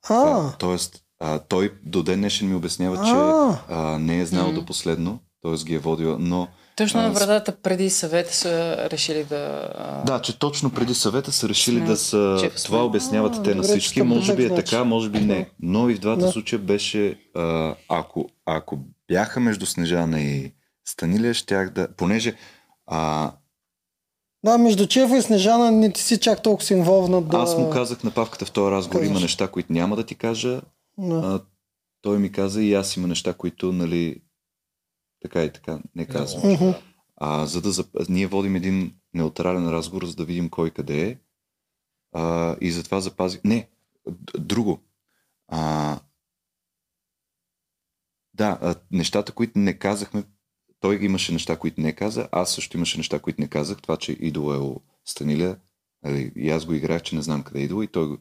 Това- А, Тоест, а, той до ден днешен ми обяснява, че А. а, не е знал М. до последно, т.е. ги е водил, но Точно на вратата преди съвета са решили да... Да, че точно преди съвета са решили Сме- да са... сме- Това обясняват А, те на всички. Може би е така, може би не. Но и в двата Да. случая беше... А, ако, ако бяха между Снежана и Станилия, щях да... Понеже а, да, между Чефо и Снежана не ти си чак толкова си инволвнат да... аз му казах на Павката в този разговор, има Казваш. неща, които няма да ти кажа. Да. А, той ми каза и аз има неща, които, нали, така и така не казвам. А, за да ние водим един неутрален разговор, за да видим кой къде е. А, и затова запазих. Не, друго. А, да, нещата, които не казахме, той имаше неща, които не каза, аз също имаше неща, които не казах. Това, че идол е Станиля, нали, и аз го играх, че не знам къде е идол, и той го...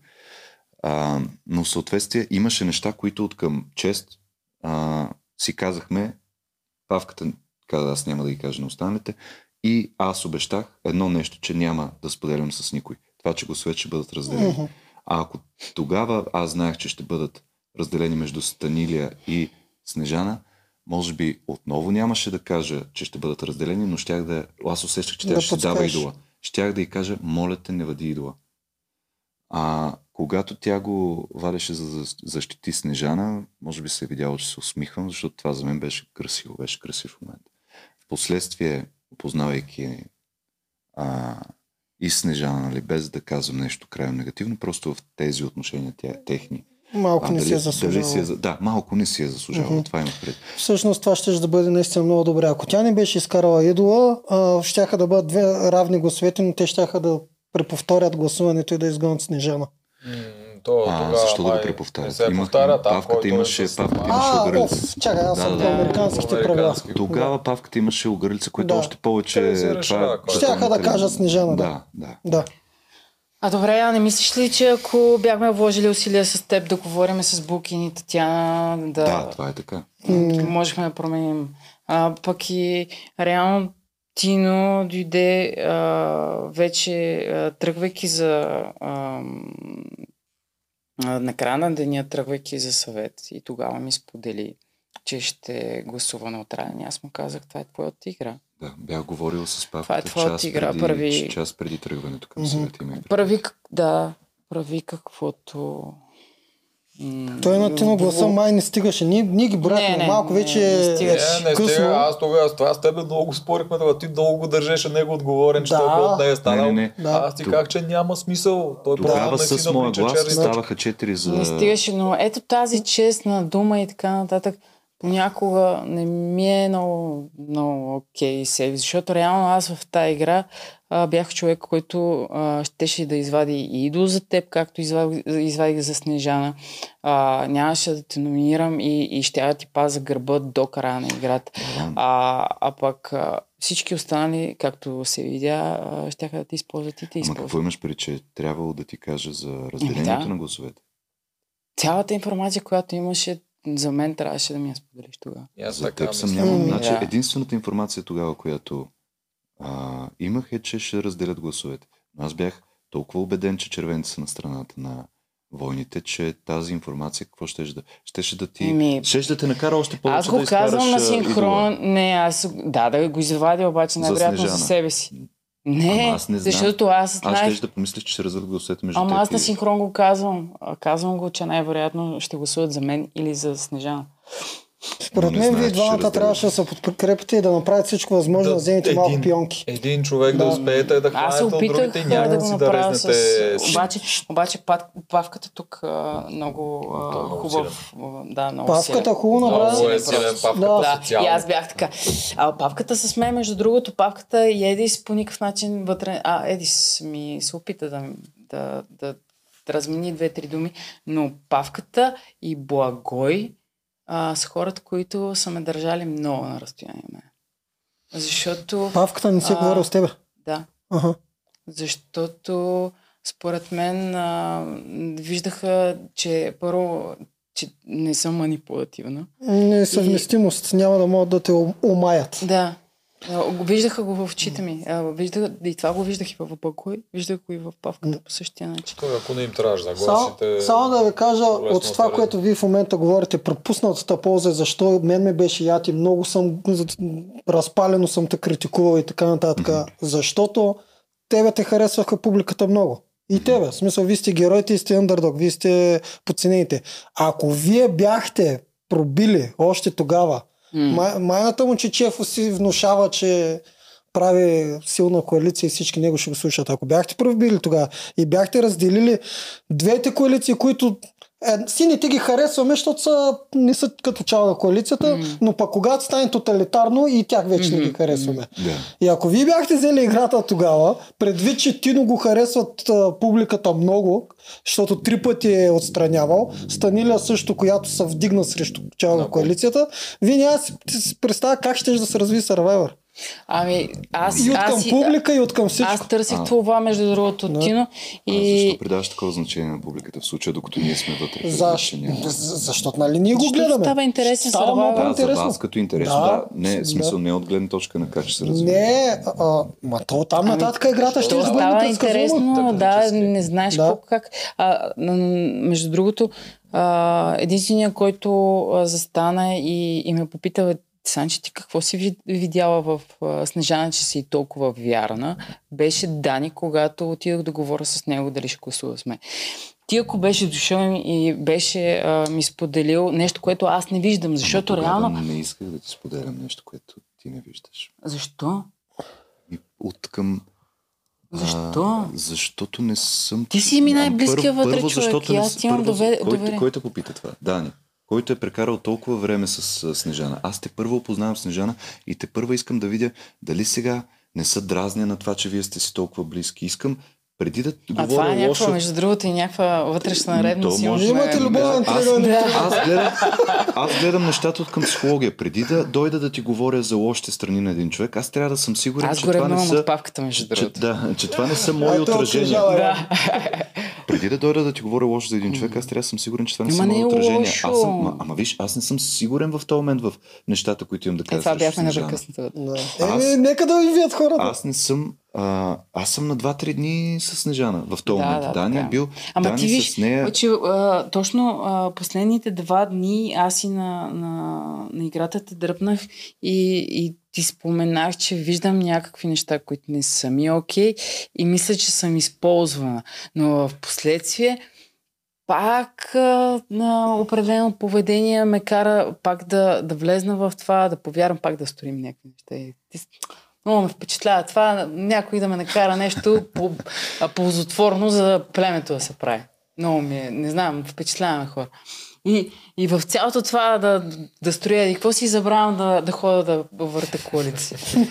А, но в съответствие имаше неща, които от към чест а, си казахме, Павката каза, аз няма да ги кажа на останалите. И аз обещах едно нещо, че няма да споделям с никой. Това, че гласовете ще бъдат разделени. Мгм. А ако тогава аз знаех, че ще бъдат разделени между Станилия и Снежана, може би отново нямаше да кажа, че ще бъдат разделени, но щях да... Аз усещах, че тя Да ще си дава идола. Щях да й кажа, моля те, не въди идола. А когато тя го вадеше за защити Снежана, може би се е видяло, че се усмихвам, защото това за мен беше красиво, беше красив момент. Впоследствие, познавайки а, и Снежана, нали, без да казвам нещо крайно негативно, просто в тези отношения тя, техни. Малко А, не си е дали заслужавал. си е, да, малко не си е заслужавал. Мгм. Това имах пред. Всъщност това ще да бъде наистина много добре. Ако тя не беше изкарала идола, а, щяха да бъдат две равни гласовете, но те щяха да преповторят гласуването и да изгонят Снежана. То, А, тогава защо да го преповтарят? Не се Има- повтаря там, Павката е имаше- с- Павката имаше А, огърлица. оф, чакай, аз Да, съм да, по да. американските правила. Американски. Тогава павката имаше огърлица, което Да. още повече... Това е кой? Щяха да кажат Снежана, да. Да, да. Да. А добре, а не мислиш ли, че ако бяхме вложили усилия с теб да говорим с Букин и Татяна, да, Да, това е така. Можехме да променим. А, пък и реално Тино дойде а, вече а, тръгвайки за а, на края на деня, тръгвайки за съвет и тогава ми сподели, че ще гласува неутрален. И Аз му казах, това е твоята игра. Да, бях говорил с Това е твоята час, игра, преди, първи- час преди тръгването към съвета. имах предвид. Прави, да, прави каквото... Той на Тино гласа май не стигаше. Ние, ние ги Не, брахме. не, Малко не, вече не е стигаше. Не, не късно. стига. Аз тогава с това с тебе много спорихме, това ти много го държеше него отговорен, че Да. той от нея е станал. Не, не, не. Да. Аз ти Тог- казах, че няма смисъл. Той Тогава просто с моя глас черни ставаха 4 за... Не стигаше, но ето тази честна дума и така нататък понякога не ми е много, много окей сейф, защото реално аз в тази игра а, бях човек, който а, щеше да извади и идол за теб, както извадих, извадих за Снежана. А, нямаше да те номинирам и, и ще да ти паза гърба до края на играта. А, а пък а, всички останали, както се видя, а, щяха да те използват и те Ама използват. какво имаш при, че е трябвало да ти кажа за разделението да. на гласовете? Цялата информация, която имаше, за мен трябваше да ми я споделиш тогава. За така теб съм нямал. Значи, единствената информация тогава, която а, имах е, че ще разделят гласовете. Но аз бях толкова убеден, че червените са на страната на войните, че тази информация, какво ще да... Щеше да ти... Еми, Щеше да те накара още повече Аз го да казвам на синхрон. идола. Не, аз да, да го извадя, обаче най-вероятно за, себе си. Не, Ама аз не знам. защото аз Аз знаех. ще да помислиш, че ще разделят гласовете между Ама аз на синхрон го казвам. Казвам го, че най-вероятно ще гласуват за мен или за Снежана. Според мен вие двамата трябваше да се подкрепите и да направите всичко възможно да, вземете малко пионки. един човек да, Да. успеете да Аз се хванете опитах другите да го си да направя с... Обаче, обаче пат, павката тук а, много а, е много хубав. Да, много Павката силен. хубаво Много направи. е силен павката Да. Да, социално. и аз бях така. А павката с мен, между другото, павката и Едис по никакъв начин вътре... А, Едис ми се опита да, да, да, да размени две-три думи, но павката и Благой а, са хората, които са ме държали много на разстояние. Защото... Павката не си А. говорил с тебе. Да, Ага. защото според мен а, виждаха, че първо, че не съм манипулативна. Несъвместимост. Няма да могат да те умаят. Да. Виждаха го в очите ми. Виждах, и това го виждах и в Бакой, виждах го и в Павката по същия начин. Той, ако не им трябваше да Само, гласите... само да ви кажа, от това, се което вие в момента говорите, пропуснатата полза, е защо мен ме беше яд и много съм разпалено съм те критикувал и така нататък. Защото тебе те харесваха публиката много. И тебе. В смисъл, вие сте героите и сте underdog, вие сте подценените. Ако вие бяхте пробили още тогава, Май, майната му, че Чефо си внушава, че прави силна коалиция и всички него ще го слушат. Ако бяхте пробили тогава и бяхте разделили двете коалиции, които е, сините ги харесваме, защото са, не са като чало на коалицията, М. но пък когато стане тоталитарно и тях вече не ги харесваме. Да. И ако вие бяхте взели играта тогава, предвид, че Тино го харесват а, публиката много, защото три пъти е отстранявал, Станиля също, която се вдигна срещу чало на коалицията, вие няма си си представя как ще да се разви Survivor. Ами, аз, И от към аз, публика, и от към всичко. аз търсих А. това, между другото, Да. Тино. А И... защо придаваш такова значение на публиката в случая, докато ние сме вътре? Няма. За- Защото нали ние го гледаме. става интересен Става много Да, за интересно. вас като интересно, Да, да. Не, да. смисъл не от гледна точка на как ще се развие. Не, а, а, ма то там Ами, нататък играта ще избъдне става интересно, да, не знаеш Да. колко как. А, между другото, а, единственият, който а, застана и, и ме попита, «Бе, Санче, ти какво си ви- видяла в а, Снежана, че си толкова вярна, беше Дани, когато отидох да говоря с него дали ще гласува с мен. Ти ако беше дошъл и беше а, ми споделил нещо, което аз не виждам, защото Ама тогава реално... Не исках да ти споделям нещо, което ти не виждаш. Защо? И от към... а, Защо? защото не съм... Ти си ми първо- вътре първо, човек защото и аз имам първо, дове- кой, доверие. Кой те попита това? Дани. Който е прекарал толкова време с Снежана. Аз те първо опознавам Снежана и те първо искам да видя дали сега не са дразня на това, че вие сте си толкова близки. Искам преди да А това говоря е някаква, лошо... между другото, и някаква вътрешна ревност. То може-. Имате любовен аз, триъгълник. аз, гледам, аз гледам нещата от към психология. Преди да дойда да ти говоря за лошите страни на един човек, аз трябва да съм сигурен, Аз че това не са... от павката, между Че, другото. да, че това не са мои Ето, отражения. отлежава, Да. Преди да дойда да ти говоря лошо за един човек, аз трябва да съм сигурен, че това не Ама са мои е отражения. лошо. Аз съм, ма, ама виж, аз не съм сигурен в този момент в нещата, които имам да Е, кажа. това срещу бяхме непрекъснато. Да. Аз- Еми, нека да ви вият хората. Аз не съм. А, аз съм на 2-3 дни с Снежана в този Да, момент. да, Дани е е. бил. Ама Дани ти виж, с нея. че а, точно а, последните два дни аз и на, на, на играта те дръпнах и, и ти споменах, че виждам някакви неща, които не са ми окей и мисля, че съм използвана. Но в последствие пак а, на определено поведение ме кара пак да, да влезна в това, да повярвам, пак да сторим някакви неща. И ти, с- много ме впечатлява това, някой да ме накара нещо по, ползотворно за племето да се прави. Много ми е, не знам, впечатляваме хора. И, и в цялото това да, да строя, и какво си забравям да, да ходя да върта коалиция.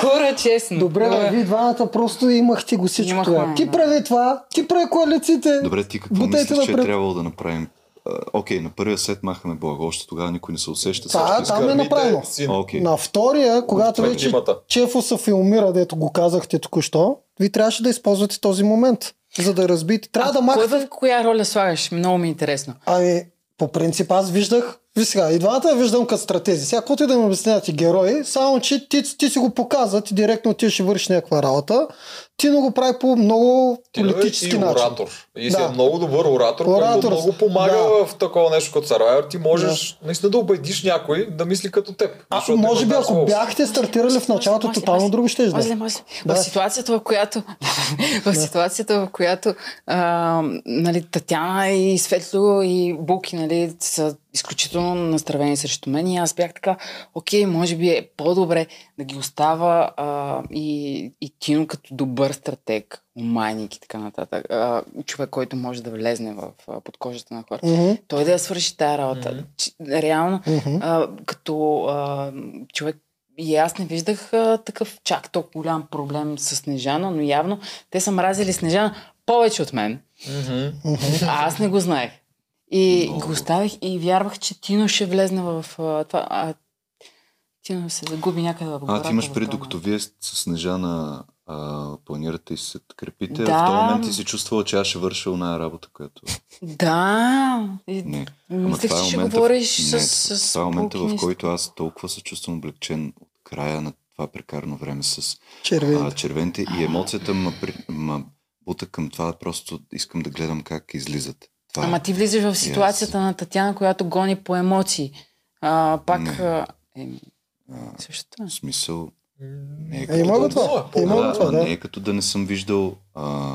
хора, честно. Добре, бе, вие двамата просто имахте го всичко Имахме, това. Ти да. прави това, ти прави коалициите. Добре, ти какво Бутайте мислиш, че е трябвало да направим? А, Окей, на първия сет махаме Благо, още тогава никой не се усеща. Всички там е направено. Окей. На втория, когато е вече. Чефо се филмира, дето го казахте току-що, ви трябваше да използвате този момент, за да разбиете. Трябва да Кой махате... в коя роля слагаш? Много ми е интересно. Ами, по принцип аз виждах, ви сега, и двамата я виждам като стратези. Сега, каквото и да ми обяснявате герои, само че ти, ти си го показва, ти директно ти ще вършиш някаква работа. Ти го прави по много Ти да политически си начин. оратор. И си Да. е много добър оратор, Оратор, който много помага да. в такова нещо като Survivor. Ти можеш наистина да убедиш някой да мисли като теб. А, може би, ако бяхте стартирали в началото, Може, тотално може. друго ще Може изде. може? Да. В ситуацията, в която в ситуацията, в която а, нали, Татяна и Светло и Буки нали, са изключително настравени срещу мен и аз бях така, окей, може би е по-добре да ги остава а, и, и Тино като добър стратег, умайник и така нататък, а, човек, който може да влезне в а, подкожата на хората. Мгм. Той да я свърши тази работа. Mm-hmm. Реално, Мгм. а, като а, човек и аз не виждах а, такъв чак толкова голям проблем с Снежана, но явно те са мразили Снежана повече от мен. Мгм. А аз не го знаех. И Много. го оставих и вярвах, че Тино ще влезне в а, това. А, Тино се загуби някъде в А, гората. ти имаш преди, докато вие с Снежана а, планирате и се крепите, Да. в този момент ти си чувствала, че аз ще върша оная работа, която... Да. И, Не. Ама мислех, това е че ще момента, говориш в... с, не, с това е момента, в който аз толкова се чувствам облегчен от края на това прекарано време с Червен. а, червените и емоцията ма бута към това, просто искам да гледам как излизат. Това е. Ама ти влизаш в ситуацията на Татяна, която гони по емоции. А, пак... Не. А, същото е. в смисъл, не е Е, като има го да, това. По- Има го да, това, да. не е като да не съм виждал а,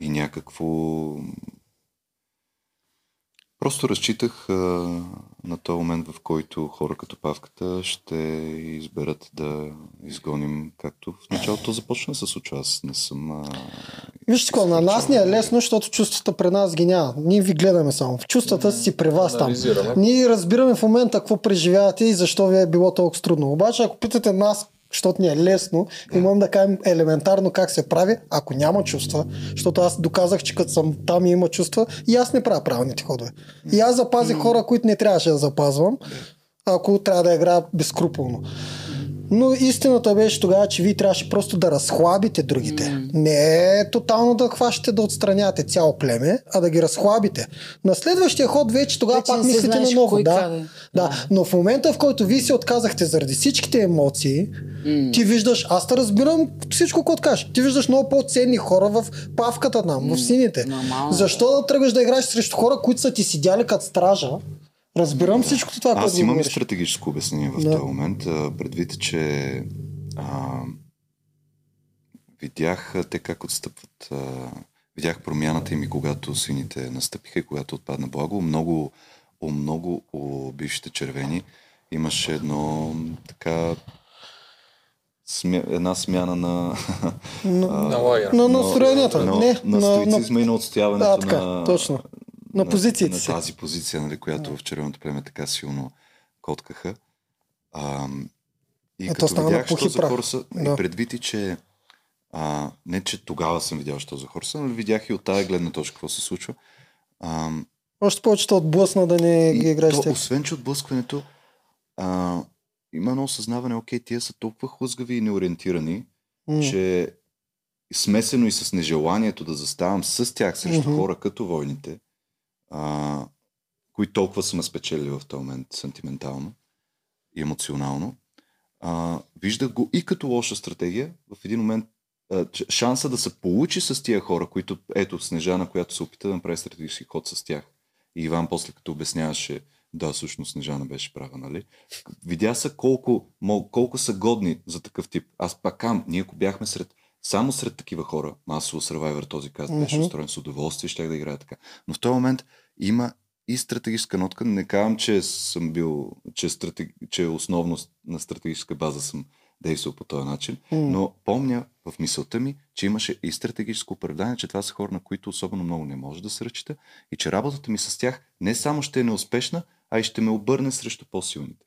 и някакво... Просто разчитах а, на този момент, в който хора като Павката ще изберат да изгоним, както в началото започна случва. Аз не съм... А, Вижте, какво, на нас ни е лесно, защото чувствата при нас ги няма. Ние ви гледаме само. В чувствата си при вас там. Ние разбираме в момента какво преживявате и защо ви е било толкова трудно. Обаче, ако питате нас, защото ни е лесно, и можем да кажем елементарно как се прави, ако няма чувства, защото аз доказах, че като съм там и има чувства, и аз не правя правилните ходове. И аз запазих хора, които не трябваше да запазвам, ако трябва да играя безкруполно. Но истината беше тогава, че вие трябваше просто да разхлабите другите. Mm. Не е тотално да хващате да отстранявате цяло племе, а да ги разхлабите. На следващия ход вече тогава пак мислите на ново. кой Да, къде. да. Но в момента, в който вие се отказахте заради всичките емоции, М. ти виждаш, аз те разбирам всичко, което кажеш. Ти виждаш много по-ценни хора в павката там, в сините. нормално. Защо да тръгваш да играеш срещу хора, които са ти седяли като стража? Разбирам всичко това, което Аз имам и говориш. стратегическо обяснение в Да. този момент. а, Предвид, че а, видях а, те как отстъпват. А, видях промяната им и когато сините настъпиха и когато отпадна благо. Много, у много у бившите червени имаше едно така смя, една смяна на, На лагер. На настроенията. на, не, на, на, на, стоицизма и на отстояването Да, така, на, точно. На позициите на си. тази позиция, нали, която в червеното племе така силно коткаха. А, и Ето като стана видях, що за хора са, Да. и предвид и, че а, не, че тогава съм видял, що за хора са, но видях и от тази гледна точка какво се случва. А, Още повече те отблъсна да не ги играеш то, освен, че отблъскването, а, има едно осъзнаване, окей, тия са толкова хлъзгави и неориентирани, М. че смесено и с нежеланието да заставам с тях срещу Мгм. хора като войните, а, които толкова са ме спечели в този момент сантиментално и емоционално, а, виждах го и като лоша стратегия. В един момент а, шанса да се получи с тия хора, които, ето Снежана, която се опита да направи стратегически ход с тях. И Иван после като обясняваше, да, всъщност Снежана беше права, нали? Видя са колко, колко са годни за такъв тип. Аз пак кам, ние ако бяхме сред, само сред такива хора, масово Survivor този каст беше устроен с удоволствие, щях да играя така. Но в този момент има и стратегическа нотка. Не казвам, че съм бил, че, стратег... че основно на стратегическа база съм действал по този начин, М. но помня в мисълта ми, че имаше и стратегическо оправдание, че това са хора, на които особено много не може да се ръчита и че работата ми с тях не само ще е неуспешна, а и ще ме обърне срещу по-силните.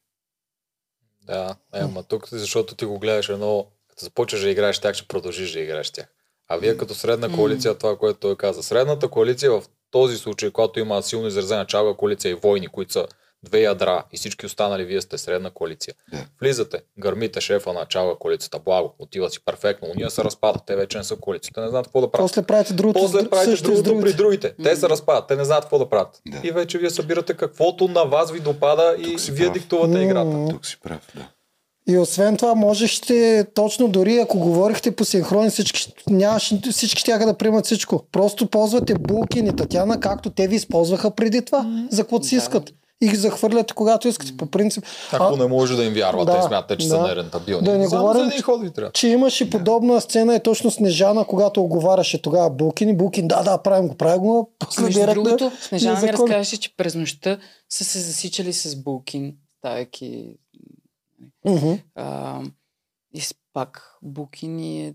Да, е, ама тук, защото ти го гледаш едно, като започнеш да играеш тях, ще продължиш да играеш тях. А вие като средна коалиция, това, което той каза, средната коалиция в този случай, когато има силно изразена чалга коалиция и войни, които са две ядра и всички останали, вие сте средна коалиция. Да. Влизате, гърмите шефа на чалга коалицията, благо, отива си перфектно, уния се разпадат, те вече не са коалицията, не знаят какво да правят. После правите другото. После правите другото при другите. Те се разпадат, те не знаят какво да правят. Да. И вече вие събирате каквото на вас ви допада и вие прав. диктувате играта. Тук си прав, да. И освен това, можехте точно дори ако говорихте по синхрони, всички, нямаш, всички ще да приемат всичко. Просто ползвате Булкин и Татяна, както те ви използваха преди това, за каквото си Да. искат. и ги захвърляте когато искате. По принцип, Ако А- не може да им вярвате Да, и смятате, че да. са нерентабилни. Да не Само говорим, за един че- имаше подобна сцена и точно Снежана, когато оговаряше тогава Булкин и Булкин, да, да, правим го, правим го, после Между директно другото, Снежана ми разказваше, че през нощта са се засичали с Булкин, ставайки Мгм. а, и с пак Булкин ни е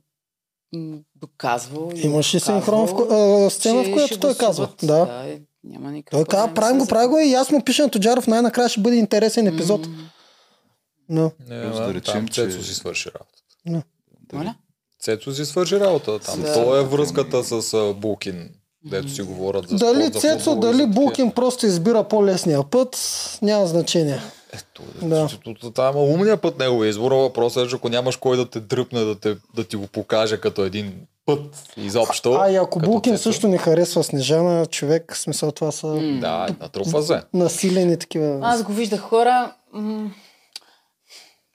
доказвал. и Имаше синхрон в, а, сцена, че в която той гласуват. казва. Да. да е, няма никакъв Той казва, проблем правим го, правим го и аз му пиша на Тоджаров, най-накрая ще бъде интересен епизод. М, Но. Не, Просто да речем, там Цецо че- си свърши работа. Дали- Моля? Цецо си свърши работа там. Да. То е връзката с а, Булкин, дето си говорят за Дали спорт, за Цецо, футбол и дали за. Булкин просто избира по-лесния път, няма значение. Ето, Да. да. Това е умния път неговия избор. Въпросът е, че ако нямаш кой да те дръпне, да, те, да ти го покаже като един път изобщо. А и ако Булкин Цецо. също не харесва Снежана, човек, в смисъл това са. Да, натрупва се. насилени такива. Аз го виждах хора. М-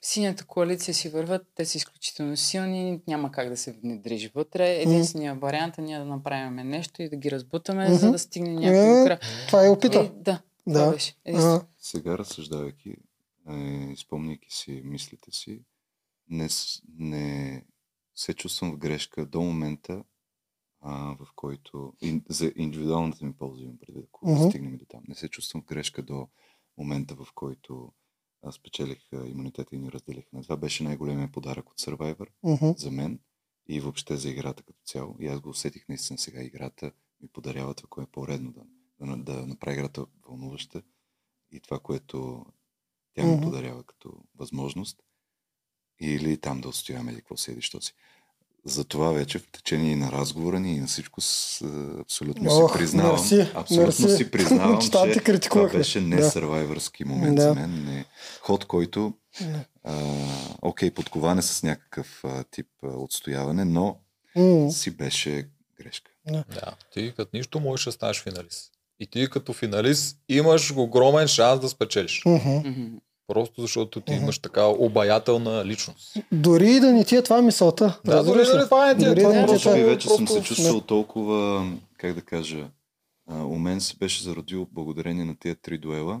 синята коалиция си върват, те са изключително силни, няма как да се внедриш вътре. Единственият вариант е ние да направим нещо и да ги разбутаме, Мгм. за да стигне някой Е, до края. Това е опита. Е, да, това Да. беше. Сега разсъждавайки, е, изпомняйки си мислите си, не, не се чувствам в грешка до момента, а, в който ин, за индивидуалната ми полза имам предвид, ако Мгм. стигнем до там. Не се чувствам в грешка до момента, в който аз спечелих а, имунитета и ни разделихме. Това беше най-големия подарък от Survivor Мгм. за мен и въобще за играта като цяло. И аз го усетих наистина сега. Играта ми подарява това, което е по-редно да, да, да направи играта вълнуваща и това, което тя ми Мгм. подарява като възможност. Или там да отстояваме или какво седи, що си. Затова вече в течение на разговора ни и на всичко с, абсолютно Ох, си признавам. мерси, абсолютно мерси. си признавам, Че това беше не Да. сървайвърски момент Да. за мен. Не ход, който Да. а, окей, подковане с някакъв а, тип а, отстояване, но М. си беше грешка. Да, ти като нищо можеш да станеш финалист. И ти като финалист имаш огромен шанс да спечелиш. Мгм. Просто защото ти имаш така обаятелна личност. Дори и да не ти е това мисълта. Да, дори да ли? не това не ти е, това да е Може това. би вече съм просто- се чувствал толкова, как да кажа, а, у мен се беше зародил благодарение на тия три дуела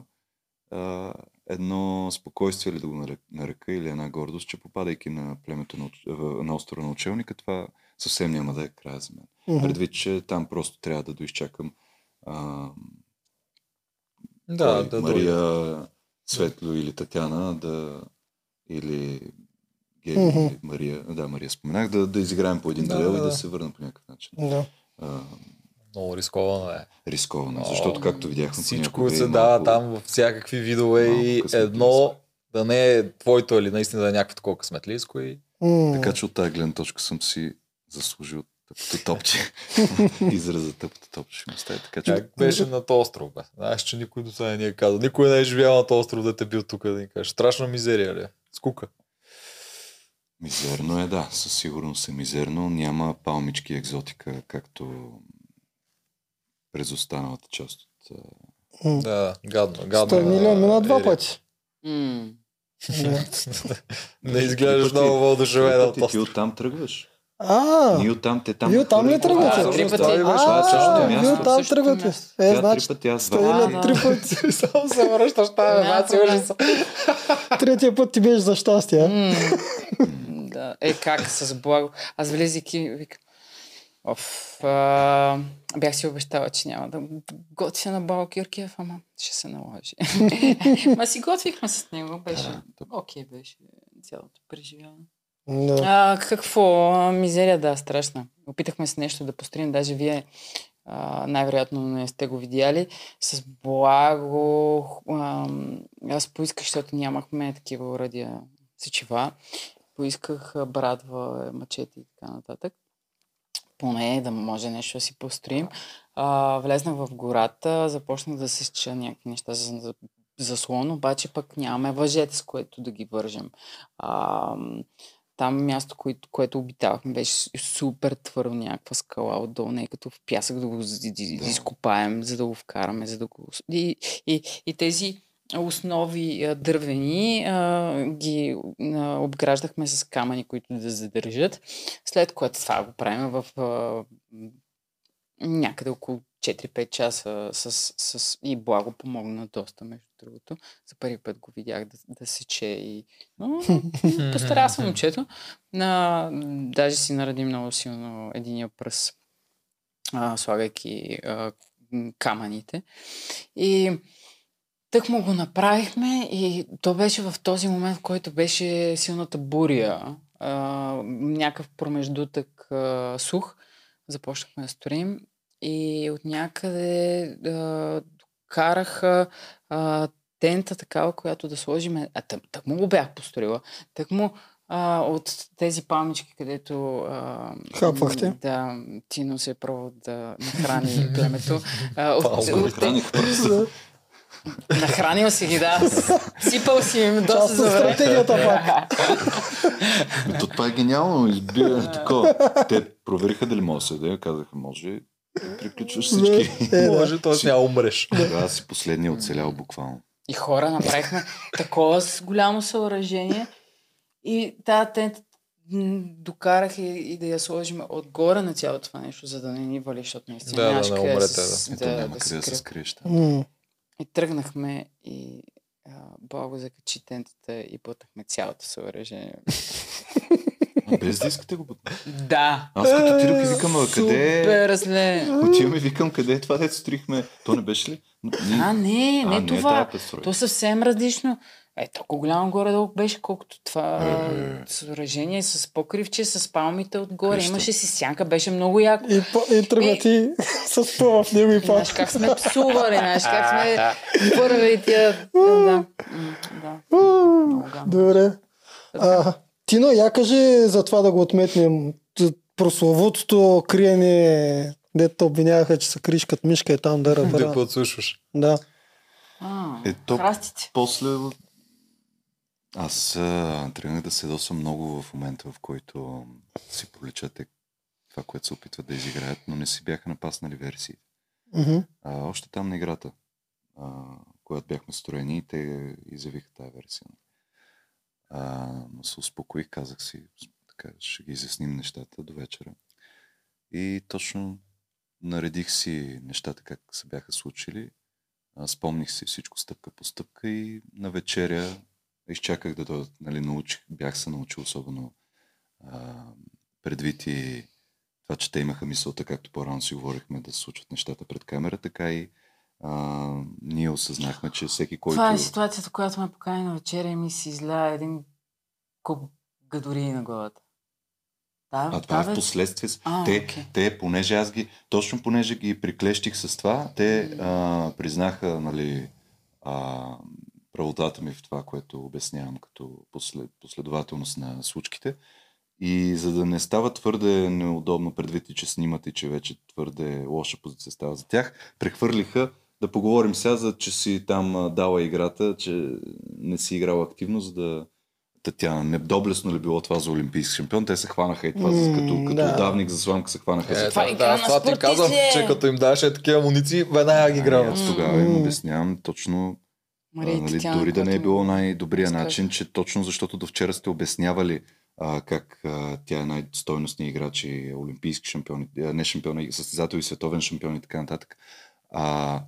а, едно спокойствие, или да го нарек- нарека, или една гордост, че попадайки на племето на, на острова на учелника, това съвсем няма да е края за мен. Мгм. Предвид, че там просто трябва да доизчакам а, Да, кой, да, Мария, дойде. Светло или Татяна, да, или Мгм. или Мария, да, Мария споменах, да, да изиграем по един Да, дуел да, и да да. се върна по някакъв начин. Да. А, Много рисковано е. рисковано, О, защото както видяхме Всичко се е дава малко- там в всякакви видове и едно да не е твоето или наистина да е някакво такова късметлийско и М. Така че от тази гледна точка съм си заслужил тъпото топче. Израза тъпото топче ще ми остави. Така че как беше на този остров, бе. Знаеш, че никой до сега не ни е казал. Никой не е живял на този остров, да те бил тук, да ни каже. Страшна мизерия, ли? Скука. мизерно е, да. Със сигурност е мизерно. Няма палмички екзотика, както през останалата част от... М. Да, гадно, гадно. Стой милион мина два Ери. пъти. Не изглеждаш много въодушевен три от пъти Ти остров. оттам тръгваш. А, Ние оттам, те там. Вие оттам ли тръгвате? Да, три пъти. това. Това е вие оттам тръгвате. Е, значи, три пъти, аз два три пъти. Само се връщаш емоция, проблем. ужаса. Третия път ти беше за щастие. да. Е, как с благо. Аз влизайки, викам, Оф, а, бях си обещала, че няма да готвя на Бао Киркиев, ама ще се наложи. Ма си готвихме с него, беше. Окей, беше цялото преживяване. Да. А, какво? Мизерия, да, страшна. Опитахме се нещо да построим, даже вие а, най-вероятно не сте го видяли. С благо, ам, аз поисках, защото нямахме такива урадия сечива. Поисках брадва, мачети и така нататък. Поне да може нещо да си построим. А, влезнах в гората, започнах да се сеча някакви неща за, за, за слон, обаче пък нямаме въжете, с което да ги вържем. А, там място, което, което обитавахме, беше супер твърдо, някаква скала отдолу, не е като в пясък да го изкопаем, за да го вкараме, за да го... И, и, и тези основи дървени а, ги а, обграждахме с камъни, които да задържат, след което това го правим в а, някъде около 4-5 часа с, с, и благо помогна доста между другото. За първи път го видях да, да сече и... Но, постаря се момчето. На, даже си наради много силно единия пръст, а, слагайки а, камъните. И тък му го направихме и то беше в този момент, в който беше силната буря, а, някакъв промеждутък а, сух. Започнахме да строим и от някъде а, караха а, тента такава, която да сложим. А тък, тък му го бях построила. Тък му а, от тези палмички, където а, Хапвахте? Да, Тино се е пробвал да нахрани племето. А, от, Палма, от, от, Храних пръста. Нахранил си ги, да. Сипал си им доста за стратегията пак. То това е гениално. Избира такова. Те провериха дали може да се. Казаха, може. Приключваш всички. Е, да. Може, т.е. няма умреш. Тогава си последния оцелял буквално. И хора направихме такова с голямо съоръжение и тази тент м, докарах и, и да я сложим отгоре на цялото това нещо, за да не ни вали, защото наистина Да, да, нямаше не къде умрете, с- да, няма да къде се да се крие. скриеш. И тръгнахме и а, Благо закачи тентата и бутахме цялото съоръжение. Без да искате го. Да. Аз като отидох и викам, а къде е? Супер. Отиваме и викам, къде е това, дето строихме? То не беше ли? Ние- А, не, А, не не това. пестрой. То съвсем различно. Е, толкова голямо горе-долу беше, колкото това Е. съоръжение с покривче, с палмите отгоре. Къща. Имаше си сянка, беше много яко. И, по- и тръгна И- ти с това в него и Знаеш пак. как сме псували, знаеш как сме първи тия... Да, да. Добре. А, Тино, я кажи за това да го отметнем. Прословутото криене, дето обвиняваха, че са криш като мишка и там да Да ръбара. подслушваш. Да. А, Ето, Храстите. после аз а, тръгнах да се досвам много в момента, в който си проличате това, което се опитват да изиграят, но не си бяха напаснали версии. Мгм. А, още там на играта, а, когато бяхме строени, те изявиха тази версия. А, но се успокоих, казах си, така, ще ги изясним нещата до вечера. И точно наредих си нещата как се бяха случили. А, спомних си всичко стъпка по стъпка и на вечеря изчаках да дойдат, нали, научих, бях се научил особено а, предвид и това, че те имаха мисълта, както по-рано си говорихме, да случват нещата пред камера, така и а, ние осъзнахме, че всеки, който... Това е ситуацията, която ме покани на вечеря и ми се изля един куп гадори на главата. Да, А това е да, в последствие. А, те, окей. те, понеже аз ги, точно понеже ги приклещих с това, те а, признаха, нали, а, правотата ми в това, което обяснявам като послед, последователност на случките. И за да не става твърде неудобно предвид и че снимат и че вече твърде лоша позиция става за тях, прехвърлиха да поговорим сега за, че си там дала играта, че не си играла активно, за да Татяна, не доблесно ли било това за олимпийски шампион? Те се хванаха и това, М, като, като да. давник за сламка се хванаха Е, за това е да, на това ти казвам, е. че като им даваше такива амуниции, веднага ги грабват. Аз тогава им обяснявам точно, Мария а, нали, Татяна, дори да не е било най-добрия разказва. начин, че точно защото до вчера сте обяснявали а, как а, тя е най-стойностният играч и олимпийски шампион, не шампион, състезател и световен шампион и така нататък. А,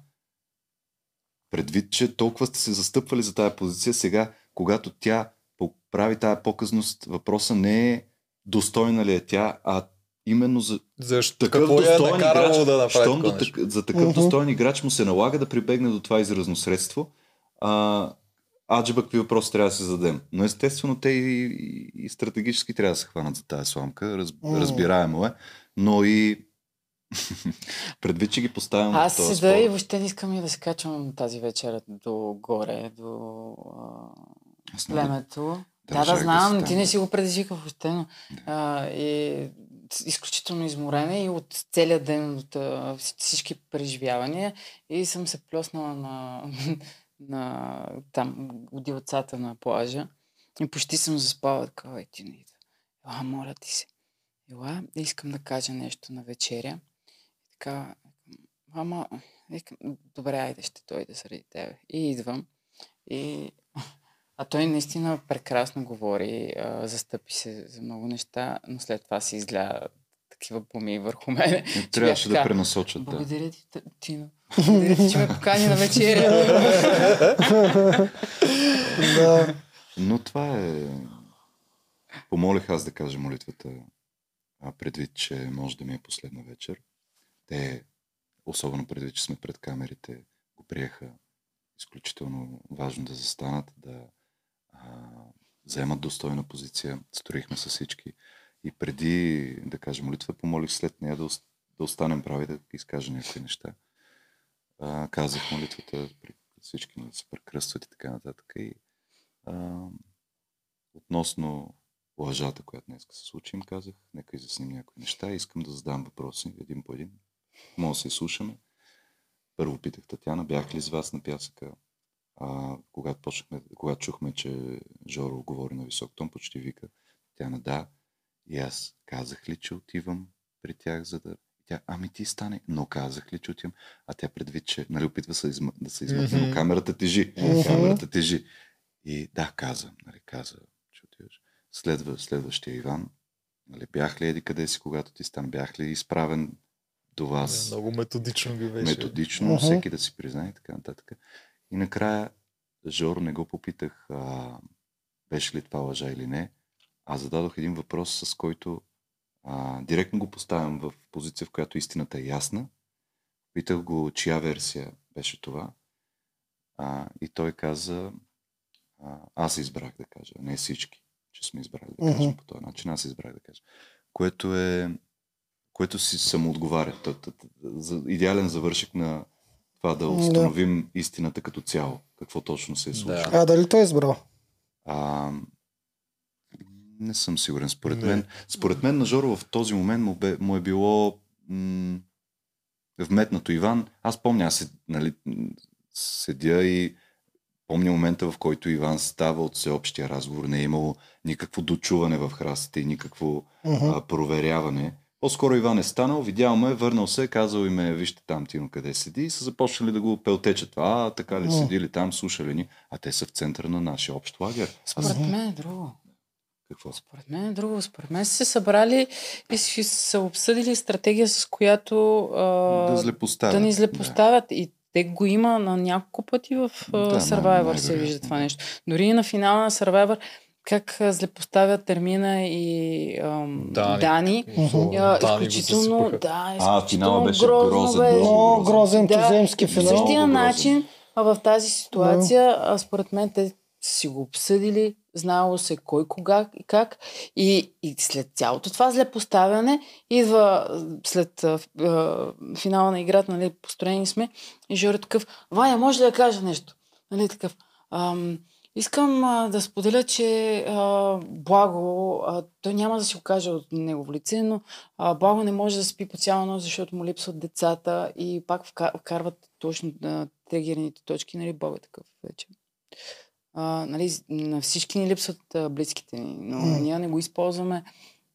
предвид, че толкова сте се застъпвали за тази позиция, сега, когато тя прави тази показност, въпроса не е достойна ли е тя, а именно за Защо? такъв Какво е достоен накарало играч, да направи щом за такъв Мгм. достоен играч му се налага да прибегне до това изразно средство. А, аджиба какви въпроси трябва да се зададем. Но естествено те и, и, и стратегически трябва да се хванат за тази сламка. Раз, М. разбираемо е. Но и предвид, че ги поставям в Аз този седа и въобще не искам и да се качвам тази вечер до горе, до а, племето. Да, да, да знам, си ти не си го предизвикал въобще, но а, и изключително изморена и от целият ден, от а, вс- всички преживявания и съм се плеснала на, на там, удилцата на плажа и почти съм заспала такава и ти не идва. Ела, моля ти се. Ела, искам да кажа нещо на вечеря. Така, ама, викам, добре, айде, ще дойде заради тебе. И идвам. И а той наистина прекрасно говори, а, застъпи се за много неща, но след това се изля такива поми върху мене. Не трябваше да пренасочат. Да. Благодаря ти, Тино. Благодаря ти, че ме покани на вечеря. да. Но това е... Помолих аз да кажа молитвата, а предвид, че може да ми е последна вечер. Те, особено предвид, че сме пред камерите, го приеха изключително важно да застанат, да а, заемат достойна позиция. Строихме с всички. И преди да кажа молитва, помолих след нея да, да останем прави, да изкажа някои неща. А, казах молитвата, всички да се прекръстват и така нататък. И, а, относно лъжата, която днес се случи, им казах, нека изясним някои неща. Искам да задам въпроси един по един. Може да се изслушаме. Първо питах Татяна, бях ли с вас на пясъка? А, когато, почнахме, когато чухме, че Жоро говори на висок тон, почти вика Татяна да. И аз казах ли, че отивам при тях, за да... Тя, ами ти стане. Но казах ли, че отивам? А тя предвид, че нали, опитва се изм... да се измъкне, но камерата тежи. Камерата тежи. И да, каза, нали, каза, че отиваш. Следва, следващия Иван. Нали, бях ли еди къде си, когато ти стана? Бях ли изправен до вас? Много методично ги беше. методично, Мгм. всеки да си признае и така нататък. И накрая Жоро не го попитах а, беше ли това лъжа или не, а зададох един въпрос, с който а, директно го поставям в позиция, в която истината е ясна. Питах го, чия версия беше това. А, и той каза, а, аз избрах да кажа, не всички, че сме избрали да кажем Мгм. по този начин, аз избрах да кажа. Което е, което си самоотговаря. Идеален завършик на това да Да. установим истината като цяло. Какво точно се е случило. Да. А дали той е избрал? А, не съм сигурен. Според Не. мен, според мен на Жоро в този момент му, бе, му е било м- вметнато Иван. Аз помня, аз се- нали, седя и помня момента, в който Иван става от всеобщия разговор. Не е имало никакво дочуване в храстите и никакво Мгм. а, проверяване. По-скоро Иван е станал, видял ме, върнал се, казал им е, вижте там Тино къде седи и са започнали да го пелтечат. А, така ли седили там, слушали ни, а те са в центъра на нашия общ лагер. Според мен е друго. какво? Според мен е друго. Според мен са се събрали и си са обсъдили стратегия, с която а, да да ни злепоставят. И те го има на няколко пъти в Да, да, Survivor се вижда това да. нещо. Дори и на финала на Survivor, как а, злепоставят Термина и ам, Дани. Дани. Особено А, изключително, да, А, изключително финала беше грозно грозен, беше. много грозен Да. туземски По финал. същия Много начин, а в тази ситуация, а, според мен, те си го обсъдили, знаело се кой, кога и как. И, и след цялото това злепоставяне, идва а, след а, а, финала на играта, нали, построени сме, и Жори такъв, Ваня, може ли да кажа нещо? Нали, такъв, ам, искам а, да споделя, че а, Благо, а, той няма да си го каже от негово лице, но а, Благо не може да спи по цяла нощ, защото му липсват децата и пак вка- вкарват точно а, тригерните точки, нали, Благо е такъв вече. А, нали, на всички ни липсват а, близките ни, но М. ние не го използваме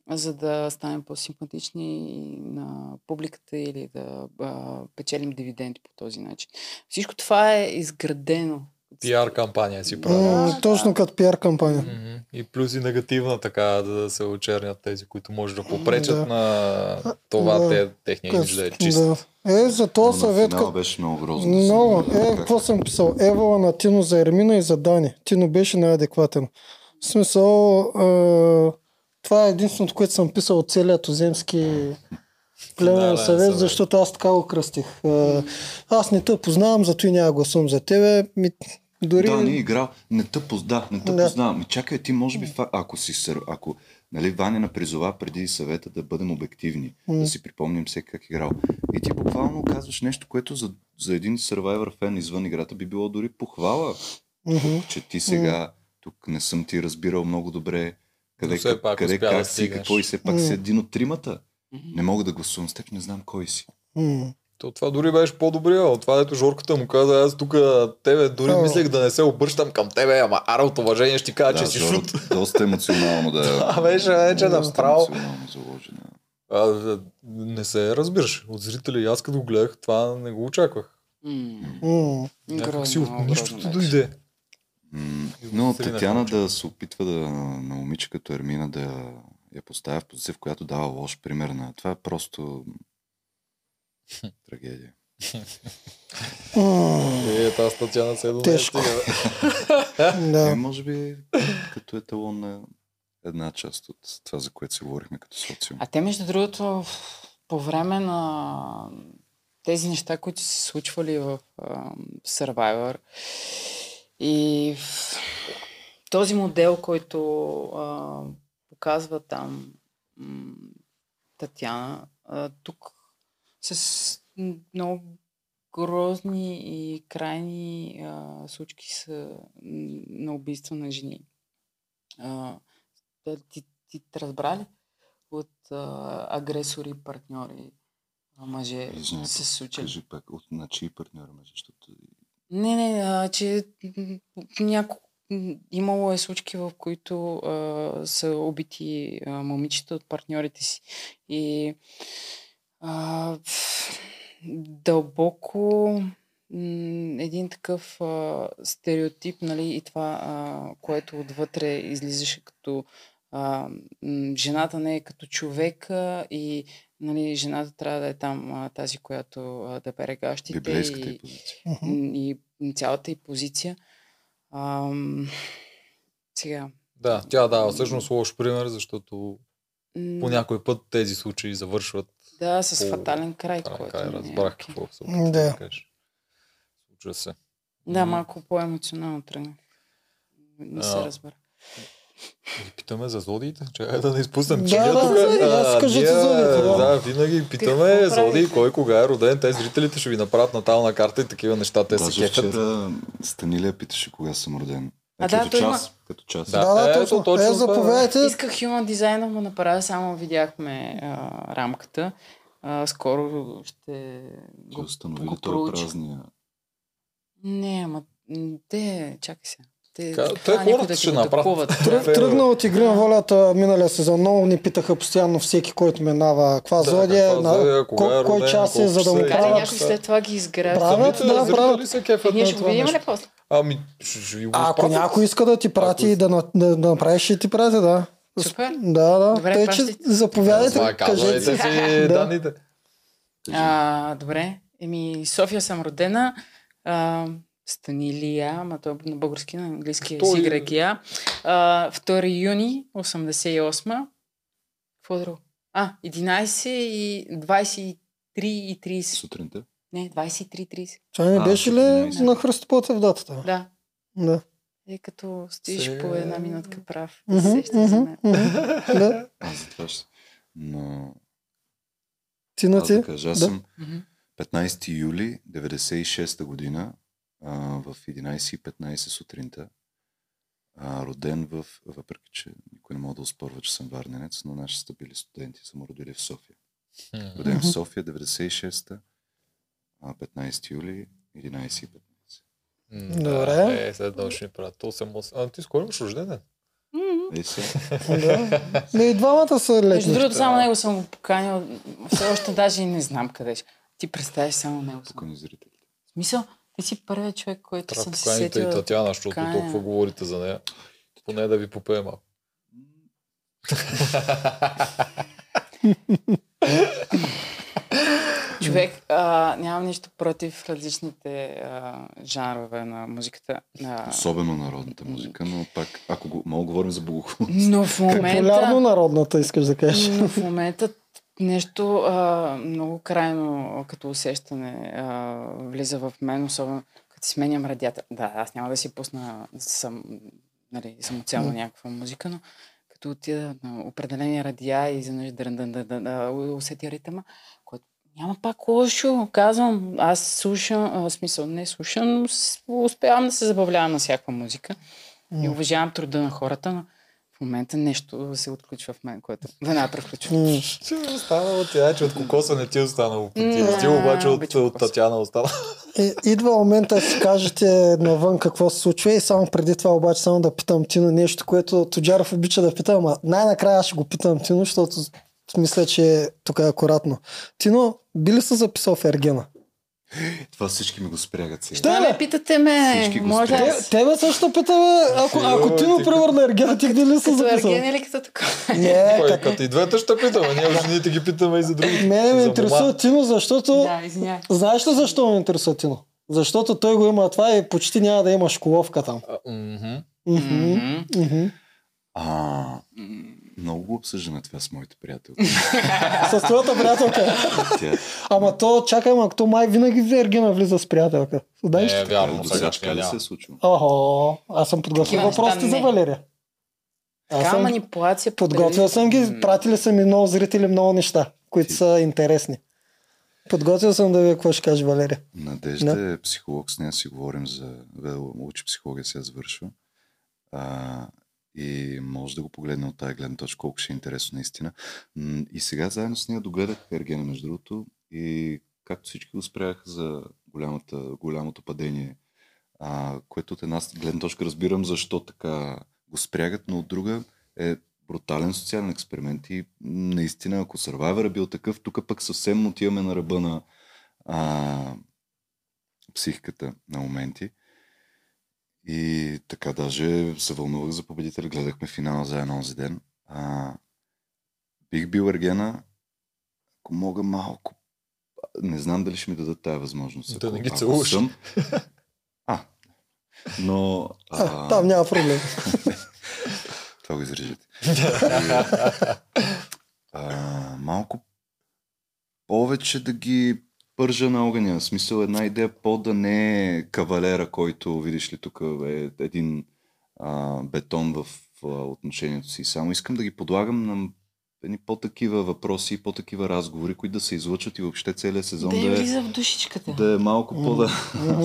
за да станем по-симпатични на публиката или да а, печелим дивиденти по този начин. Всичко това е изградено. Пиар кампания си прави. Да, Точно да. като пиар кампания. И плюс и негативна така, да се очернят тези, които може да попречат Да. на това Да. те, техния имидж да е чист. Да. Е, за този съвет, като беше много грозно. Много. да Е, как- какво съм писал? Евала на Тино за Ермина и за Дани. Тино беше най-адекватен. В смисъл, е, това е единственото, което съм писал от целият туземски племен Финален съвет, съвет. защото аз така го кръстих. Е, аз не те познавам, зато и няма да гласувам за тебе. Ми, дори... Да, не е играл. Не те поз... да, не те Да. познавам. Чакай, ти може би, фа... ако си сър... ако нали, Ваня на призова преди съвета да бъдем обективни, М. да си припомним всеки как е играл. И ти буквално казваш нещо, което за, за един Survivor фен извън играта би било дори похвала, Мгм. че ти сега тук не съм ти разбирал много добре къде, все пак къде успя да как си, какво и все пак М. си един от тримата. Мгм. Не мога да гласувам с теб, не знам кой си. М. То, това дори беше по-добрия. От това, дето Жорката му каза, аз тук тебе дори О. мислех да не се обръщам към тебе, ама ара от уважение ще ти кажа, че да, си Жоро, шут. доста емоционално да Това беше вече Да. направо. А, не се разбираш. От зрители, аз като го гледах, това не го очаквах. Някак си от нищото дойде. Но Татяна да се опитва да на момиче като Ермина да я поставя в позиция, в която дава лош пример на това, е просто трагедия. Е, тази Татьяна се е Тежко. Е, Да. може би като еталон на една част от това, за което си говорихме като социум. А те, между другото, по време на тези неща, които са се случвали в а, Survivor и в този модел, който а, показва там м, Татьяна, а, тук с много грозни и крайни а, случки са на убийства на жени. А, ти, ти разбра ли? от а, агресори, партньори, мъже се случили. Кажи пак, от на чии партньори ме, защото Не, не, а, че няколко имало е случки, в които а, са убити а, момичета от партньорите си. И а, дълбоко един такъв а, стереотип, нали, и това, а, което отвътре излизаше като а, жената не е като човека и нали, жената трябва да е там а, тази, която а, да бере гащите и, и и цялата и позиция. Ам, сега. Да, тя дава всъщност лош пример, защото по някой път тези случаи завършват. Да, с по- фатален край, Край, който край, не е разбрах какво се М, опитва да. да кажеш. Случва се. Да, М. малко по-емоционално тръгна. Не се А, разбра. Ги питаме за зодиите. Чакай да не изпуснем. Да, да, тук, да, а, аз кажете зодиите, да. Да, винаги питаме Какво зодии, кой кога е роден. Те зрителите ще ви направят натална карта и такива неща. Те се Даже кефят. вчера Станилия питаше кога съм роден. А, Е, да, като той има- час. Като час. Да. Да, да, ето, точно. точно Е, е. заповядайте. Исках Human Design му направя, само видяхме а, рамката. А, скоро ще го, установи го проуча. празния? Не, ама те, чакай се. Те, Ка- те хората да ще направят. такуват. Тръг, тръгна от игри на волята миналия сезон. Много ни питаха постоянно всеки, който минава каква Да, зодия, на, зодия, кой, е кой час е, за да му е. Правят. някой след това ги изгражда? Правят, да, правят. Е, ние ще го видим ли после? Ами, ще, ще ви го А, ако някой иска да ти прати и да, на- да, да направиш, ще ти прати, да. Супер. Да, да. Добре, Тъй, че пращайте. заповядайте, Това казвайте кажете. си Да. данните. А, добре. Еми, София съм родена. А, Станилия, ама то е на български, на английски е Той- Сигрекия. А, 2 юни, 88. Какво друго? А, 11 и 23 и 30. Сутринта. Не, 23 и 30. Това не А, беше ли 14. на Христопотев датата? Да. Да. Е като стоиш Се- по една минутка прав. Да се сещаш за мен. Да. Аз за това ще... Но... Ти на Аз ти? да кажа, аз Да. съм Мгм. 15 юли 96 година а, в 11.15 сутринта. А, роден в, въпреки че никой не мога да успорва, че съм варненец, но нашите са били студенти, са му родили в София. Роден в. София 96-та, а, 15 юли 11.15. Добре. Е, след да ще ни правят 8-8. А ти скоро имаш рожден ден? Е. Да. Не, и двамата са Между летни. другото, само него съм го поканил. Все още даже и не знам къде ще. Ти представяш само него. Покани зрителите. В Смисъл, ти си първият човек, който Трябва съм се поканите и. Татьяна, защото поканя. толкова говорите за нея. Поне да ви попее малко. Човек, а, нямам нищо против различните а, жанрове на музиката. А, Особено народната музика, но пак, ако го, мога да говорим за богохулност. но в Популярно момента... народната, искаш да кажеш. Но в момента нещо а, много крайно като усещане а, влиза в мен, особено като си сменям радията. Да, аз няма да си пусна сам, нали, самоцелно някаква музика, но като отида на определени радия и изведнъж да, да, да, да, да усетя ритъма, няма пак лошо, казвам. Аз слушам, а, в смисъл не слушам, но успявам да се забавлявам на всякаква музика и М. уважавам труда на хората, но в момента нещо се отключва в мен, което веднага превключва. М. Че е останало тя, че от кокоса не ти е останало М, стил, обаче от, от кокос. Татьяна остана. И, идва момента да си кажете навън какво се случва и само преди това обаче само да питам Тино нещо, което Тоджаров обича да питам, а най-накрая аз ще го питам Тино, защото мисля, че тук е акуратно. Тино, би ли се записал в Ергена? Това всички ми го спрягат сега. Ще Да, ме питате ме. Всички Може Те, тебе също питаме, ако, ако ти, Йо, ти- например, на Ергена, ти къде ли си като записал? ерген или като така? Не, Кой, като... като и двете ще питаме, ние жените ги питаме и за други. Мене ме интересува. Тино, защото... Да, извиняй. Знаеш ли защо ме интересува Тино? Защото той го има това и почти няма да има школовка там. А. Мгм, Мгм. мгм. А, много го обсъждаме това с моите приятелки. С твоята приятелка. Ама то, чакай, ама то май винаги в Ергена влиза с приятелка. Знаеш Не, е вярно, до сега ще ли се е случило? Охо, аз съм подготвил въпросите за. Валерия. Аз Така съм манипулация. по подготвил съм ги, пратили са ми много зрители много неща, които са интересни. Подготвил съм да ви какво ще каже Валерия. Надежда е психолог, с нея си говорим за... Учи психология, сега завършва. А, и може да го погледне от тази гледна точка, колко ще е интересно наистина. И сега заедно с нея догледах Ергена, между другото, и както всички го спряха за голямата, голямото падение, а, което от една гледна точка разбирам защо така го спрягат, но от друга е брутален социален експеримент и наистина, ако Survivor е бил такъв, тук пък съвсем отиваме на ръба на а, психиката на моменти. И така даже се вълнувах за победител. Гледахме финала за онзи ден. А, бих бил Ергена, ако мога малко. Не знам дали ще ми дадат тази възможност. Да Ако- не ги целуваш. съм- А, но... А, там няма проблем. Това го изрежете. а, малко повече да ги пържа на огъня. В смисъл една идея по да не е кавалера, който видиш ли тук е един а, бетон в а, отношението си. Само искам да ги подлагам на едни по-такива въпроси, по-такива разговори, които да се излъчат и въобще целият сезон Да да, е, влиза в душичката. да е малко по-да...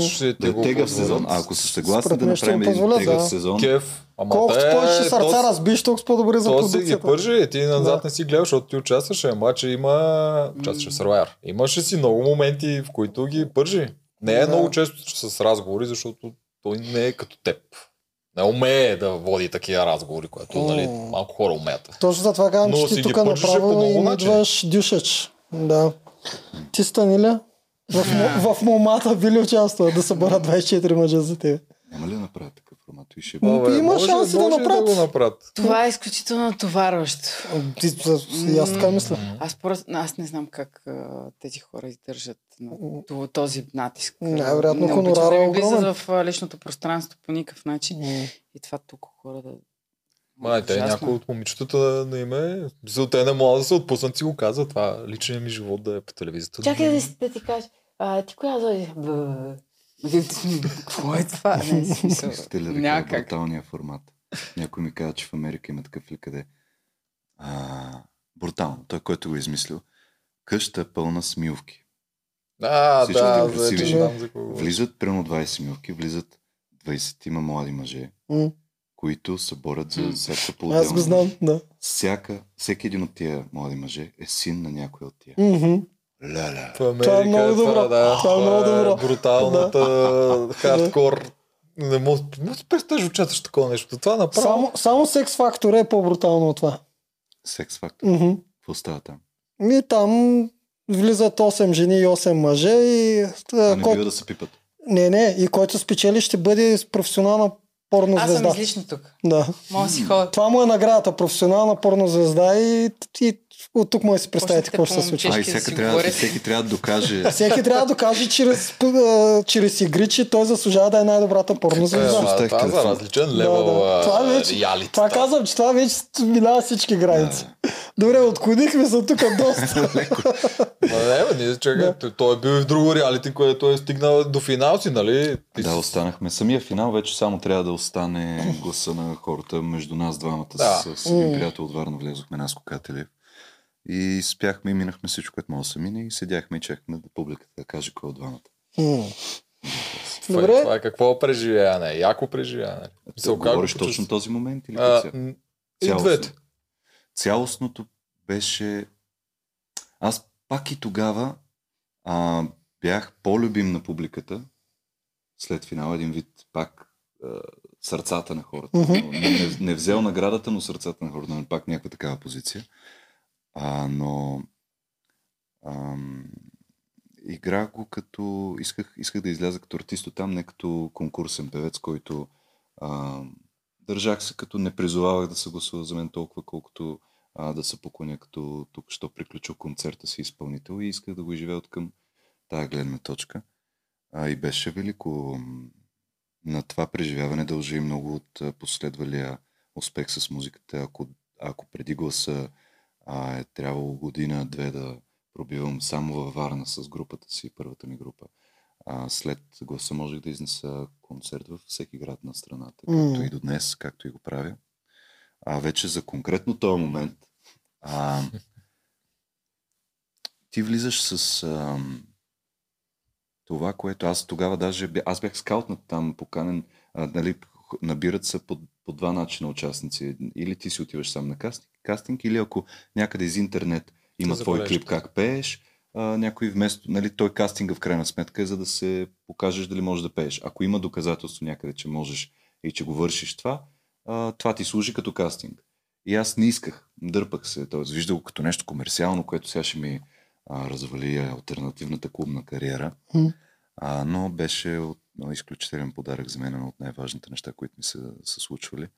Ще да е тегъв сезон. А ако са съгласни да направим им един тегъв да. сезон, Кеф. Ама Колкото те- повече сърца то- разбиш, толкова по-добре за То си ги продукцията. пържи и ти назад Да. не си гледал, защото ти участваше, обаче има... Участваше в Survivor. Имаше си много моменти, в които ги пържи. Не е Да. много често с разговори, защото той не е като теб. Не умее да води такива разговори, което нали, малко хора умеят. Точно за това казвам, че ти тук направо идваш дюшач. Да. Ти стани ли? В, мо- в момата би ли участвал да събера 24 мъжа за теб? няма ли да направя такъв формат? И ще... М, има шанси да може направят. да го направят. Това е изключително натоварващо. Аз така мисля. Аз, просто, аз не знам как а, тези хора издържат на то- този натиск. Най-вероятно хонорара да е огромен. в личното пространство по никакъв начин. М. И това толкова хора да... Май, те някои от момичетата не име. За те не могат да се отпуснат, си го казва. Това личният ми живот да е по телевизията. Чакай да, си- да ти кажа, а, ти коя зоди? Какво е това? Не, смисъл, ли да кажа бруталния формат? Някой ми каза, че в Америка има такъв ли къде. А, брутално. Той, който го е измислил. Къща е пълна с милвки. А, Всички да, вече жени. знам за. Влизат примерно 20 милвки, влизат 20 има млади мъже, М. които се борят за всяка по Аз го знам, да. Всяка, всеки един от тия млади мъже е син на някой от тия. Мгм. Ля-ля. В Америка Това е много добро. да, Това е много добро. бруталната хардкор. Не мога да представиш участваш такова нещо. Това направо. Само, само секс фактора е по-брутално от това. Секс фактор. Мгм. Какво става там? И там влизат 8 жени и 8 мъже и... А не кой... бива да се пипат. Не, не, и който спечели ще бъде с професионална порно Аз съм звезда. излишна тук. Да. Мога да си ходя. Това му е наградата, професионална порно звезда и, и от тук може да си представите какво ще се случи. А, и да си трябва, всеки трябва да докаже. Всеки трябва да докаже чрез, чрез игри, че той заслужава да е най-добрата порно Е, звезда. ама, Оставих това е за различен Да, левел да. Това а, вече- реалити. Това казвам, че това вече минава всички граници. Добре, отклонихме се тук доста. Ма не, ние чакай, той- той е бил и в друго реалити, което е стигнал до финал си, нали? Ти Да, останахме. Самия финал вече само трябва да остане гласа на хората между нас двамата Да. с, с един приятел от Варна. Влезохме нас Кокателев. И спяхме и минахме всичко, което може да се мине и седяхме и чекахме да публиката да каже кой от двамата. М. Това, е- Добре. това е какво преживяване? Яко преживяване. Ти говориш точно този момент или А, и Цялостно. двете. Цялостното беше... Аз пак и тогава а, бях по-любим на публиката. След финал един вид пак а, сърцата на хората. Но Не, не взел наградата, но сърцата на хората. Нали, Пак някаква такава позиция. А, но ам, играх го като... Исках, исках да изляза като артист там, не като конкурсен певец, който а, държах се като не призовавах да се гласува за мен толкова, колкото а, да се поклоня като тук, що приключил концерта си изпълнител и исках да го живея от към тая гледна точка. А, и беше велико. На това преживяване дължи много от последвалия успех с музиката. Ако, ако преди гласа а, е трябвало година-две да пробивам само във Варна с групата си, първата ми група. А, след гласа можех да изнеса концерт във всеки град на страната, mm. както и до днес, както и го правя. А вече за конкретно този момент, а, ти влизаш с а, това, което аз тогава даже, аз бях скаутнат там, поканен, а, нали, набират се по, по два начина участници. Или ти си отиваш сам на кастинг, кастинг или ако някъде из интернет има твой клип как пееш, а, някой вместо, нали, той кастинга в крайна сметка е за да се покажеш дали можеш да пееш. Ако има доказателство някъде, че можеш и че го вършиш това, а, това ти служи като кастинг. И аз не исках, дърпах се, т.е. виждах го като нещо комерциално, което сега ще ми а, развали альтернативната клубна кариера. Mm. А, но беше от, но, изключителен подарък за мен, едно от най-важните неща, които ми се, са случвали.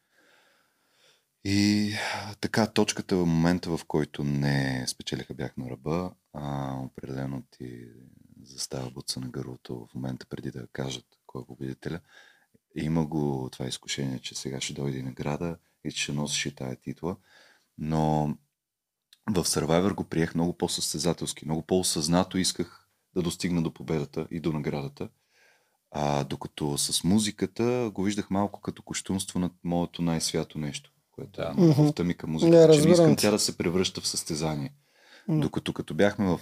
И така, точката в момента, в който не спечелиха, бях на ръба, а определено ти застава буца на гърлото в момента преди да кажат кой е победителя. Има го това изкушение, че сега ще дойде награда и че ще носиш и тая титла. Но в Survivor го приех много по-състезателски, много по-осъзнато исках да достигна до победата и до наградата. А, докато с музиката го виждах малко като кощунство на моето най-свято нещо което е любовта ми към музиката, не, че не искам тя да се превръща в състезание. Mm. Докато като бяхме в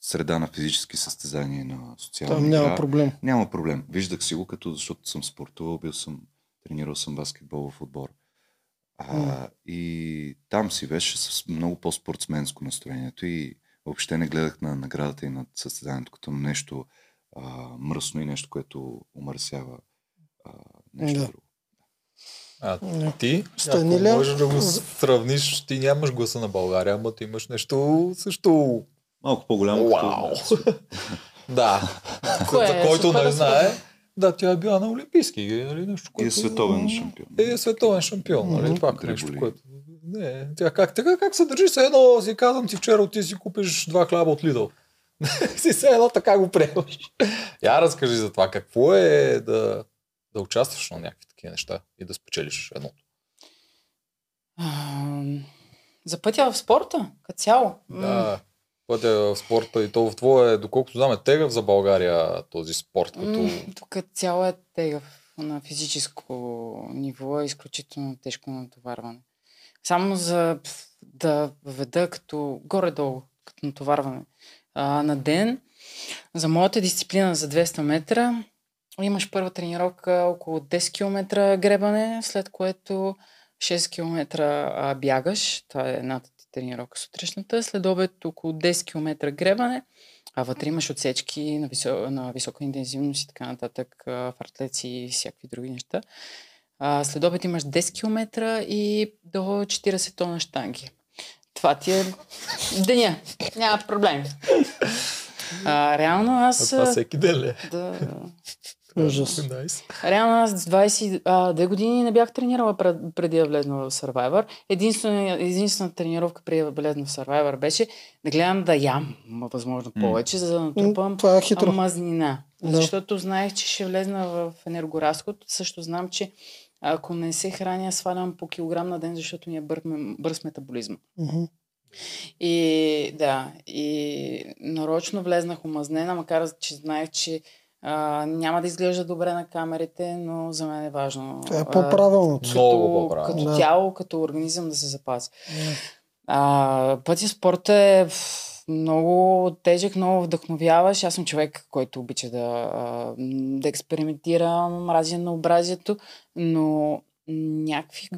среда на физически състезания на социални Там няма игра, проблем. Няма проблем. Виждах си го, като защото съм спортувал, бил съм, тренирал съм баскетбол в отбор. А, mm. И там си беше с много по-спортсменско настроението и въобще не гледах на наградата и на състезанието като нещо а, мръсно и нещо, което умърсява а, нещо да. друго. А ти, Станиля... ако можеш да го сравниш, ти нямаш гласа на България, ама ти имаш нещо също... Малко по-голямо. Вау! да. Кое, за който не знае, да, тя е била на Олимпийски. Нали, нещо, което... И е световен шампион. И е световен шампион. Нали, това е нещо, което... Не, тя как, така как се държи, се едно си казвам ти вчера ти си купиш два хляба от Лидъл. си се едно така го приемаш. Я разкажи за това. Какво е да, да участваш на някакви такива неща и да спечелиш едното? за пътя в спорта, като цяло. Да, пътя в спорта и то в твое, доколкото знам, е тегъв за България този спорт. Като... Тук цяло е тегъв на физическо ниво е изключително тежко натоварване. Само за да веда като горе-долу, като натоварване а, на ден, за моята дисциплина за 200 метра имаш първа тренировка около 10 км гребане, след което 6 км а, бягаш. Това е едната ти тренировка сутрешната. След обед около 10 км гребане, а вътре имаш отсечки на, висо, на висока интензивност и така нататък, фартлеци и всякакви други неща. А, след обед имаш 10 км и до 40 тона штанги. Това ти е деня. Няма проблем. А, реално аз... А това всеки ден ли? Е? Да. Ужас. Nice. Реално аз 22 години не бях тренирала пред, преди да влезна в Survivor. Единствена, единствена тренировка преди да влезна в Survivor беше да гледам да ям възможно повече, за да натрупам Това е мазнина. Да. Защото знаех, че ще влезна в енергоразход. Също знам, че ако не се храня, свалям по килограм на ден, защото ми е бърз, бърз метаболизъм. Uh-huh. И да, и нарочно влезнах омазнена, макар че знаех, че а, няма да изглежда добре на камерите, но за мен е важно. Това е по-правилно. Като, по-правилно. като да. тяло, като организъм да се запази. А, пътя спорта е много тежък, много вдъхновяваш. Аз съм човек, който обича да, да експериментира, мрази на образието, но някакви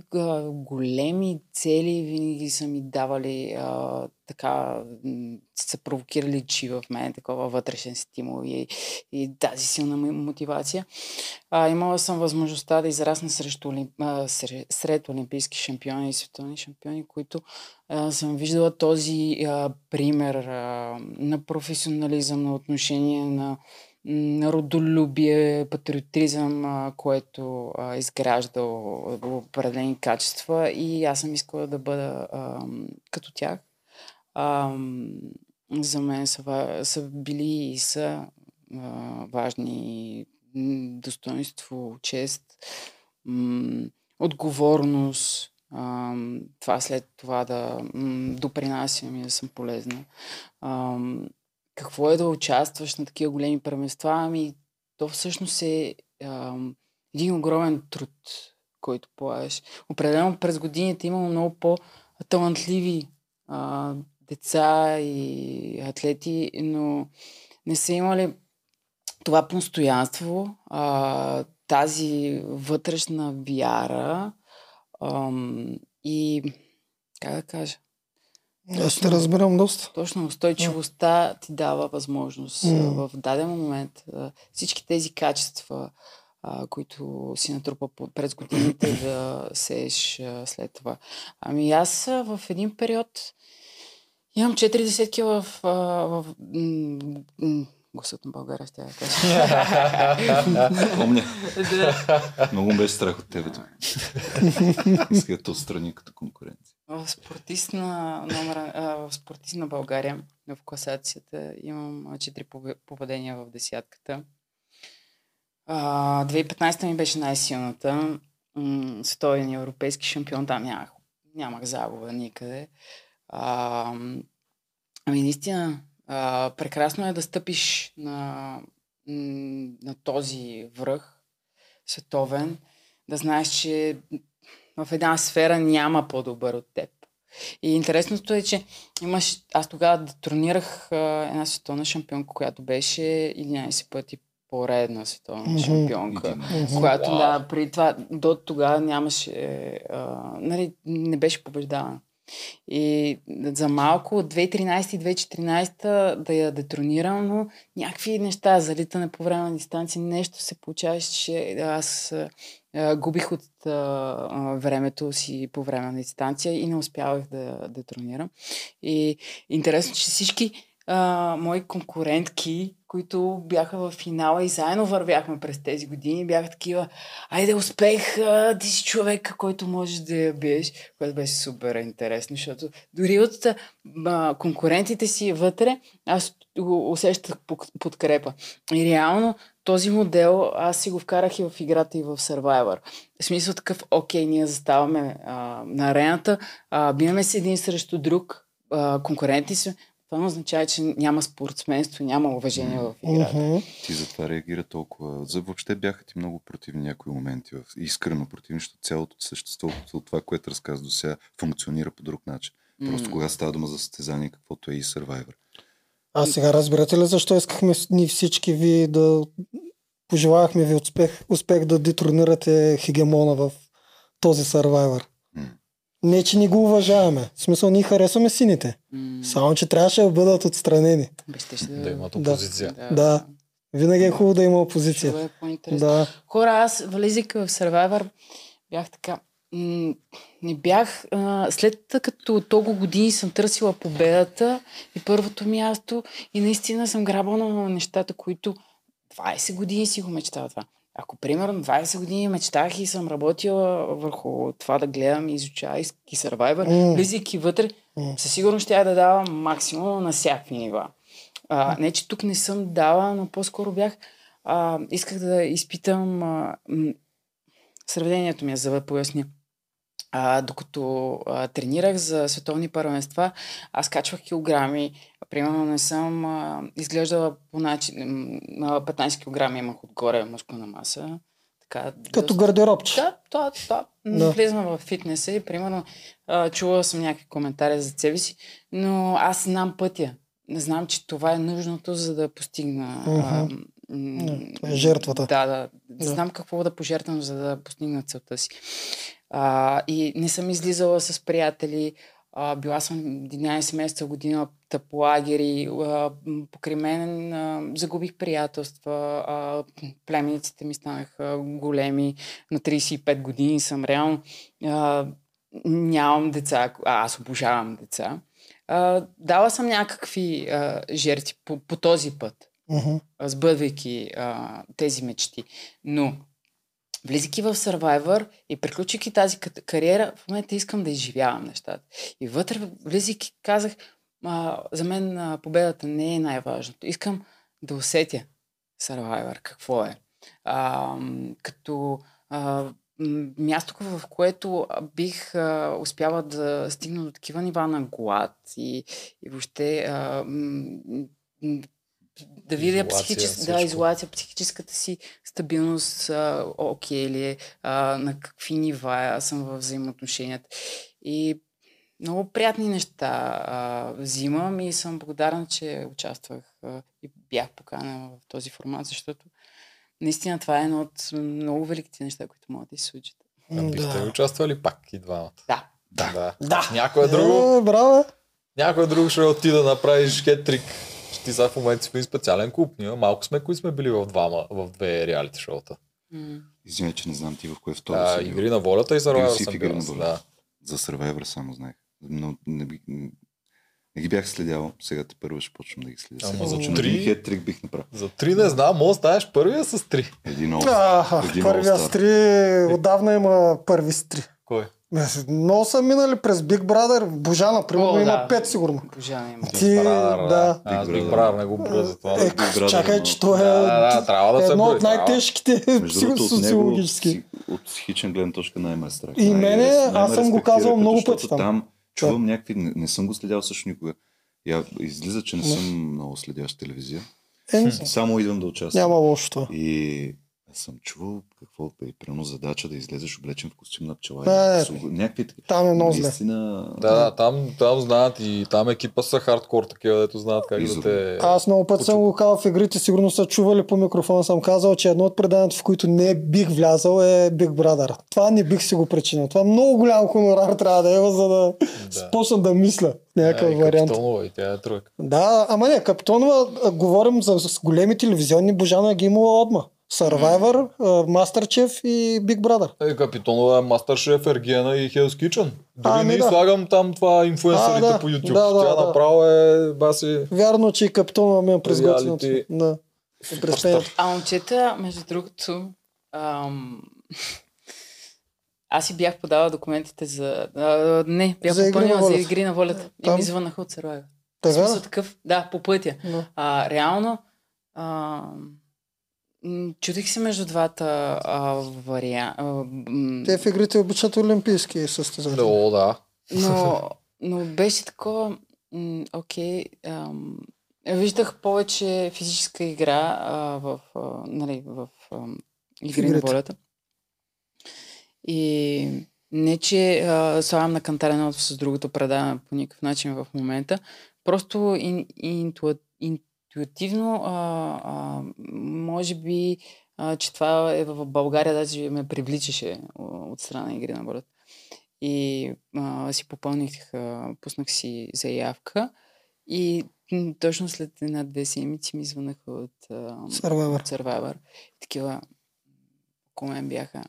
големи цели винаги са ми давали а, така, са провокирали чи в мен такова вътрешен стимул и, и тази силна мо- мотивация. А, имала съм възможността да израсна срещу, а, сред, сред олимпийски шампиони и световни шампиони, които а, съм виждала този а, пример а, на професионализъм, на отношение, на родолюбие, патриотизъм, което а, изгражда определени качества и аз съм искала да бъда а, като тях. А, за мен са, са били и са а, важни достоинство, чест, м, отговорност, а, това след това да м, допринасям и да съм полезна. А, какво е да участваш на такива големи първенства? Ами, то всъщност е ам, един огромен труд, който полагаш. Определено през годините имало много по-талантливи а, деца и атлети, но не са имали това постоянство, а, тази вътрешна вяра ам, и как да кажа, Аз те разбирам доста. точно устойчивостта ти дава възможност mm. в даден момент всички тези качества, които си натрупа през годините да сееш след това. Ами аз в един период имам 4 десетки в, в м, гласът на България, ще я кажа. Помня. Много ме беше страх от тебе. Иска да отстрани като конкуренция. В спортист на, номер, а, спортист на България, в класацията, имам четири пове- поведения в десятката. А, 2015 ми беше най-силната. М, европейски шампион. Там нямах, нямах загуба никъде. А, ами наистина, а, прекрасно е да стъпиш на, на този връх световен, да знаеш, че в една сфера няма по-добър от теб. И интересното е, че имаш... Аз тогава детронирах а, една световна шампионка, която беше 11 пъти поредна световна Мгм. шампионка. Мгм. Която, да, при това, до тогава нямаше, а, нали, не беше побеждавана. И за малко от 2013 и 2014 да я детронирам, но някакви неща, залитане по време на дистанция, нещо се получаваше, аз а, губих от а, времето си по време на дистанция и не успявах да детронирам. И интересно, че всички а, мои конкурентки, които бяха в финала и заедно вървяхме през тези години, бяха такива, айде успех, а, ти си човека, който можеш да я биеш, което беше супер интересно, защото дори от а, конкурентите си вътре, аз усещах подкрепа. И реално този модел аз си го вкарах и в играта и в Survivor. В смисъл такъв, окей, ние заставаме а, на арената, а, биваме се един срещу друг, конкуренти си, това не означава, че няма спортсменство, няма уважение в играта. Мгм. Ти затова реагира толкова. За въобще бяха ти много противни някои моменти. В... Искрено противни, защото цялото същество от това, което разказа до сега, функционира по друг начин. Просто М. кога става дума за състезание, каквото е и Survivor. А сега разбирате ли защо искахме ни всички ви да пожелахме ви успех, успех да детронирате хегемона в този сървайвър? Не, че ни го уважаваме. В смисъл, ние харесваме сините. М. Само, че трябваше да бъдат отстранени. Да, Да имат Да. опозиция. Да. Винаги е хубаво да има опозиция. по-интересно. Да. Хора, аз влизайки в Survivor, бях така. м, Не бях. А, след като толкова години съм търсила победата и първото място, и наистина съм грабала на нещата, които 20 години си го мечтава това. Ако, примерно, 20 години мечтах и съм работила върху това да гледам и изучавайки Survivor, М. влизайки вътре, М. със сигурност ще я да давам максимум на всякакви нива. А, не, че тук не съм дала, но по-скоро бях. А, исках да изпитам. А, м- сравнението ми е, за да поясня. А, докато а, тренирах за световни първенства, аз качвах килограми. Примерно не съм а, изглеждала по начин. м, а, 15 килограми имах отгоре мускулна маса. Така, Като гардеробче. да, да, да. Да. Влизам в фитнеса и примерно а, чувала съм някакви коментари за себе си, но аз знам пътя. Не знам, че това е нужното, за да постигна а, Това е жертвата. Да, да, Да. Знам какво да пожертвам, за да постигна целта си. А, и не съм излизала с приятели. А, била съм 11 месеца година по лагери. А, покрай мен а, загубих приятелства. А, племениците ми станаха големи. На 35 години съм реално. А, нямам деца. А, аз обожавам деца. А, дала съм някакви а, жертви по, по този път А, сбъдвайки а, тези мечти. Но, влизайки в Survivor и приключвайки тази ка- кариера, в момента искам да изживявам нещата. И вътре, влизайки, казах, а, за мен а, победата не е най-важното. Искам да усетя Survivor, какво е. А, като а, място, в което бих а, успяла да стигна до такива нива на глад и, и въобще а, да видя Изолация, психическа, да, изолация, психическата си стабилност, а, окей ли е, а, на какви нива аз съм в взаимоотношенията. И много приятни неща а, взимам и съм благодарна, че участвах а, и бях поканена в този формат, защото наистина това е едно от много великите неща, които могат да се случат. А бихте Да. участвали пак и двамата? Да. Да. Да. Някой друго, Е, браво. някой друг ще отида да направиш хетрик. Ти сега в момента си в един специален клуб. Ние малко сме, които сме били в, двама, в две реалити шоута. М. Извинявай, че не знам ти в кое второ А, си бил. игри на волята и Бил Survivor съм бил. Да. За Survivor само знаех. Но не, би, не ги бях следял. Сега те първо ще почвам да ги следя. Ама Сега за започвам три- един хет-трик бих направил. За три не знам, може да станеш първия с три. Един Един първия с три, отдавна има първи с три. Кой? Много са минали през Big Brother. Божана, примерно, О, има да. пет сигурно. Божана има. Ти, Brother, да. Аз Big Big Brother. Не го броя за това. Е, Big Brother, чакай, но- че то е Да, да, да, трябва да едно от най-тежките другото, от психична гледна точка най-ме е страх. И Най- мене, аз съм го казал много пъти там. Там чувам някакви... Не, не съм го следял също никога. Я, излиза, че не съм много следящ телевизия. Е, Само идвам да участвам. няма лошо това. И аз съм чувал какво е примерно задача да излезеш облечен в костюм на пчела. Да, и уг- някакви такива. Там е много зле. Наистина... Да, да, там, там знаят и там екипа са хардкор такива, дето знаят как да Изобилно. те... Аз много пъти съм го казал в игрите, сигурно са чували по микрофона, съм казал, че едно от преданията, в които не бих влязал е Big Brother. Това не бих си го причинил. Това много голям хонорар трябва да е, за да, Да. почна да мисля някакъв Е, и вариант. Капитонова, и тя е тройка. Да, ама не, Капитонова, говорим за с големи телевизионни, Божана ги е имала отма. Survivor, а, Masterchef и Big Brother. Е, Капитонова е Masterchef, Ергена и Hell's Kitchen. Дори Ами не да. слагам там това инфуенсърите А, да. по YouTube. Да, да, Тя да. направо е баси... Вярно, че и Капитонова ми е през готиното. Да. А момчета, между другото, ам... аз си бях подала документите за... А, не, бях За попълнила за игри на волята. И Там? ми звънаха от Survivor. В Така? смисъл такъв, да, по пътя. Да. А, реално, а, чудих се между двата а, варианта. Те в игрите обичат олимпийски състезания. О, да. Но, но беше такова, окей, ам, виждах повече физическа игра а, в, а, нали, в ам, игри на волята. И не, че а, слагам на кантарена с другото предаване по никакъв начин в момента, просто ин, интуа, интуитивно, а, а, може би, а, че това е в България, даже ме привличаше от страна на игри на волята. И а, си попълних, а, пуснах си заявка и точно след една-две седмици ми звънаха от, а, Survivor. от Survivor. Такива около мен бяха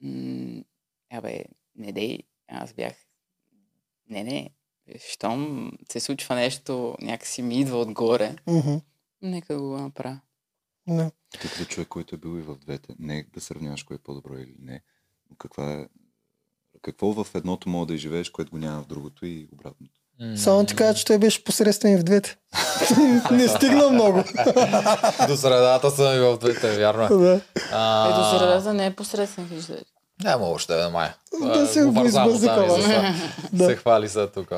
м, абе, не дей, аз бях не, не, щом се случва нещо, някакси ми идва отгоре, Мгм. нека го направя. Да. Ти като човек, който е бил и в двете, не да сравняваш кое е по-добро или не, но каква е какво в едното мога да изживееш, което го няма в другото и обратното. Само ти кажа, че той беше посредствен и в двете. не стигна много. До средата съм и в двете, вярно е. да. А, Ето средата не е посредствен, виждаш. Няма още да май. Да се го за. Да. Се хвали са тук.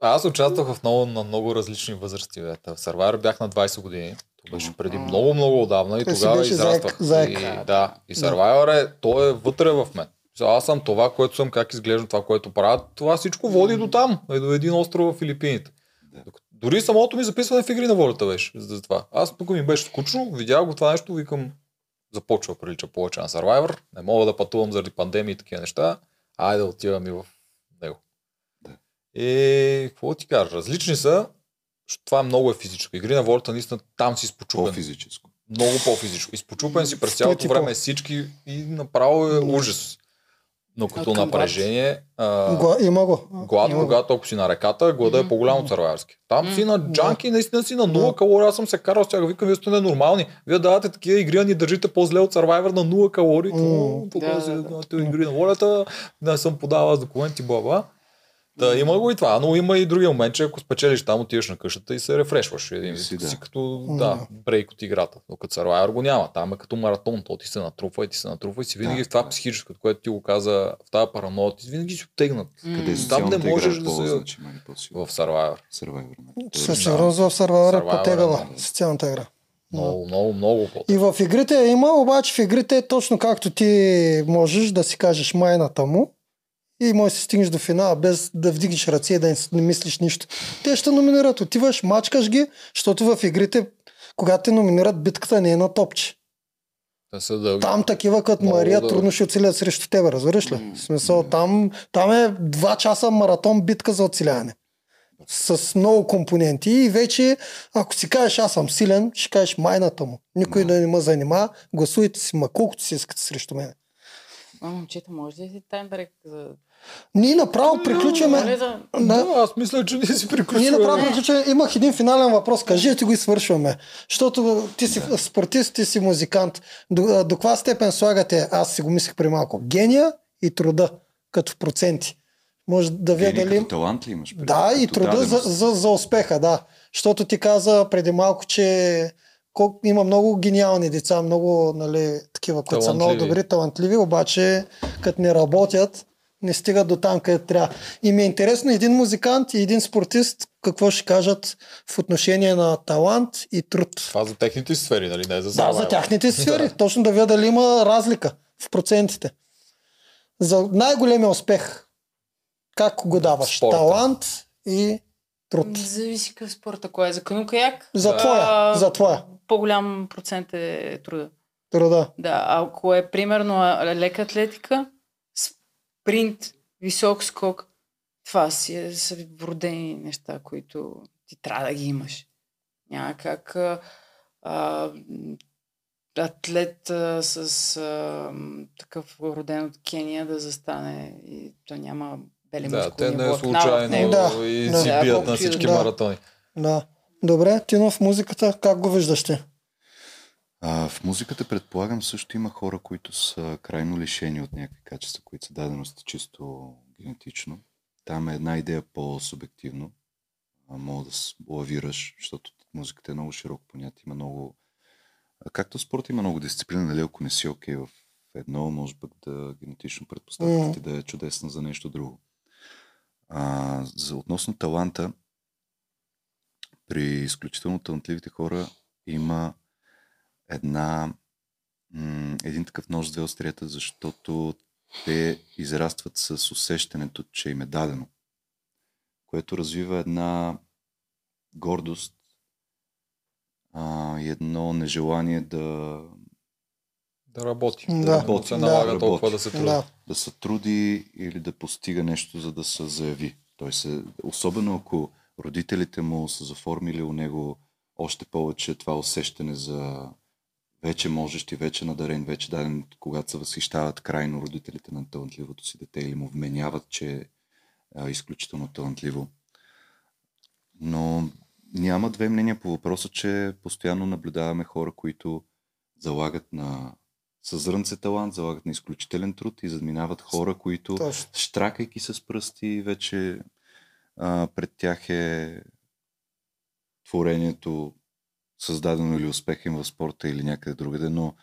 Аз участвах в много, на много различни възрасти. бе. В Survivor бях на 20 години. Това беше преди много, много отдавна и тогава израствах. заек- заек. И, да, и Survivor е, той е вътре в мен. Аз съм това, което съм, как изглеждам, това, което правя. Това всичко води до там, и до един остров в Филипините. Дори самото ми записване в игри на волята беше за това. Аз тук ми беше скучно, видях го това нещо, викам, започва прилича повече на Survivor, не мога да пътувам заради пандемия и такива неща, айде отивам и в. И какво ти кажа, различни са, това е много е физическо. Игри на волята наистина там си изпочупен. По-физическо. Много по-физическо. Изпочупен си през цялото време всички и направо е ужас. Но като А напрежение, а, Гла... Има го. Глад, Има когато ако си на реката, глада е по-голям от сървайерски. Там си на джанки, наистина си на Да. 0 калории. Аз съм се карал с тях. Викам, вие сте ненормални. Вие давате такива игри, а ни държите по-зле от Survivor на 0 калории. Тук Да, да, да. игри на волята. Не съм подавал аз документи, баба. Да, има го и това, но има и другия момент, че ако спечелиш там, отиваш на къщата и се рефрешваш. Един си, да. си като да, брейк от играта. Докато Survivor го няма. Там е като маратон. То ти се натрупва и ти се натрупва и си винаги Да, в това да. психическо, което ти го каза, в тази параноя, ти винаги си обтегнат. Къде Там социалната не можеш да е се-? В Survivor. Survivor. Със Да. сигурност в Survivor е по-тегава социалната игра. Много, много, много по И в игрите има, обаче в игрите е точно както ти можеш да си кажеш майната му и можеш да стигнеш до финала без да вдигнеш ръце и да не, мислиш нищо. Те ще номинират. Отиваш, мачкаш ги, защото в игрите, когато те номинират, битката не е на топче. Са дълги. Там такива като Много Мария да- трудно ще оцелят срещу тебе, разбираш ли? В смисъл, там, там е два часа маратон битка за оцеляване. С много компоненти и вече, ако си кажеш аз съм силен, ще кажеш майната му. Никой да не ме занимава, гласуйте си, ма колкото си искате срещу мен. А, момчета, може ли си таймбрек за... Ние направо приключваме. да... Да, Да, аз мисля, че ние си ние приключваме. направо приключваме. Имах един финален въпрос. Кажете го и свършваме. Защото ти си спортист, ти си музикант. До, до каква степен слагате, аз си го мислех при малко, гения и труда, като в проценти. Може да видя Гений дали... като талант ли имаш? предвид? Да, и труда за, за, за успеха, да. Защото ти каза преди малко, че колко, има много гениални деца, много нали, такива, които са много добри, талантливи, обаче като не работят, не стигат до там, където трябва. И ми е интересно един музикант и един спортист какво ще кажат в отношение на талант и труд. Това за техните сфери, нали? Не за Да, за тяхните сфери. Да. Точно да видя дали има разлика в процентите. За най-големия успех, как го даваш? Спорта. Талант и труд. Зависи какъв спорт, ако е за кану-каяк. За твоя, за твоя По-голям процент е труда. труда. Да, ако е примерно лека атлетика, спринт, висок скок, това си е, са вродени неща, които ти трябва да ги имаш. Няма как а, атлет а, с а, такъв роден от Кения да застане и то няма бели Да, мускулни те не е случайно. Да, и си Да, бият на всички да. маратони. Да. Добре, Тино в музиката, как го виждаш ти? А, в музиката предполагам също има хора, които са крайно лишени от някакви качества, които са дадености чисто генетично. Там е една идея по-субективно. А, мога да лавираш, защото музиката е много широко понятие. Има много... А, както в спорта има много дисциплина, нали, ако не си окей в едно, може пък да генетично предпоставката ти да е чудесна за нещо друго. А, за относно таланта, при изключително талантливите хора има една, м- един такъв нож с две острията, защото те израстват с усещането, че им е дадено, което развива една гордост а, и едно нежелание да, Да работи. Да. Да, да се Да. налага толкова Работи. да се труди. Да. да се труди или да постига нещо, за да се заяви. Той се, особено ако родителите му са заформили у него още повече това усещане за вече можещ и вече надарен, вече даден, когато се възхищават крайно родителите на талантливото си дете или му вменяват, че е а, изключително талантливо. Но няма две мнения по въпроса, че постоянно наблюдаваме хора, които залагат на със зрънце талант, залагат на изключителен труд и задминават хора, които Точно. штракайки с пръсти, вече а, пред тях е творението създадено или успех им в спорта или някъде другаде, но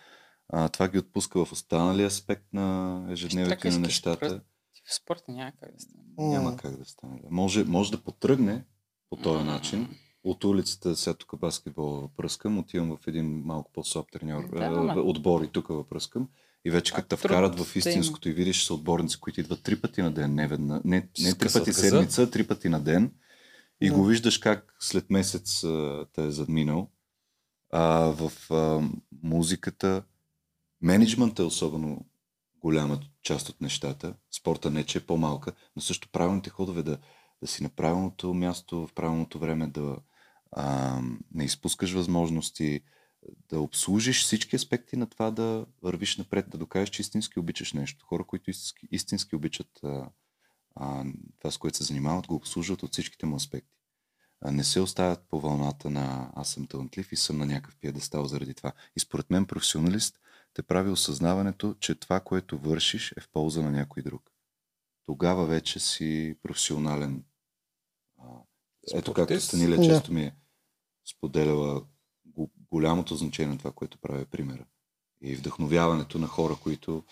а, това ги отпуска в останалия аспект на ежедневието на нещата. В спорта няма как да стане. Няма как да стане. Да. Може, може да потръгне по този начин. От улицата, сега тук баскетбол пръскам, отивам в един малко по-слаб треньор, Да, ама- отбор и тук въпръскам. И вече като те вкарат в истинското и видиш, са отборници, които идват три пъти на ден, не, ведна, не, не три пъти седмица, три пъти на ден. И Да. го виждаш как след месец а, те е задминал. А в а, музиката, менеджмент е особено голяма част от нещата. Спорта не, че е по-малка, но също правилните ходове да, да си на правилното място, в правилното време, да а, не изпускаш възможности, да обслужиш всички аспекти на това да вървиш напред, да докажеш, че истински обичаш нещо. Хора, които истински, истински обичат а, а, това, с което се занимават, го обслужват от всичките му аспекти. Не се оставят по вълната на аз съм талантлив и съм на някакъв пиедестал заради това. И според мен професионалист те прави осъзнаването, че това, което вършиш е в полза на някой друг. Тогава вече си професионален. Ето както. Станилия Да. често ми е споделяла го- голямото значение на това, което прави примера. И вдъхновяването на хора, които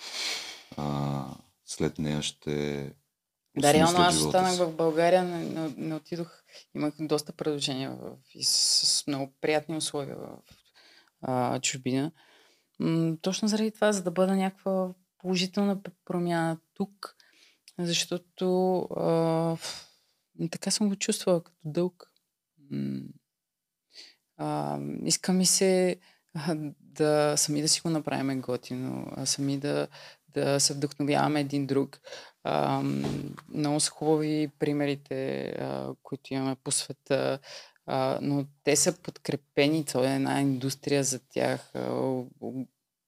а, след нея ще Да, реално аз останах в България, не, не, не отидох. Имах доста предложения в, и с, с много приятни условия в а, чужбина. М, точно заради това, за да бъда някаква положителна промяна тук, защото а, така съм го чувствала като дълг. М, а, иска ми се а, да сами да си го направим готино, а сами да, да се вдъхновяваме един друг. Много са хубави примерите, а, които имаме по света, а, но те са подкрепени, това е една индустрия за тях, а,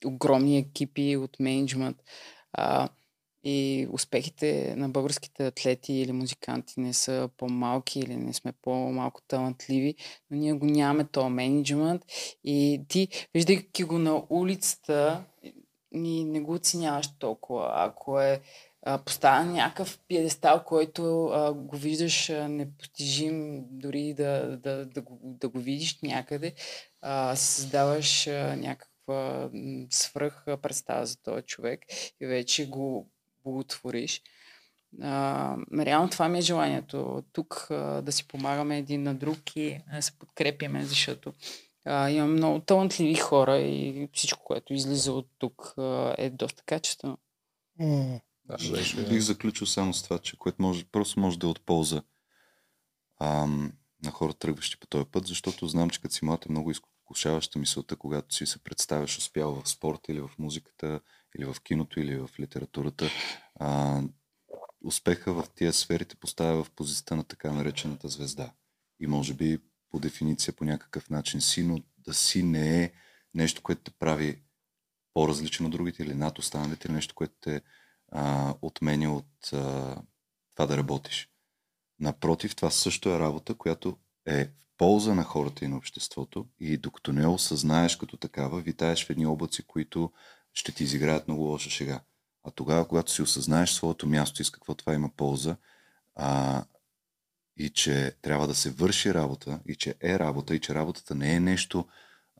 огромни екипи от менеджмент. А, и успехите на българските атлети или музиканти не са по-малки или не сме по-малко талантливи, но ние го нямаме този менеджмент и ти, виждайки го на улицата, ни не го оценяваш толкова. Ако е а, поставен някакъв пиедестал, който а, го виждаш а, непостижим, дори да, да, да, го, да го видиш някъде, а, създаваш а, някаква свръх представа за този човек и вече го благотвориш. А, реално това ми е желанието. Тук а, да си помагаме един на друг и да се подкрепяме, защото а, имам много талантливи хора и всичко, което излиза от тук а, е доста качествено. Да, беше... Бих заключил само с това, че което може, просто може да е от полза ам, на хора, тръгващи по този път, защото знам, че като си млад е много изкушаваща мисълта, когато си се представяш успял в спорта или в музиката, или в киното, или в литературата. А, успеха в тия сфери те поставя в позицията на така наречената звезда. И може би по дефиниция по някакъв начин си, но да си не е нещо, което те прави по-различно от другите или над останалите, или нещо, което те а, отменя от а, това да работиш. Напротив, това също е работа, която е в полза на хората и на обществото и докато не осъзнаеш като такава, витаеш в едни облаци, които ще ти изиграят много лоша шега. А тогава, когато си осъзнаеш своето място и с какво това има полза, а, и че трябва да се върши работа, и че е работа, и че работата не е нещо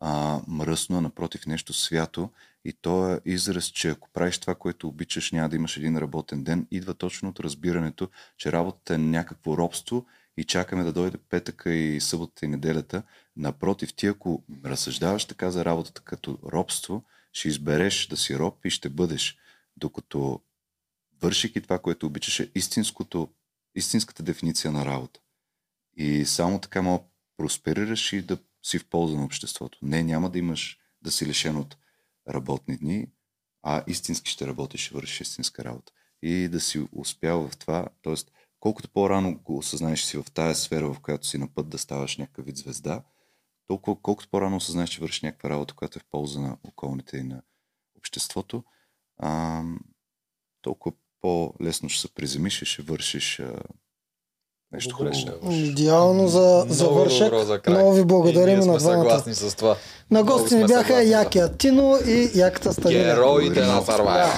а, мръсно, а напротив нещо свято, и то е израз, че ако правиш това, което обичаш, няма да имаш един работен ден, идва точно от разбирането, че работата е някакво робство и чакаме да дойде петъка и съботата и неделята. Напротив, ти ако разсъждаваш така за работата като робство, ще избереш да си роб и ще бъдеш. Докато вършики това, което обичаш, е истинското, истинската дефиниция на работа. И само така мога просперираш и да си в полза на обществото. Не, няма да имаш да си лишен от работни дни, а истински ще работиш и вършиш истинска работа. И да си успял в това, т.е. колкото по-рано го осъзнаеш си в тая сфера, в която си на път да ставаш някакъв вид звезда, толкова колкото по-рано осъзнаеш, че вършиш някаква работа, която е в полза на околните и на обществото, а, толкова по-лесно ще се приземиш и ще вършиш а, нещо хубаво. Идеално за Много завършък. добро за край. Много ви благодарим на двамата. съгласни с това. На гости ни бяха. Якия Тино и Яката Станина. Героите на. Сарвайвър.